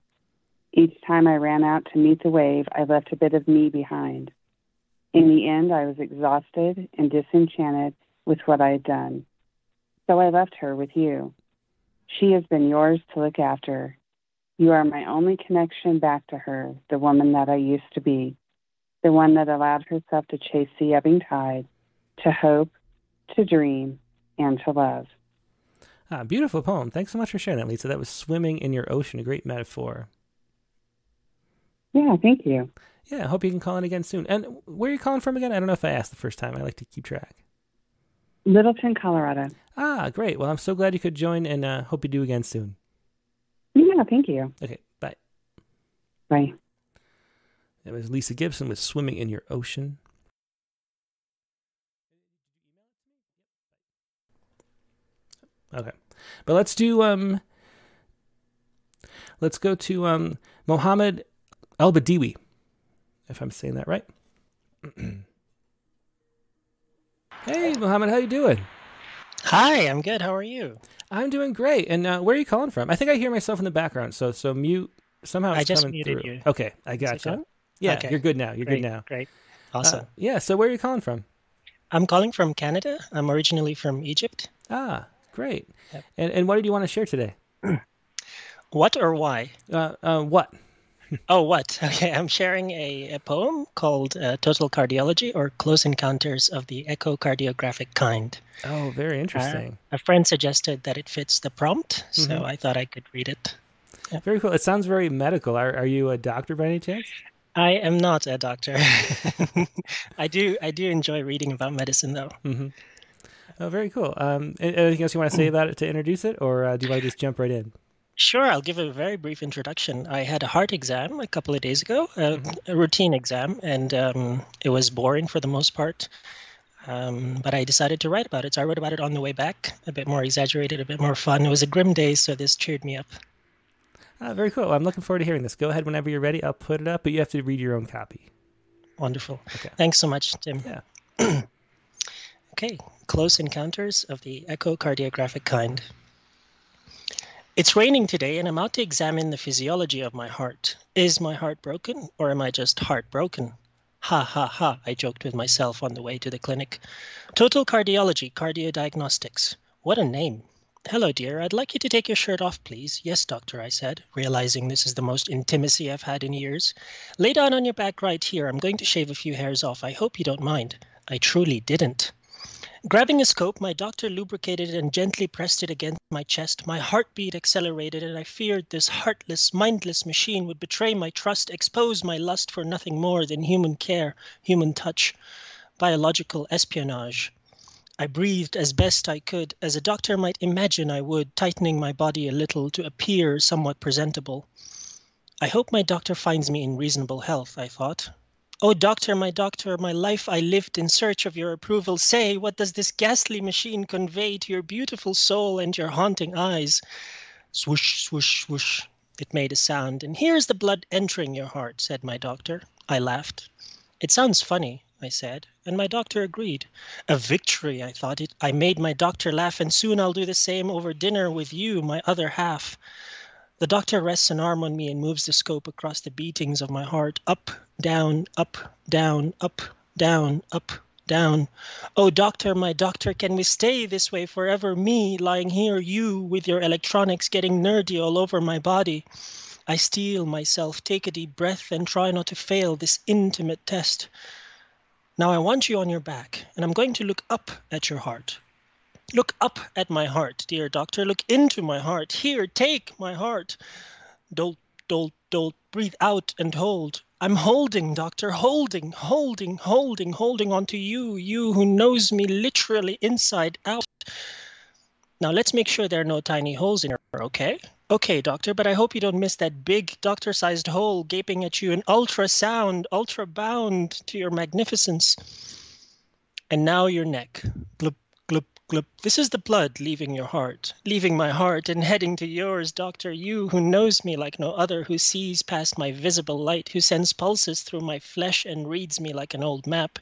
Each time I ran out to meet the wave, I left a bit of me behind. In the end, I was exhausted and disenchanted with what I had done. So I left her with you. She has been yours to look after. You are my only connection back to her, the woman that I used to be, the one that allowed herself to chase the ebbing tide, to hope, to dream, and to love. Ah, beautiful poem. Thanks so much for sharing that, Lisa. That was Swimming in Your Ocean, a great metaphor. Yeah, thank you. Yeah, I hope you can call in again soon. And where are you calling from again? I don't know if I asked the first time. I like to keep track. Littleton, Colorado. Ah, great. Well, I'm so glad you could join and uh, hope you do again soon. Yeah, thank you. Okay, bye. Bye. That was Lisa Gibson with Swimming in Your Ocean. Okay. But let's do um let's go to um Mohammed Al Badiwi, if I'm saying that right. hey Mohammed, how you doing? Hi, I'm good. How are you? I'm doing great. And uh, where are you calling from? I think I hear myself in the background, so so mute somehow. I just coming muted through. you. Okay, I got it you. Yeah, Okay. you're good now. You're great, good now. Great. Uh, Awesome. yeah. So where are you calling from? I'm calling from Canada. I'm originally from Egypt. Ah, great. Yep. And and what did you want to share today? What or why? Uh, uh, what? Oh, what? Okay, I'm sharing a, a poem called uh, Total Cardiology or Close Encounters of the Echocardiographic Kind. Oh, very interesting. A friend suggested that it fits the prompt, so Mhm. I thought I could read it. Very cool. It sounds very medical. Are are you a doctor by any chance? I am not a doctor. I do I do enjoy reading about medicine though. Mm-hmm. Oh, very cool. Um, anything else you want to say about it to introduce it, or uh, do you want to just jump right in? Sure, I'll give a very brief introduction. I had a heart exam a couple of days ago, a, a routine exam, and um, it was boring for the most part. Um, but I decided to write about it. So I wrote about it on the way back, a bit more exaggerated, a bit more fun. It was a grim day, so this cheered me up. Ah, very cool. I'm looking forward to hearing this. Go ahead whenever you're ready. I'll put it up, but you have to read your own copy. Wonderful. Okay. Thanks so much, Tim. Yeah. okay, close encounters of the echocardiographic kind. It's raining today, and I'm out to examine the physiology of my heart. Is my heart broken, or am I just heartbroken? Ha ha ha, I joked with myself on the way to the clinic. Total Cardiology, Cardiodiagnostics. What a name. Hello, dear. I'd like you to take your shirt off, please. Yes, doctor, I said, realizing this is the most intimacy I've had in years. Lay down on your back right here. I'm going to shave a few hairs off. I hope you don't mind. I truly didn't. Grabbing a scope, my doctor lubricated it and gently pressed it against my chest. My heartbeat accelerated, and I feared this heartless, mindless machine would betray my trust, expose my lust for nothing more than human care, human touch, biological espionage. I breathed as best I could, as a doctor might imagine I would, tightening my body a little to appear somewhat presentable. I hope my doctor finds me in reasonable health, I thought. Oh, doctor, my doctor, my life I lived in search of your approval. Say, what does this ghastly machine convey to your beautiful soul and your haunting eyes? Swoosh, swoosh, swoosh. It made a sound. And here's the blood entering your heart, said my doctor. I laughed. It sounds funny, I said, and my doctor agreed. A victory, I thought it. I made my doctor laugh, and soon I'll do the same over dinner with you, my other half. The doctor rests an arm on me and moves the scope across the beatings of my heart up, down, up, down, up, down, up, down. Oh, doctor, my doctor, can we stay this way forever? Me lying here, you with your electronics getting nerdy all over my body. I steel myself, take a deep breath, and try not to fail this intimate test. Now I want you on your back, and I'm going to look up at your heart. Look up at my heart, dear doctor. Look into my heart. Here, take my heart. Dolt, dolt, dolt. Breathe out and hold. I'm holding, doctor, holding, holding, holding, holding on to you, you who knows me literally inside out. Now let's make sure there are no tiny holes in her, okay? Okay, doctor, but I hope you don't miss that big doctor sized hole gaping at you, an ultrasound, ultra bound to your magnificence. And now your neck. Glup. This is the blood leaving your heart, leaving my heart and heading to yours, doctor. You who knows me like no other, who sees past my visible light, who sends pulses through my flesh and reads me like an old map,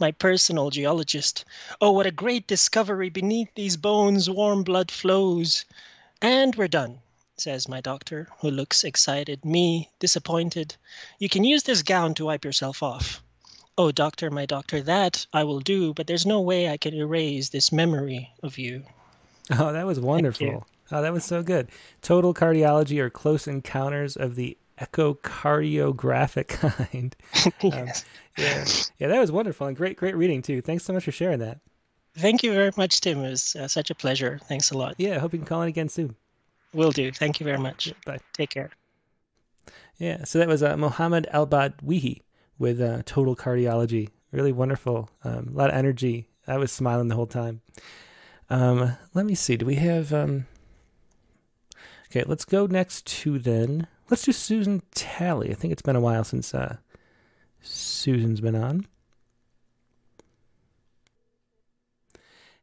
my personal geologist. Oh, what a great discovery! Beneath these bones, warm blood flows. And we're done. says my doctor, who looks excited, me disappointed. You can use this gown to wipe yourself off. Oh, doctor, my doctor, that I will do, but there's no way I can erase this memory of you. Oh, that was wonderful. Oh, that was so good. Total cardiology or close encounters of the echocardiographic kind. yes. Um, yeah, yeah, that was wonderful and great, great reading too. Thanks so much for sharing that. Thank you very much, Tim. It was uh, such a pleasure. Thanks a lot. Yeah, I hope you can call in again soon. Will do. Thank you very much. Bye. Take care. Yeah, so that was uh, Mohammed Albadwihi with uh, Total Cardiology. Really wonderful. Um, a lot of energy. I was smiling the whole time. Um, let me see. Do we have? Um... Okay, let's go next to then. Let's do Susan Talley. I think it's been a while since uh, Susan's been on.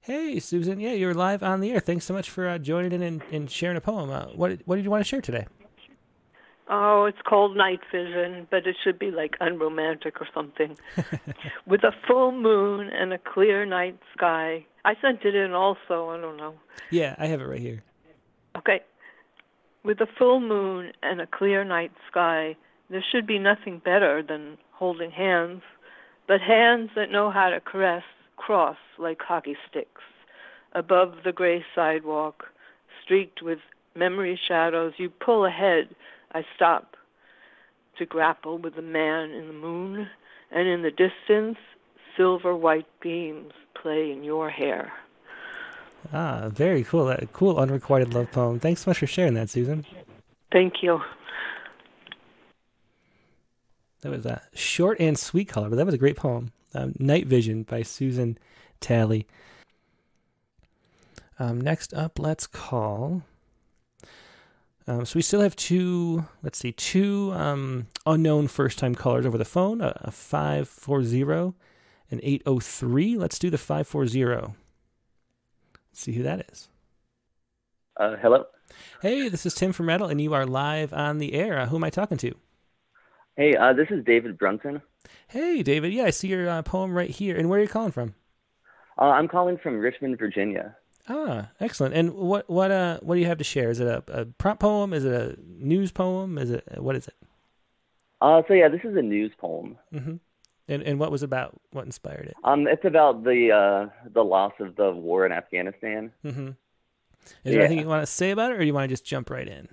Hey, Susan. Yeah, you're live on the air. Thanks so much for uh, joining in and, and, sharing a poem. Uh, what What did you want to share today? Oh, it's called night vision, but it should be like unromantic or something. With a full moon and a clear night sky. I sent it in also. I don't know. Yeah, I have it right here. Okay. With a full moon and a clear night sky, there should be nothing better than holding hands, but hands that know how to caress cross like hockey sticks. Above the gray sidewalk, streaked with memory shadows, you pull ahead. I stop to grapple with the man in the moon, and in the distance, silver white beams play in your hair. Ah, very cool. That cool unrequited love poem. Thanks so much for sharing that, Susan. Thank you. That was a short and sweet color, but that was a great poem um, Night Vision by Susan Talley. Um, next up, let's call. Um, so we still have two, let's see, two um, unknown first time callers over the phone a, a 540 and 803. Let's do the 540. Let's see who that is. Uh, hello. Hey, this is Tim from Rattle, and you are live on the air. Uh, who am I talking to? Hey, uh, this is David Brunson. Hey, David. Yeah, I see your uh, poem right here. And where are you calling from? Uh, I'm calling from Richmond, Virginia. Ah, excellent. And what what uh what do you have to share? Is it a, a prompt poem? Is it a news poem? Is it what is it? Uh, so yeah, this is a news poem. Mm-hmm. And and what was about? What inspired it? Um, it's about the uh the loss of the war in Afghanistan. Mm-hmm. Is yeah. there anything you want to say about it, or do you want to just jump right in?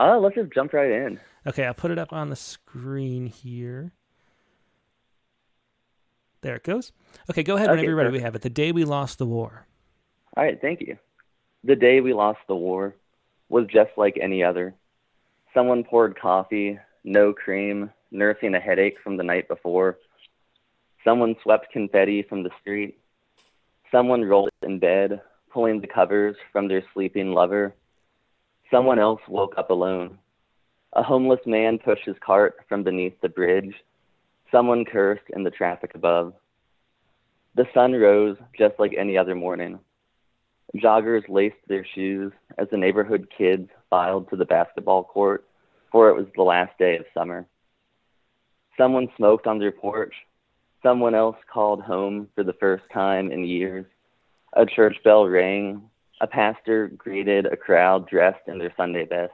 Uh, let's just jump right in. Okay, I'll put it up on the screen here. There it goes. Okay, go ahead whenever you're ready. We have it. The day we lost the war. All right, thank you. The day we lost the war was just like any other. Someone poured coffee, no cream, nursing a headache from the night before. Someone swept confetti from the street. Someone rolled in bed, pulling the covers from their sleeping lover. Someone else woke up alone. A homeless man pushed his cart from beneath the bridge. Someone cursed in the traffic above. The sun rose just like any other morning. Joggers laced their shoes as the neighborhood kids filed to the basketball court, for it was the last day of summer. Someone smoked on their porch. Someone else called home for the first time in years. A church bell rang. A pastor greeted a crowd dressed in their Sunday best.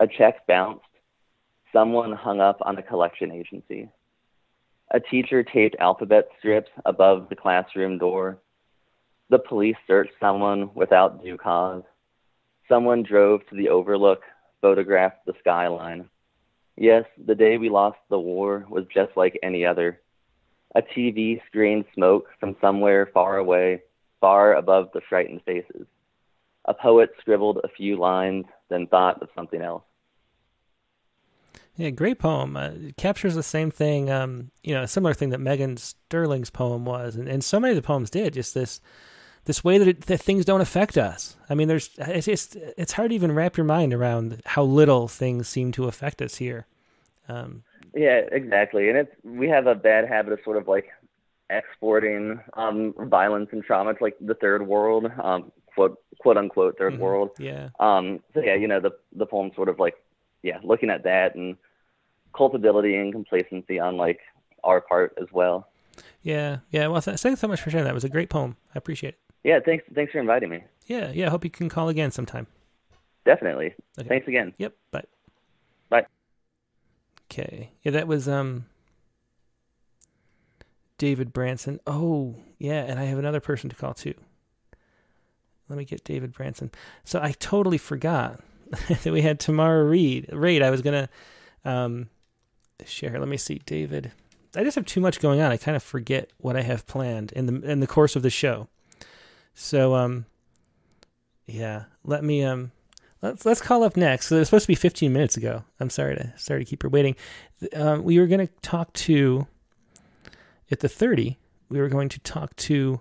A check bounced. Someone hung up on a collection agency. A teacher taped alphabet strips above the classroom door. The police searched someone without due cause. Someone drove to the overlook, photographed the skyline. Yes, the day we lost the war was just like any other. A TV screened smoke from somewhere far away, far above the frightened faces. A poet scribbled a few lines, then thought of something else. Yeah, great poem. Uh, it captures the same thing, um, you know, a similar thing that Megan Sterling's poem was, and, and so many of the poems did. Just this, this way that, it, that things don't affect us. I mean, there's it's just it's hard to even wrap your mind around how little things seem to affect us here. Um, yeah, exactly, and it's we have a bad habit of sort of like exporting um, violence and trauma to like the third world, um, quote quote unquote 3rd mm-hmm. world. Yeah. Um. So yeah, you know the the poem sort of like yeah, looking at that and culpability and complacency on like our part as well. Yeah, yeah. Well, th- thanks so much for sharing that. It was a great poem. I appreciate it. Yeah, thanks. Thanks for inviting me. Yeah, yeah. I hope you can call again sometime. Definitely. Okay. Thanks again. Yep. Bye. Bye. Okay. Yeah, that was um David Branson. Oh, yeah, and I have another person to call too. Let me get David Branson. So I totally forgot that we had Tamara Reed. Reid, I was gonna um share. Let me see, David. I just have too much going on. I kind of forget what I have planned in the in the course of the show. So um yeah, let me um let's let's call up next. So it was supposed to be 15 minutes ago. I'm sorry to sorry to keep her waiting. Um, we were going to talk to at the 30. We were going to talk to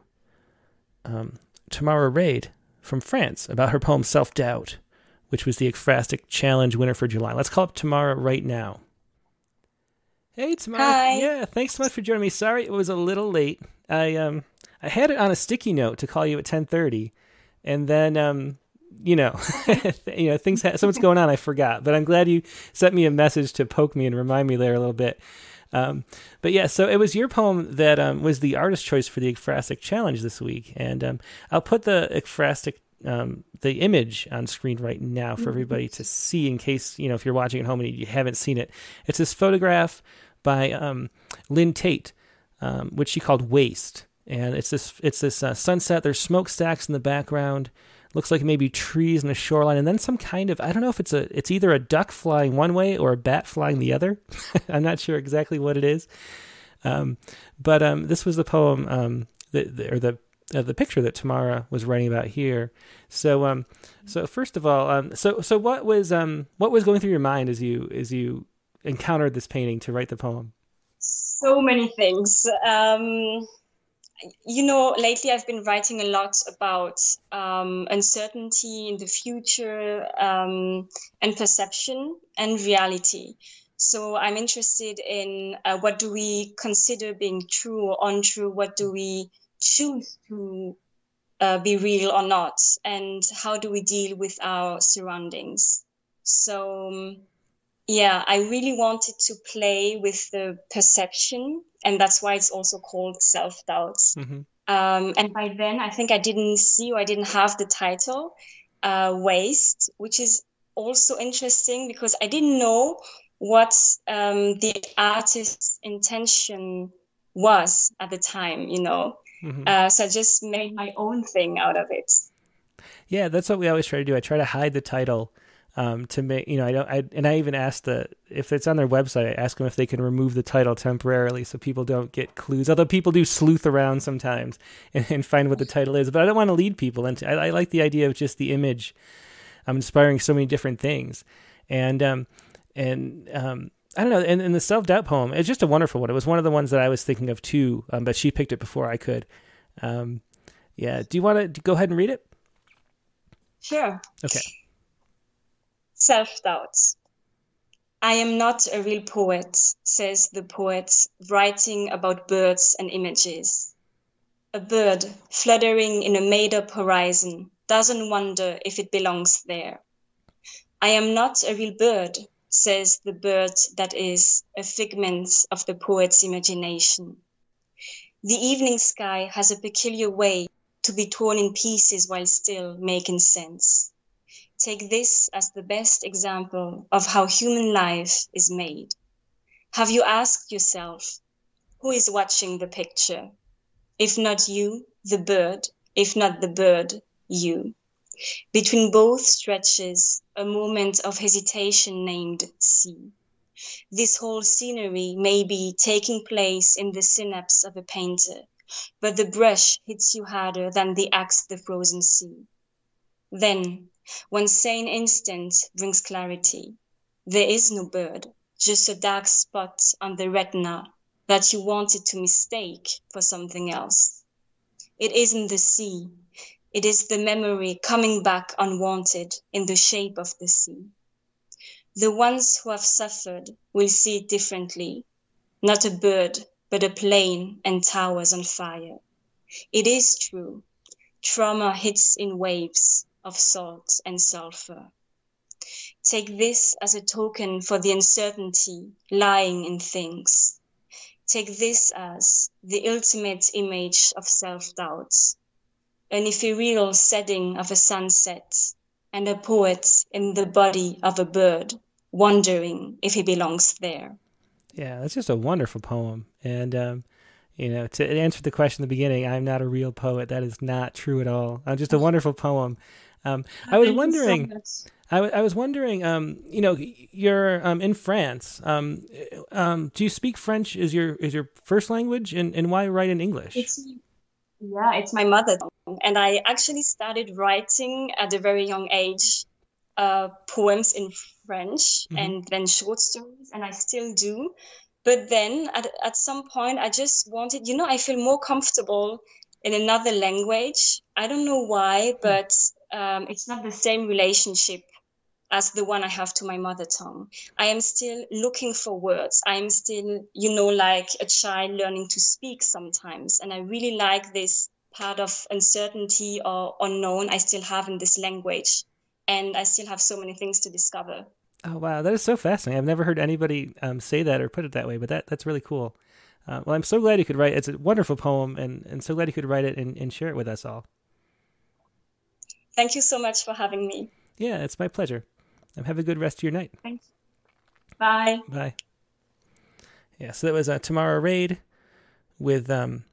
um, Tamara Reid from France about her poem Self Doubt, which was the Ekphrastic Challenge winner for July. Let's call up Tamara right now. Hey Tamara. Hi. Yeah, thanks so much for joining me. Sorry it was a little late. I um I had it on a sticky note to call you at 10:30 and then um you know, you know, things ha- something's going on. I forgot, but I'm glad you sent me a message to poke me and remind me there a little bit. Um, but yeah, so it was your poem that um, was the artist choice for the Ekphrastic Challenge this week, and um, I'll put the Ekphrastic um, the image on screen right now for everybody to see in case you know if you're watching at home and you haven't seen it. It's this photograph by um, Lynn Tate, um, which she called Waste, and it's this it's this uh, sunset. There's smokestacks in the background. Looks like maybe trees and a shoreline. And then some kind of i don't know if it's a it's either a duck flying one way or a bat flying the other. I'm not sure exactly what it is. Um, but um, this was the poem um, the, the, or the uh, the picture that tamara was writing about here. So um so first of all um so so what was um what was going through your mind as you as you encountered this painting to write the poem? So many things. Um you know, lately I've been writing a lot about um, uncertainty in the future um, and perception and reality. So I'm interested in uh, what do we consider being true or untrue? What do we choose to uh, be real or not? And how do we deal with our surroundings? So, um, yeah, I really wanted to play with the perception and that's why it's also called self doubts. mm-hmm. Um, and by then, I think I didn't see or I didn't have the title uh, Waste, which is also interesting because I didn't know what um, the artist's intention was at the time, you know. Mm-hmm. Uh, so I just made my own thing out of it. Yeah, that's what we always try to do. I try to hide the title um, to make you know I don't I and I even asked the if it's on their website I ask them if they can remove the title temporarily so people don't get clues. Although people do sleuth around sometimes and, and find what the title is, but I don't want to lead people into. I, I like the idea of just the image. I'm inspiring so many different things, and um and um I don't know. And, and the self doubt poem it's just a wonderful one. It was one of the ones that I was thinking of too, um, but she picked it before I could. Um, yeah. Do you want to go ahead and read it? Sure. Okay. Self doubt. I am not a real poet, says the poet, writing about birds and images. A bird fluttering in a made up horizon doesn't wonder if it belongs there. I am not a real bird, says the bird that is a figment of the poet's imagination. The evening sky has a peculiar way to be torn in pieces while still making sense. Take this as the best example of how human life is made. Have you asked yourself, who is watching the picture? If not you, the bird, if not the bird, you. Between both stretches a moment of hesitation named sea. This whole scenery may be taking place in the synapse of a painter, but the brush hits you harder than the axe the frozen sea. Then, one sane instant brings clarity. There is no bird, just a dark spot on the retina that you wanted to mistake for something else. It isn't the sea, it is the memory coming back unwanted in the shape of the sea. The ones who have suffered will see it differently. Not a bird, but a plane and towers on fire. It is true. Trauma hits in waves of salt and sulfur. Take this as a token for the uncertainty lying in things. Take this as the ultimate image of self doubt, an ethereal setting of a sunset, and a poet in the body of a bird, wondering if he belongs there. Yeah, that's just a wonderful poem. And, um, you know, to answer the question in the beginning, I'm not a real poet. That is not true at all. I'm just a wonderful poem. Um, I was wondering. So I, w- I was wondering, um, you know, you're um, in France. Um, um, do you speak French? Is your is your first language, and, and why write in English? It's, yeah, it's my mother tongue, and I actually started writing at a very young age, uh, poems in French mm-hmm. and then short stories, and I still do. But then at at some point, I just wanted, you know, I feel more comfortable in another language. I don't know why, hmm. but um, it's not the same relationship as the one I have to my mother tongue. I am still looking for words. I am still, you know, like a child learning to speak sometimes. And I really like this part of uncertainty or unknown I still have in this language. And I still have so many things to discover. Oh wow, that is so fascinating! I've never heard anybody um, say that or put it that way, but that that's really cool. Uh, well, I'm so glad you could write. It's a wonderful poem, and and so glad you could write it and, and share it with us all. Thank you so much for having me. Yeah, it's my pleasure. And have a good rest of your night. Thanks. Bye. Bye. Yeah, so that was a Tamara Raid with um,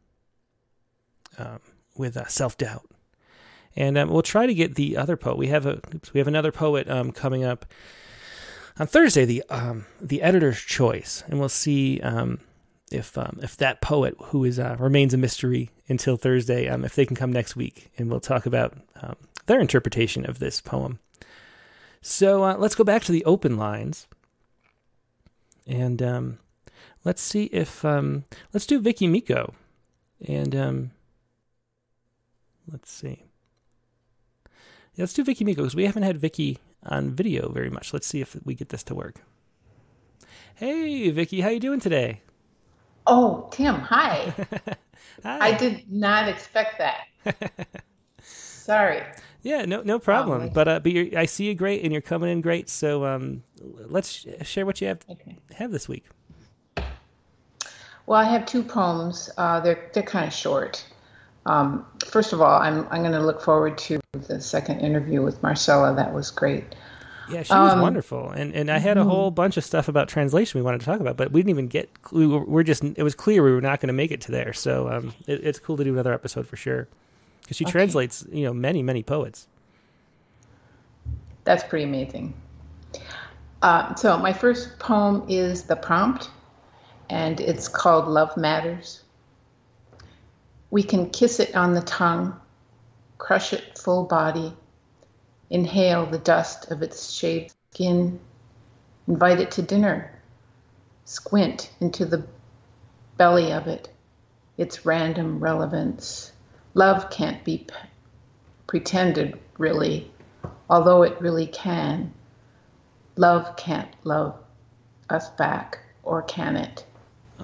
um with uh, self doubt, and um, we'll try to get the other poet. We have a oops, we have another poet um coming up on Thursday. The um the editor's choice, and we'll see um if um, if that poet who is uh, remains a mystery until Thursday, um, if they can come next week, and we'll talk about um, their interpretation of this poem. So uh, let's go back to the open lines, and um, let's see if um, let's do Vicky Miko, and um, let's see. Yeah, let's do Vicky Miko because we haven't had Vicky on video very much. Let's see if we get this to work. Hey, Vicky, how you doing today? Oh, Tim, hi. hi. I did not expect that. Sorry. Yeah, no, no problem. But uh, but I see you great, and you're coming in great. So um, let's share what you have okay. have this week. Well, I have two poems. Uh, they're they're kind of short. Um, first of all, I'm I'm going to look forward to the second interview with Marcela. That was great. Yeah, she was um, wonderful, and and I had a whole bunch of stuff about translation we wanted to talk about, but we didn't even get. We were, we're just. It was clear we were not going to make it to there, so um, it, it's cool to do another episode for sure because she okay. translates you know many many poets. That's pretty amazing. Uh, so my first poem is the prompt, and it's called "Love Matters." We can kiss it on the tongue, crush it full body, inhale the dust of its shaved skin, invite it to dinner, squint into the belly of it, its random relevance love can't be p- pretended, really, although it really can. Love can't love us back, or can it?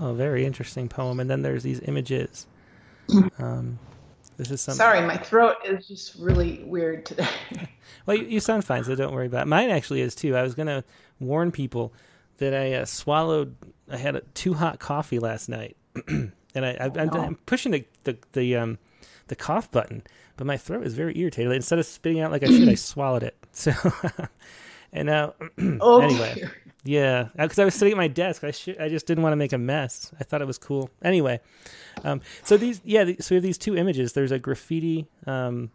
Oh, very interesting poem. And then there's these images. Um, this is something. Sorry, my throat is just really weird today. well, you, you, sound fine, so don't worry about it. Mine actually is too. I was going to warn people that I uh, swallowed, I had a too hot coffee last night. and I, am oh, pushing the, the, the um, the cough button, but my throat is very irritated. Instead of spitting out like I should, I swallowed it. So, and now, oh, anyway, yeah, because I was sitting at my desk. I should, I just didn't want to make a mess. I thought it was cool. Anyway, um, so these, yeah, so we have these two images. There's a graffiti um,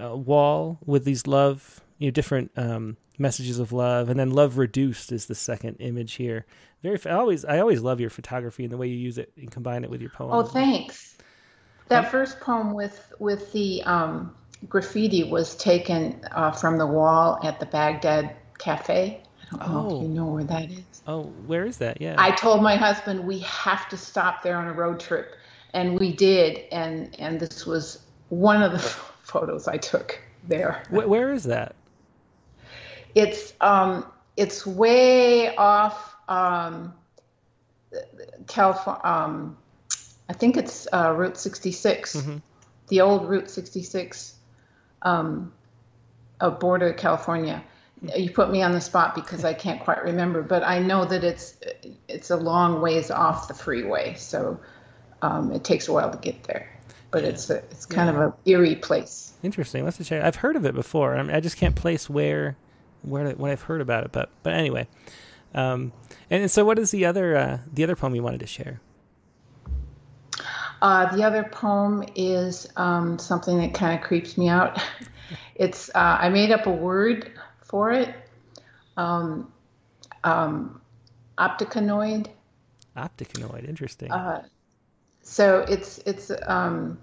uh, wall with these love, you know, different um, messages of love, and then love reduced is the second image here. Very, I always, I always love your photography and the way you use it and combine it with your poem. Oh, thanks. That first poem with with the um, graffiti was taken uh, from the wall at the Bagdad Cafe. I don't know oh. if you know where that is. Oh, where is that? Yeah. I told my husband we have to stop there on a road trip, and we did. And and this was one of the photos I took there. where, where is that? It's um it's way off um California um I think it's uh, Route 66, mm-hmm. the old Route 66 um, of Border, California. You put me on the spot because I can't quite remember, but I know that it's it's a long ways off the freeway, so um, it takes a while to get there. but it's a, it's kind of a eerie place. Interesting. Let's check. I've heard of it before. I, mean, I just can't place where where what I've heard about it. But but anyway, um, and so what is the other uh, the other poem you wanted to share? Uh, the other poem is um, something that kind of creeps me out. it's uh, I made up a word for it. Um, um, opticanoid. Opticanoid, interesting. Uh, so it's it's um,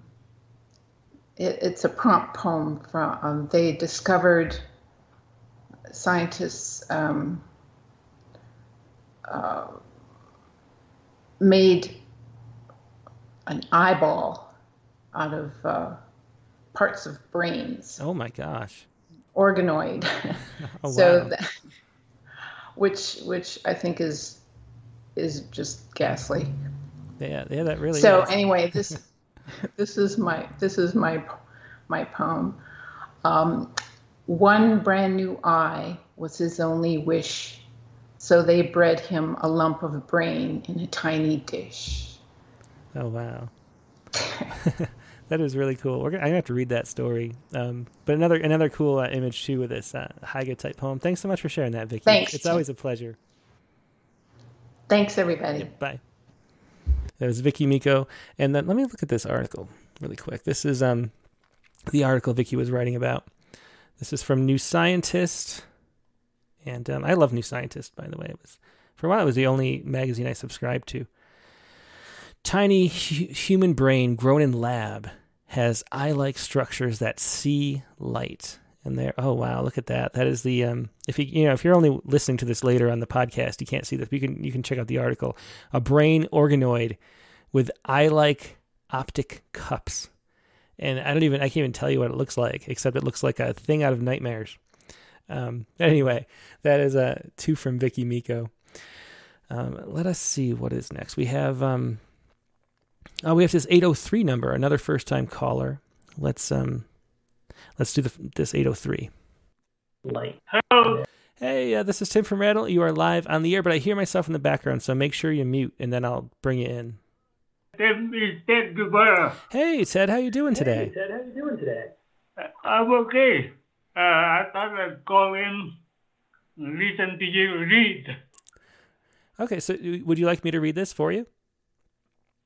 it, it's a prompt poem from um, they discovered scientists um, uh, made an eyeball out of uh, parts of brains. Oh my gosh. Organoid. Oh, so wow. that, which which I think is is just ghastly. Yeah, yeah, that really. so is. anyway, this this is my this is my my poem. Um, one brand new eye was his only wish, so they bred him a lump of brain in a tiny dish. Oh wow. that is really cool. We're gonna, I'm gonna have to read that story. Um, but another another cool uh, image too with this uh, Haiga type poem. Thanks so much for sharing that, Vicky. Thanks, It's always a pleasure. Thanks, everybody. Bye. That was Vicky Miko, and then let me look at this article really quick. This is um the article Vicky was writing about. This is from New Scientist, and um, I love New Scientist. By the way, it was for a while it was the only magazine I subscribed to. Tiny hu- human brain grown in lab has eye-like structures that see light. And there, oh wow, look at that! That is the um. If you you know if you're only listening to this later on the podcast, you can't see this. You can you can check out the article. A brain organoid with eye-like optic cups, and I don't even I can't even tell you what it looks like, except it looks like a thing out of nightmares. Um. Anyway, that is a two from Vicky Miko. Um. Let us see what is next. We have um. Oh, we have this 803 number, another first time caller. Let's um let's do the this 803. Light. Hello. Hey, uh, this is Tim from Rattle. You are live on the air, but I hear myself in the background, so make sure you mute and then I'll bring you in. This is Ted Guevara. Hey, Ted, how you doing today? Ted, how you doing today? I'm okay. Uh, I thought I'd call in and listen to you read. Okay, so uh, would you like me to read this for you?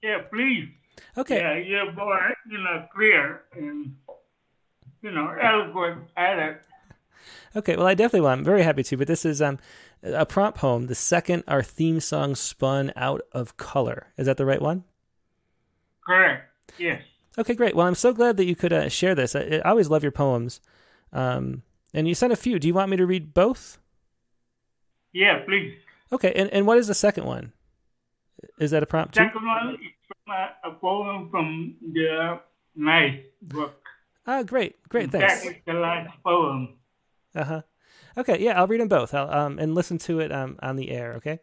Yeah, please. Okay. Yeah, you're more, you know, clear and, you know, eloquent at it. Okay, well, I definitely will. I'm very happy to. But this is um, a prompt poem. The second our theme song spun out of color. Is that the right one? Correct. Yes. Okay, great. Well, I'm so glad that you could uh, share this. I, I always love your poems. Um, and you sent a few. Do you want me to read both? Yeah, please. Okay, and, and what is the second one? Is that a prompt too? Second one is from a, a poem from the nice book. Ah, great, great, That thanks. is the last poem. Uh huh. Okay, yeah, I'll read them both. I'll um and listen to it um on the air. Okay.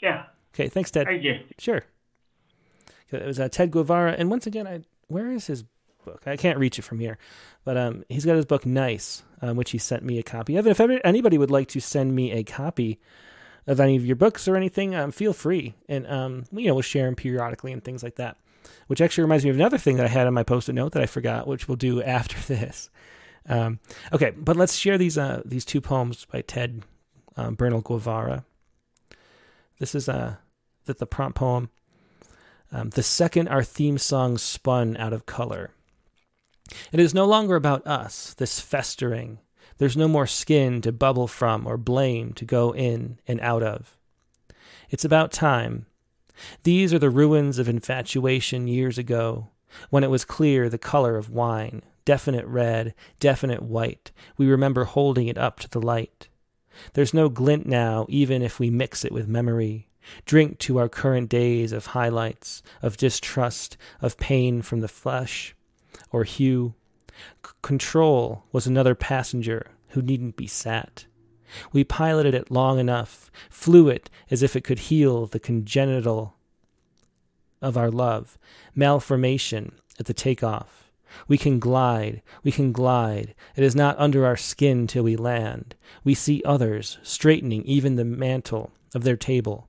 Yeah. Okay. Thanks, Ted. Thank you. Sure. It was uh, Ted Guevara, and once again, I where is his book? I can't reach it from here, but um, he's got his book Nice, um, which he sent me a copy of. And if ever, anybody would like to send me a copy of any of your books or anything, um, feel free, and um, you know, we'll share them periodically and things like that. Which actually reminds me of another thing that I had on my post-it note that I forgot, which we'll do after this. Um, okay, but let's share these uh, these two poems by Ted um, Bernal Guevara. This is uh, the, the prompt poem. Um, the second our theme song spun out of color. It is no longer about us, this festering. There's no more skin to bubble from or blame to go in and out of. It's about time. These are the ruins of infatuation years ago, when it was clear the color of wine, definite red, definite white. We remember holding it up to the light. There's no glint now, even if we mix it with memory. Drink to our current days of highlights, of distrust, of pain from the flesh, or hue. C- control was another passenger who needn't be sat. We piloted it long enough, flew it as if it could heal the congenital of our love, malformation at the takeoff. We can glide, we can glide. It is not under our skin till we land. We see others straightening even the mantle of their table.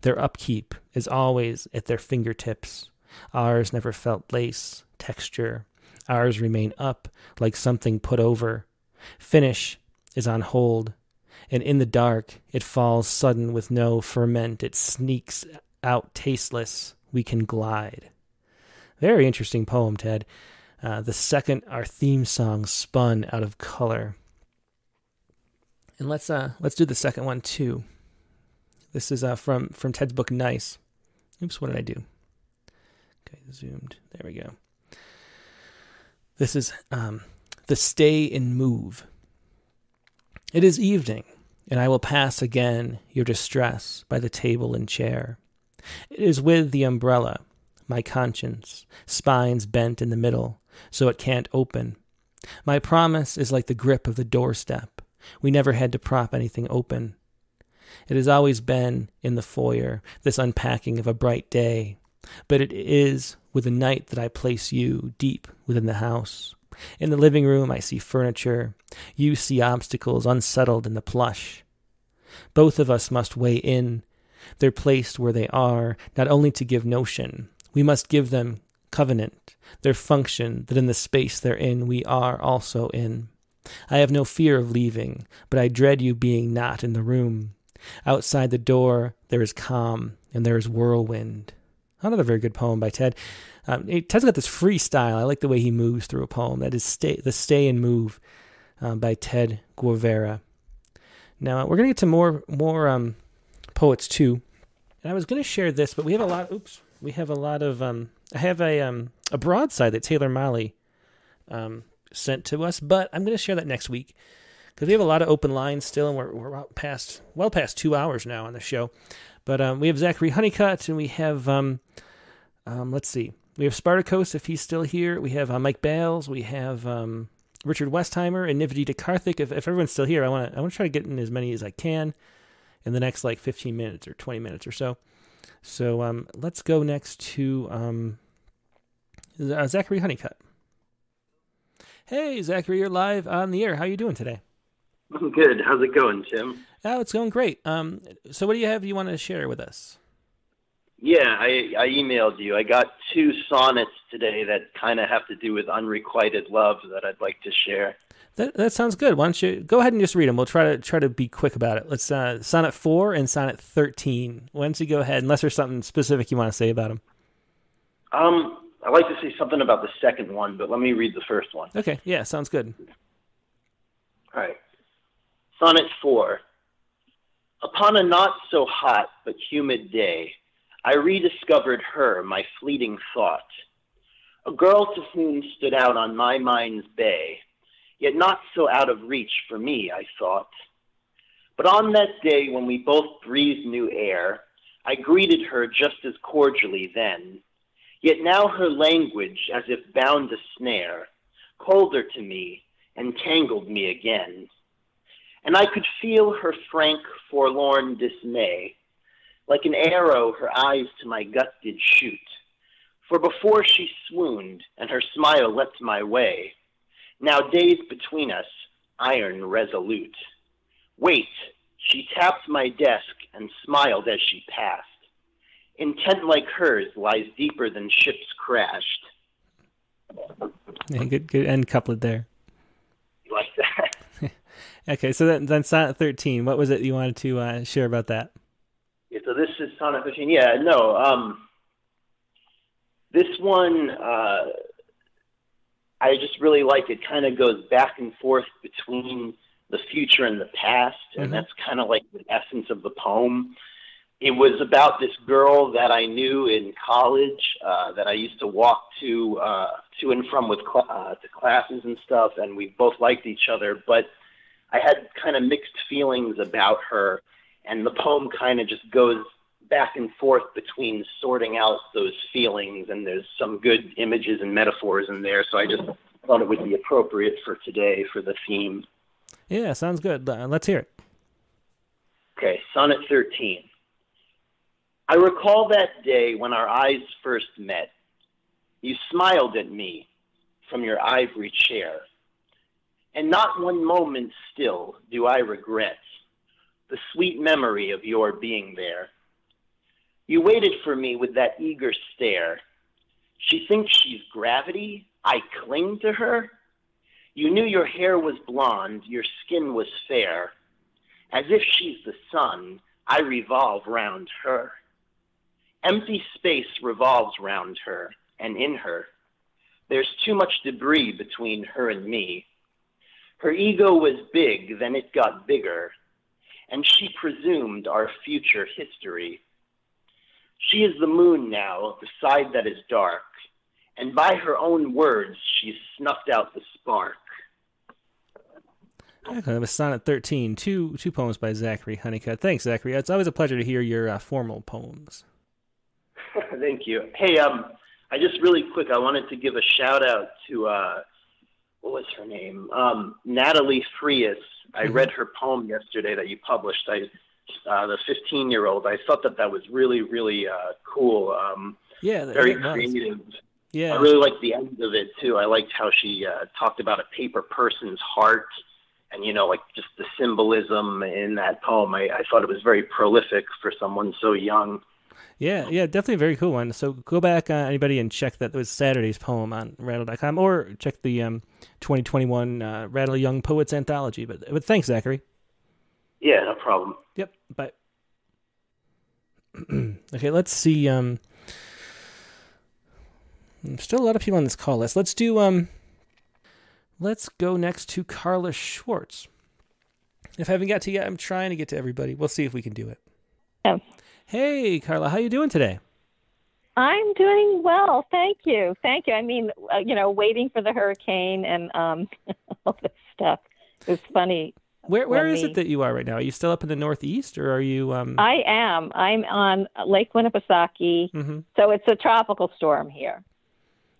Their upkeep is always at their fingertips. Ours never felt lace, texture. Ours remain up like something put over. Finish is on hold, and in the dark it falls sudden with no ferment. It sneaks out tasteless. We can glide. Very interesting poem, Ted. Uh, the second our theme song spun out of color. And let's uh let's do the second one too. This is uh from from Ted's book Nice. Oops, what did I do? Okay, zoomed. There we go. This is um the stay and move. It is evening, and I will pass again your distress by the table and chair. It is with the umbrella, my conscience, spines bent in the middle, so it can't open. My promise is like the grip of the doorstep. We never had to prop anything open. It has always been in the foyer, this unpacking of a bright day, but it is with the night that I place you deep within the house. In the living room, I see furniture. You see obstacles unsettled in the plush. Both of us must weigh in. They're placed where they are, not only to give notion, we must give them covenant, their function that in the space they're in we are also in. I have no fear of leaving, but I dread you being not in the room. Outside the door there is calm, and there is whirlwind. Another very good poem by Ted. Um, Ted's got this freestyle. I like the way he moves through a poem. That is stay, the Stay and Move um, by Ted Guevara. Now we're gonna get to more more um, poets too, and I was gonna share this, but we have a lot. Oops, we have a lot of. Um, I have a um, a broadside that Taylor Molly um, sent to us, but I'm gonna share that next week because we have a lot of open lines still, and we're we're past well past two hours now on the show. But um, we have Zachary Honeycutt, and we have um, um, let's see, we have Spartacus if he's still here. We have uh, Mike Bales. We have um, Richard Westheimer and Nivadi Karthik. If, if everyone's still here, I want to I want to try to get in as many as I can in the next like 15 minutes or 20 minutes or so. So um, let's go next to um, uh, Zachary Honeycutt. Hey, Zachary, you're live on the air. How you doing today? I'm good. How's it going, Tim? Oh, it's going great. Um, so what do you have you want to share with us? Yeah, I, I emailed you. I got two sonnets today that kind of have to do with unrequited love that I'd like to share. That that sounds good. Why don't you go ahead and just read them? We'll try to try to be quick about it. Let's uh, sonnet four and sonnet thirteen. Why don't you go ahead, unless there's something specific you want to say about them? Um, I'd like to say something about the second one, but let me read the first one. Okay, yeah, sounds good. All right. Sonnet four. Upon a not so hot but humid day, I rediscovered her, my fleeting thought, a girl to whom stood out on my mind's bay, yet not so out of reach for me, I thought. But on that day when we both breathed new air, I greeted her just as cordially then. Yet now her language, as if bound a snare, colder to me, entangled me again. And I could feel her frank, forlorn dismay like an arrow, her eyes to my gut did shoot. For before she swooned, and her smile leapt my way, now days between us, iron resolute. Wait, she tapped my desk and smiled as she passed. Intent like hers lies deeper than ships crashed. Yeah, good, good end couplet there. You like that? okay, so then, then sonnet thirteen. What was it you wanted to uh, share about that? Yeah, so this is sonnet 13. Yeah, no. Um, this one, uh, I just really like it. Kind of goes back and forth between the future and the past, and Mhm. that's kind of like the essence of the poem. It was about this girl that I knew in college uh, that I used to walk to uh, to and from with cl- uh, to classes and stuff, and we both liked each other. But I had kind of mixed feelings about her, and the poem kind of just goes back and forth between sorting out those feelings, and there's some good images and metaphors in there. So I just thought it would be appropriate for today for the theme. Yeah, sounds good. Uh, let's hear it. Okay, Sonnet 13. I recall that day when our eyes first met. You smiled at me from your ivory chair. And not one moment still do I regret the sweet memory of your being there. You waited for me with that eager stare, She thinks she's gravity. I cling to her. You knew your hair was blonde, your skin was fair. As if she's the sun, I revolve round her. Empty space revolves round her and in her. There's too much debris between her and me. Her ego was big, then it got bigger, and she presumed our future history. She is the moon now, the side that is dark, and by her own words, she's snuffed out the spark. That was Sonnet 13, two, two poems by Zachary Honeycutt. Thanks, Zachary. It's always a pleasure to hear your uh, formal poems. Thank you. Hey, um, I just really quick, I wanted to give a shout out to uh, what was her name? Um, Natalie Frias. I Mm-hmm. read her poem yesterday that you published. I, uh, the 15 year old. I thought that that was really, really uh, cool. Um, Yeah, very creative. Yeah. I really liked the end of it too. I liked how she uh, talked about a paper person's heart, and you know, like just the symbolism in that poem. I, I thought it was very prolific for someone so young. Yeah, yeah, definitely a very cool one. So go back, uh, anybody, and check that It was Saturday's poem on rattle.com or check the um, 2021 uh, Rattle Young Poets Anthology. But, but thanks, Zachary. Yeah, no problem. Yep, bye. okay, let's see. Um, still a lot of people on this call list. Let's do. Um, let's go next to Carla Schwartz. If I haven't got to yet, I'm trying to get to everybody. We'll see if we can do it. Yeah. Hey, Carla, how you doing today? I'm doing well, thank you, thank you. I mean, uh, you know, waiting for the hurricane and um, all this stuff. It was funny. Where where is it that you are right now? Are you still up in the Northeast, or are you? Um, I am. I'm on Lake Winnipesaukee, Mhm. so it's a tropical storm here,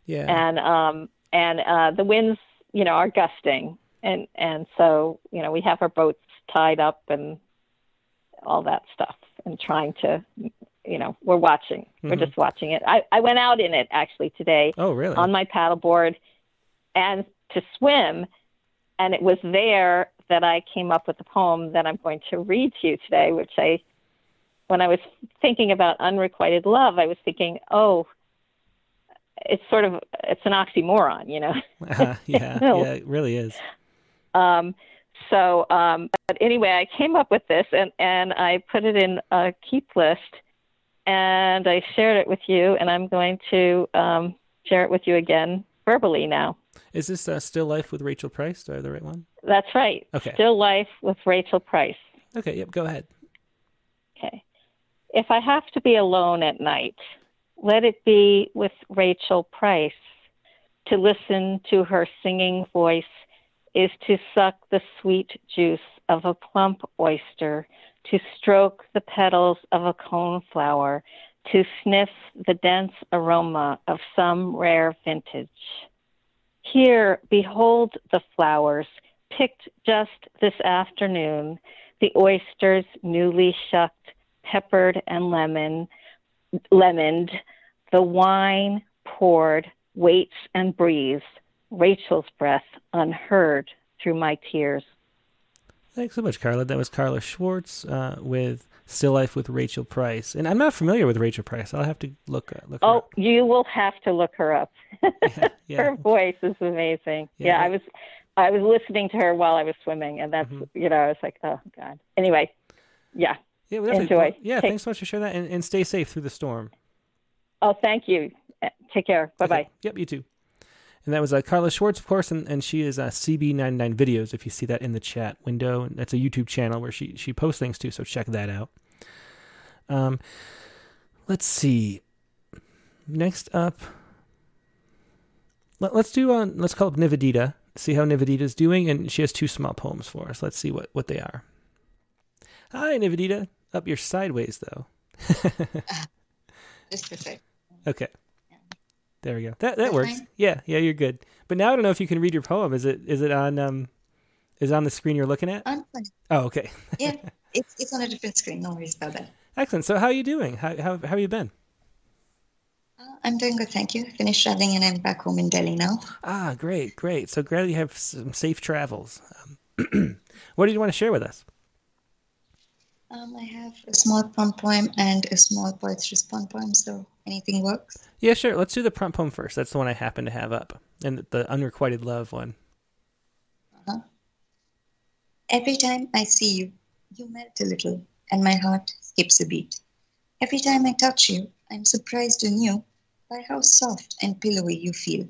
yeah. and um, and uh, the winds, you know, are gusting, and and so you know we have our boats tied up and all that stuff, and trying to, you know, we're watching. We're Mhm. just watching it. I I went out in it actually today. Oh, really? On my paddleboard, and to swim, and it was there that I came up with the poem that I'm going to read to you today, which I, when I was thinking about unrequited love, I was thinking, oh, it's sort of it's an oxymoron, you know. Uh, yeah, yeah, it really is. Um, so, um, but anyway, I came up with this and, and I put it in a keep list and I shared it with you and I'm going to um, share it with you again verbally now. Is this uh, Still Life with Rachel Price? Do I have the right one? That's right. Okay. Still Life with Rachel Price. Okay, yep, go ahead. Okay. If I have to be alone at night, let it be with Rachel Price. To listen to her singing voice is to suck the sweet juice of a plump oyster, to stroke the petals of a coneflower, to sniff the dense aroma of some rare vintage. Here, behold the flowers picked just this afternoon, the oysters newly shucked, peppered and lemon, lemoned, the wine poured, waits and breathes, Rachel's breath unheard through my tears. Thanks so much, Carla. That was Carla Schwartz uh, with Still Life with Rachel Price. And I'm not familiar with Rachel Price. I'll have to look uh, look Oh, you will have to look her up. yeah. Her voice is amazing. Yeah. Yeah, I was I was listening to her while I was swimming and that's Mm-hmm. you know, I was like, Oh God. Anyway, yeah. Yeah, well. Enjoy. Well, yeah, Take- thanks so much for sharing that, and, and stay safe through the storm. Oh, thank you. Take care. Bye bye. Okay. Yep, you too. And that was uh, Carla Schwartz, of course, and, and she is uh, CB99 Videos. If you see that in the chat window, that's a YouTube channel where she she posts things too. So check that out. Um, let's see. Next up, let, us do on. let's call up Nivedita. See how Nivedita's doing, and she has two small poems for us. Let's see what what they are. Hi, Nivedita. Up your sideways though. Just sec. Okay. There we go. That that works. fine? Yeah, yeah, you're good. But now I don't know if you can read your poem. Is it is it on um is it on the screen you're looking at? I'm fine. Oh, okay. Yeah, it's it's on a different screen. No worries about that. Excellent. So how are you doing? How how how have you been? Uh, I'm doing good, thank you. Finished traveling and I'm back home in Delhi now. Ah, great, great. So glad you have some safe travels. Um, what do you want to share with us? Um, I have a small prompt poem and a small poet's response poem, so anything works. Yeah, sure. Let's do the prompt poem first. That's the one I happen to have up, and the unrequited love one. Uh-huh. Every time I see you, you melt a little, and my heart skips a beat. Every time I touch you, I'm surprised anew by how soft and pillowy you feel.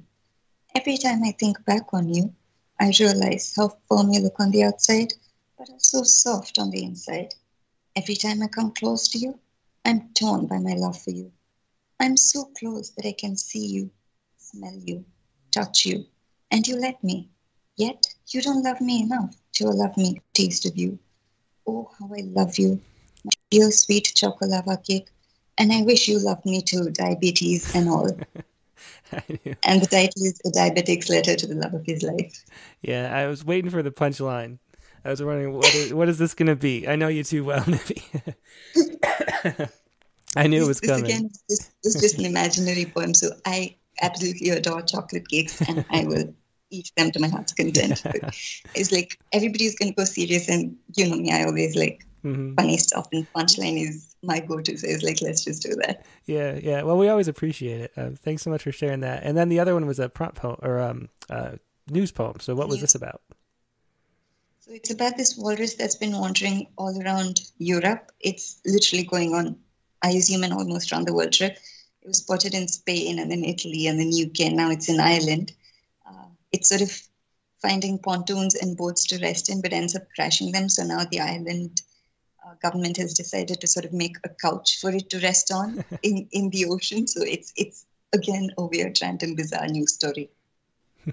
Every time I think back on you, I realize how firm you look on the outside, but are so soft on the inside. Every time I come close to you, I'm torn by my love for you. I'm so close that I can see you, smell you, touch you, and you let me. Yet you don't love me enough to allow me taste of you. Oh, how I love you, my dear sweet chocolava cake. And I wish you loved me too, diabetes and all. and the title is A Diabetic's Letter to the Love of His Life. Yeah, I was waiting for the punchline. I was wondering what is, what is this going to be? I know you too well, Nivi. I knew it was coming. Again, this, this is just an imaginary poem, so I absolutely adore chocolate cakes, and I will eat them to my heart's content. it's like everybody's going to go serious, and you know me, I always like mm-hmm. funny stuff, and punchline is my go-to. So it's like, let's just do that. Yeah, yeah. Well, we always appreciate it. Uh, thanks so much for sharing that. And then the other one was a prompt poem or um, uh, news poem. So what was this about? So it's about this walrus that's been wandering all around Europe. It's literally going on, I assume, an almost round the world trip. It was spotted in Spain and then Italy and then UK, and now it's in Ireland. Uh, it's sort of finding pontoons and boats to rest in, but ends up crashing them. So now the island uh, government has decided to sort of make a couch for it to rest on in, in the ocean. So it's it's again a weird, random, bizarre news story. uh,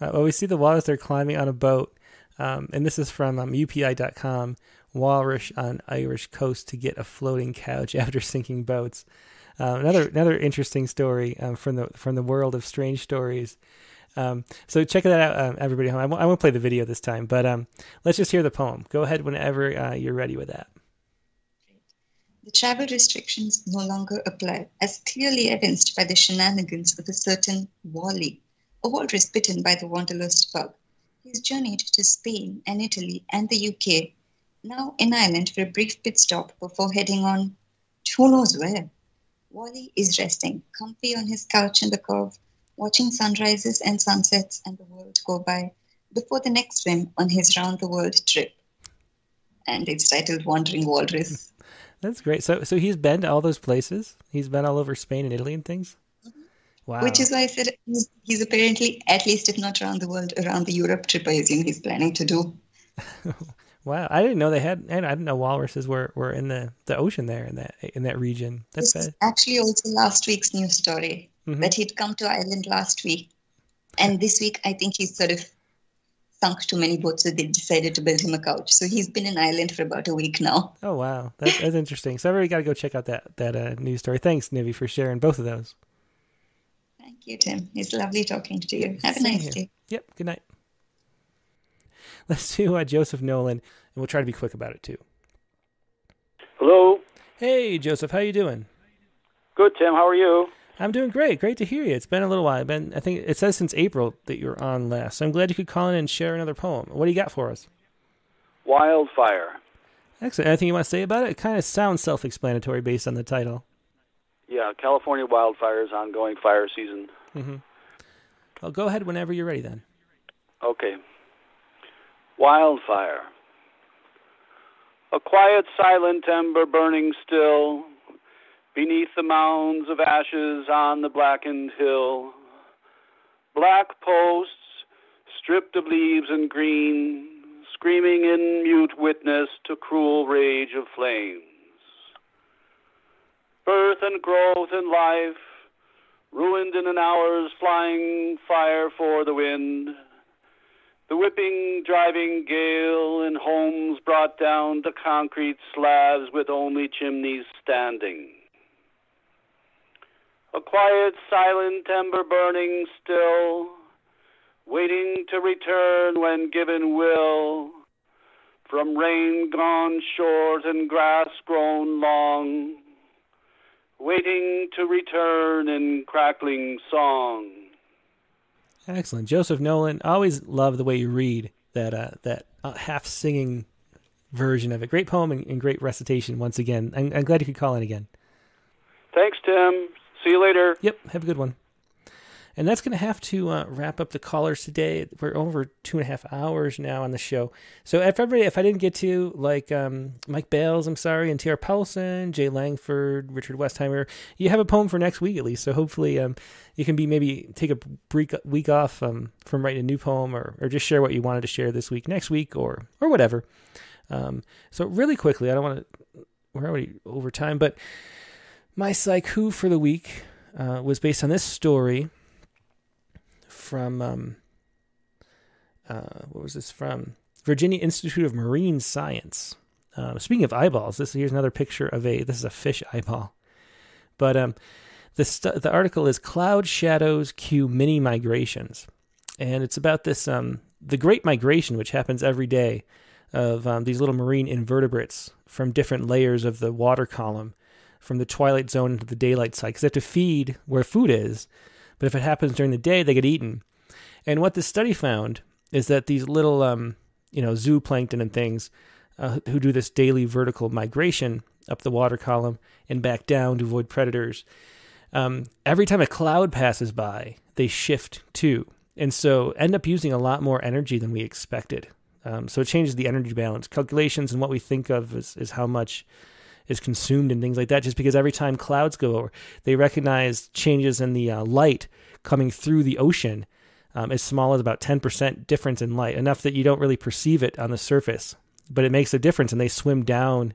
well, we see the walrus they're climbing on a boat um, and this is from um, UPI.com. Walrus on Irish coast to get a floating couch after sinking boats. Uh, another another interesting story um, from the from the world of strange stories. Um, so check that out, um, everybody. Home. Won't play the video this time, but um, let's just hear the poem. Go ahead whenever uh, you're ready with that. The travel restrictions no longer apply, as clearly evinced by the shenanigans of a certain Wally, a walrus bitten by the wanderlust bug. He's journeyed to Spain and Italy and the UK, now in Ireland for a brief pit stop before heading on to who knows where. Wally is resting, comfy on his couch in the cove, watching sunrises and sunsets and the world go by before the next swim on his round the world trip. And it's titled Wandering Walrus. That's great. So so he's been to all those places? He's been all over Spain and Italy and things? Wow. Which is why I said he's, he's, apparently, at least if not around the world, around the Europe trip, I assume he's planning to do. wow, I didn't know they had, and I didn't know walruses were, were in the, the ocean there in that in that region. That's actually also last week's news story mm-hmm. that he'd come to Ireland last week, and this week I think he's sort of sunk too many boats, so they decided to build him a couch. So he's been in Ireland for about a week now. Oh wow, that, that's interesting. So everybody got to go check out that that uh, news story. Thanks, Nivi, for sharing both of those. Thank you, Tim. It's lovely talking to you. Have a nice day. Yep. Good night. Let's do uh, Joseph Nolan, and we'll try to be quick about it too. Hello. Hey, Joseph. How you doing? Good, Tim. How are you? I'm doing great. Great to hear you. It's been a little while. been, I think it says since April that you're on last. So I'm glad you could call in and share another poem. What do you got for us? Wildfire. Excellent. Anything you want to say about it? It kind of sounds self-explanatory based on the title. Yeah, California wildfires, ongoing fire season. Mm-hmm. Well, go ahead whenever you're ready then. Okay. Wildfire. A quiet, silent ember burning still beneath the mounds of ashes on the blackened hill. Black posts, stripped of leaves and green, screaming in mute witness to cruel rage of flames birth and growth and life, ruined in an hour's flying fire for the wind. The whipping, driving gale in homes brought down to concrete slabs with only chimneys standing. A quiet, silent ember burning still, waiting to return when given will. From rain gone short and grass grown long, waiting to return in crackling song. Excellent, Joseph Nolan. Always love the way you read that uh, that uh, half singing version of it. Great poem and, and great recitation once again. I'm, I'm glad you could call in again. Thanks, Tim. See you later. Yep. Have a good one. And that's going to have to uh, wrap up the callers today. We're over two and a half hours now on the show. So if everybody, if I didn't get to, like um, Mike Bales, I'm sorry, and T.R. Pelson, Jay Langford, Richard Westheimer, you have a poem for next week at least. So hopefully um, you can be maybe take a break, week off um, from writing a new poem or, or just share what you wanted to share this week, next week, or or whatever. Um, so really quickly, I don't want to, we're already over time, but my sciku for the week uh, was based on this story from um, uh, what was this from? Virginia Institute of Marine Science. Uh, speaking of eyeballs, this here's another picture of a this is a fish eyeball, but um, the st- the article is cloud shadows cue mini migrations, and it's about this um the Great Migration, which happens every day, of um, these little marine invertebrates from different layers of the water column, from the twilight zone into the daylight side, because they have to feed where food is, but if it happens during the day, they get eaten. And what this study found is that these little, um, you know, zooplankton and things uh, who do this daily vertical migration up the water column and back down to avoid predators, um, every time a cloud passes by, they shift too. And so end up using a lot more energy than we expected. Um, so it changes the energy balance. Calculations and what we think of is, is how much is consumed and things like that, just because every time clouds go over, they recognize changes in the uh, light coming through the ocean um, as small as about 10% difference in light, enough that you don't really perceive it on the surface, but it makes a difference and they swim down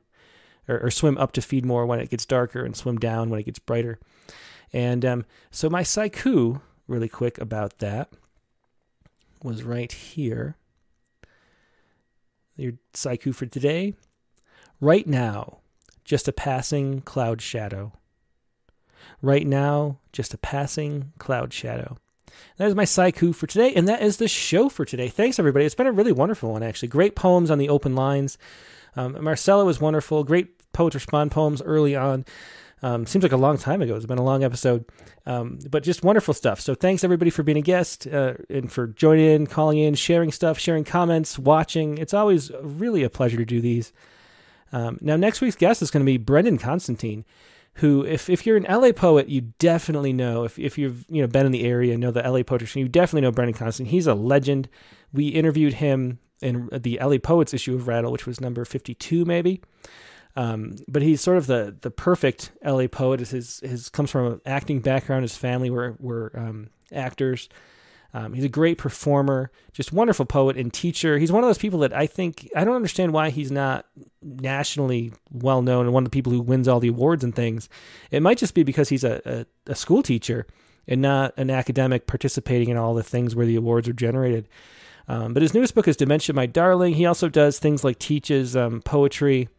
or, or swim up to feed more when it gets darker and swim down when it gets brighter. And um, so my sciku, really quick about that, was right here. Your sciku for today. Right now, just a passing cloud shadow. Right now, just a passing cloud shadow. That is my sciku for today, and that is the show for today. Thanks, everybody. It's been a really wonderful one, actually. Great poems on the open lines. Um, Marcela was wonderful. Great poets respond poems early on. Um, seems like a long time ago. It's been a long episode, um, but just wonderful stuff. So thanks everybody for being a guest uh, and for joining in, calling in, sharing stuff, sharing comments, watching. It's always really a pleasure to do these. Um, now, next week's guest is going to be Brendan Constantine, who, if, if you're an LA poet, you definitely know. If, if you've you know been in the area and know the LA poetry scene, you definitely know Brendan Constantine. He's a legend. We interviewed him in the LA Poets issue of Rattle, which was number 52, maybe. Um, but he's sort of the the perfect LA poet. His his comes from an acting background. His family were were um, actors. Um, he's a great performer, just wonderful poet and teacher. He's one of those people that I think I don't understand why he's not nationally well known and one of the people who wins all the awards and things. It might just be because he's a, a, a school teacher and not an academic participating in all the things where the awards are generated. Um, but his newest book is Dementia, My Darling. He also does things like teaches um, poetry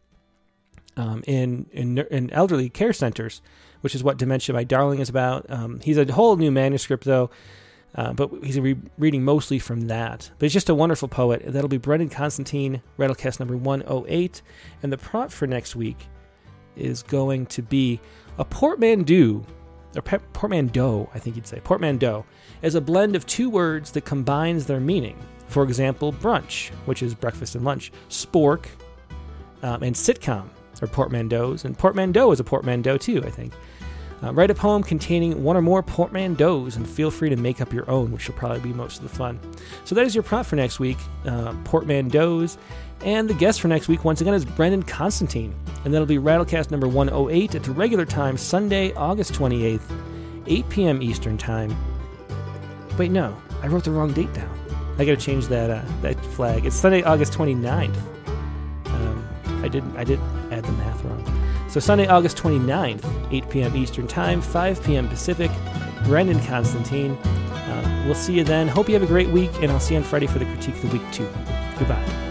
um, in, in in elderly care centers, which is what Dementia, My Darling is about. Um, he's a whole new manuscript though. Uh, but he's re- reading mostly from that. But he's just a wonderful poet. That'll be Brendan Constantine, Rattlecast number 108. And the prompt for next week is going to be a portmanteau, or pe- portmanteau, I think you'd say. Portmanteau is a blend of two words that combines their meaning. For example, brunch, which is breakfast and lunch, spork, um, and sitcom are portmanteaus. And portmanteau is a portmanteau too, I think. Uh, write a poem containing one or more portmanteaus and feel free to make up your own, which will probably be most of the fun. So that is your prompt for next week uh, portmanteaus. And the guest for next week, once again, is Brendan Constantine. And that'll be Rattlecast number 108 at the regular time, Sunday, August 28th, 8 p.m. Eastern Time. Wait, no, I wrote the wrong date down. I gotta change that uh, that flag. It's Sunday, August 29th. Um, I didn't I did add the math wrong. So Sunday, August 29th, 8 p.m. Eastern Time, 5 p.m. Pacific. Brendan Constantine. Uh, we'll see you then. Hope you have a great week, and I'll see you on Friday for the critique of the week too. Goodbye.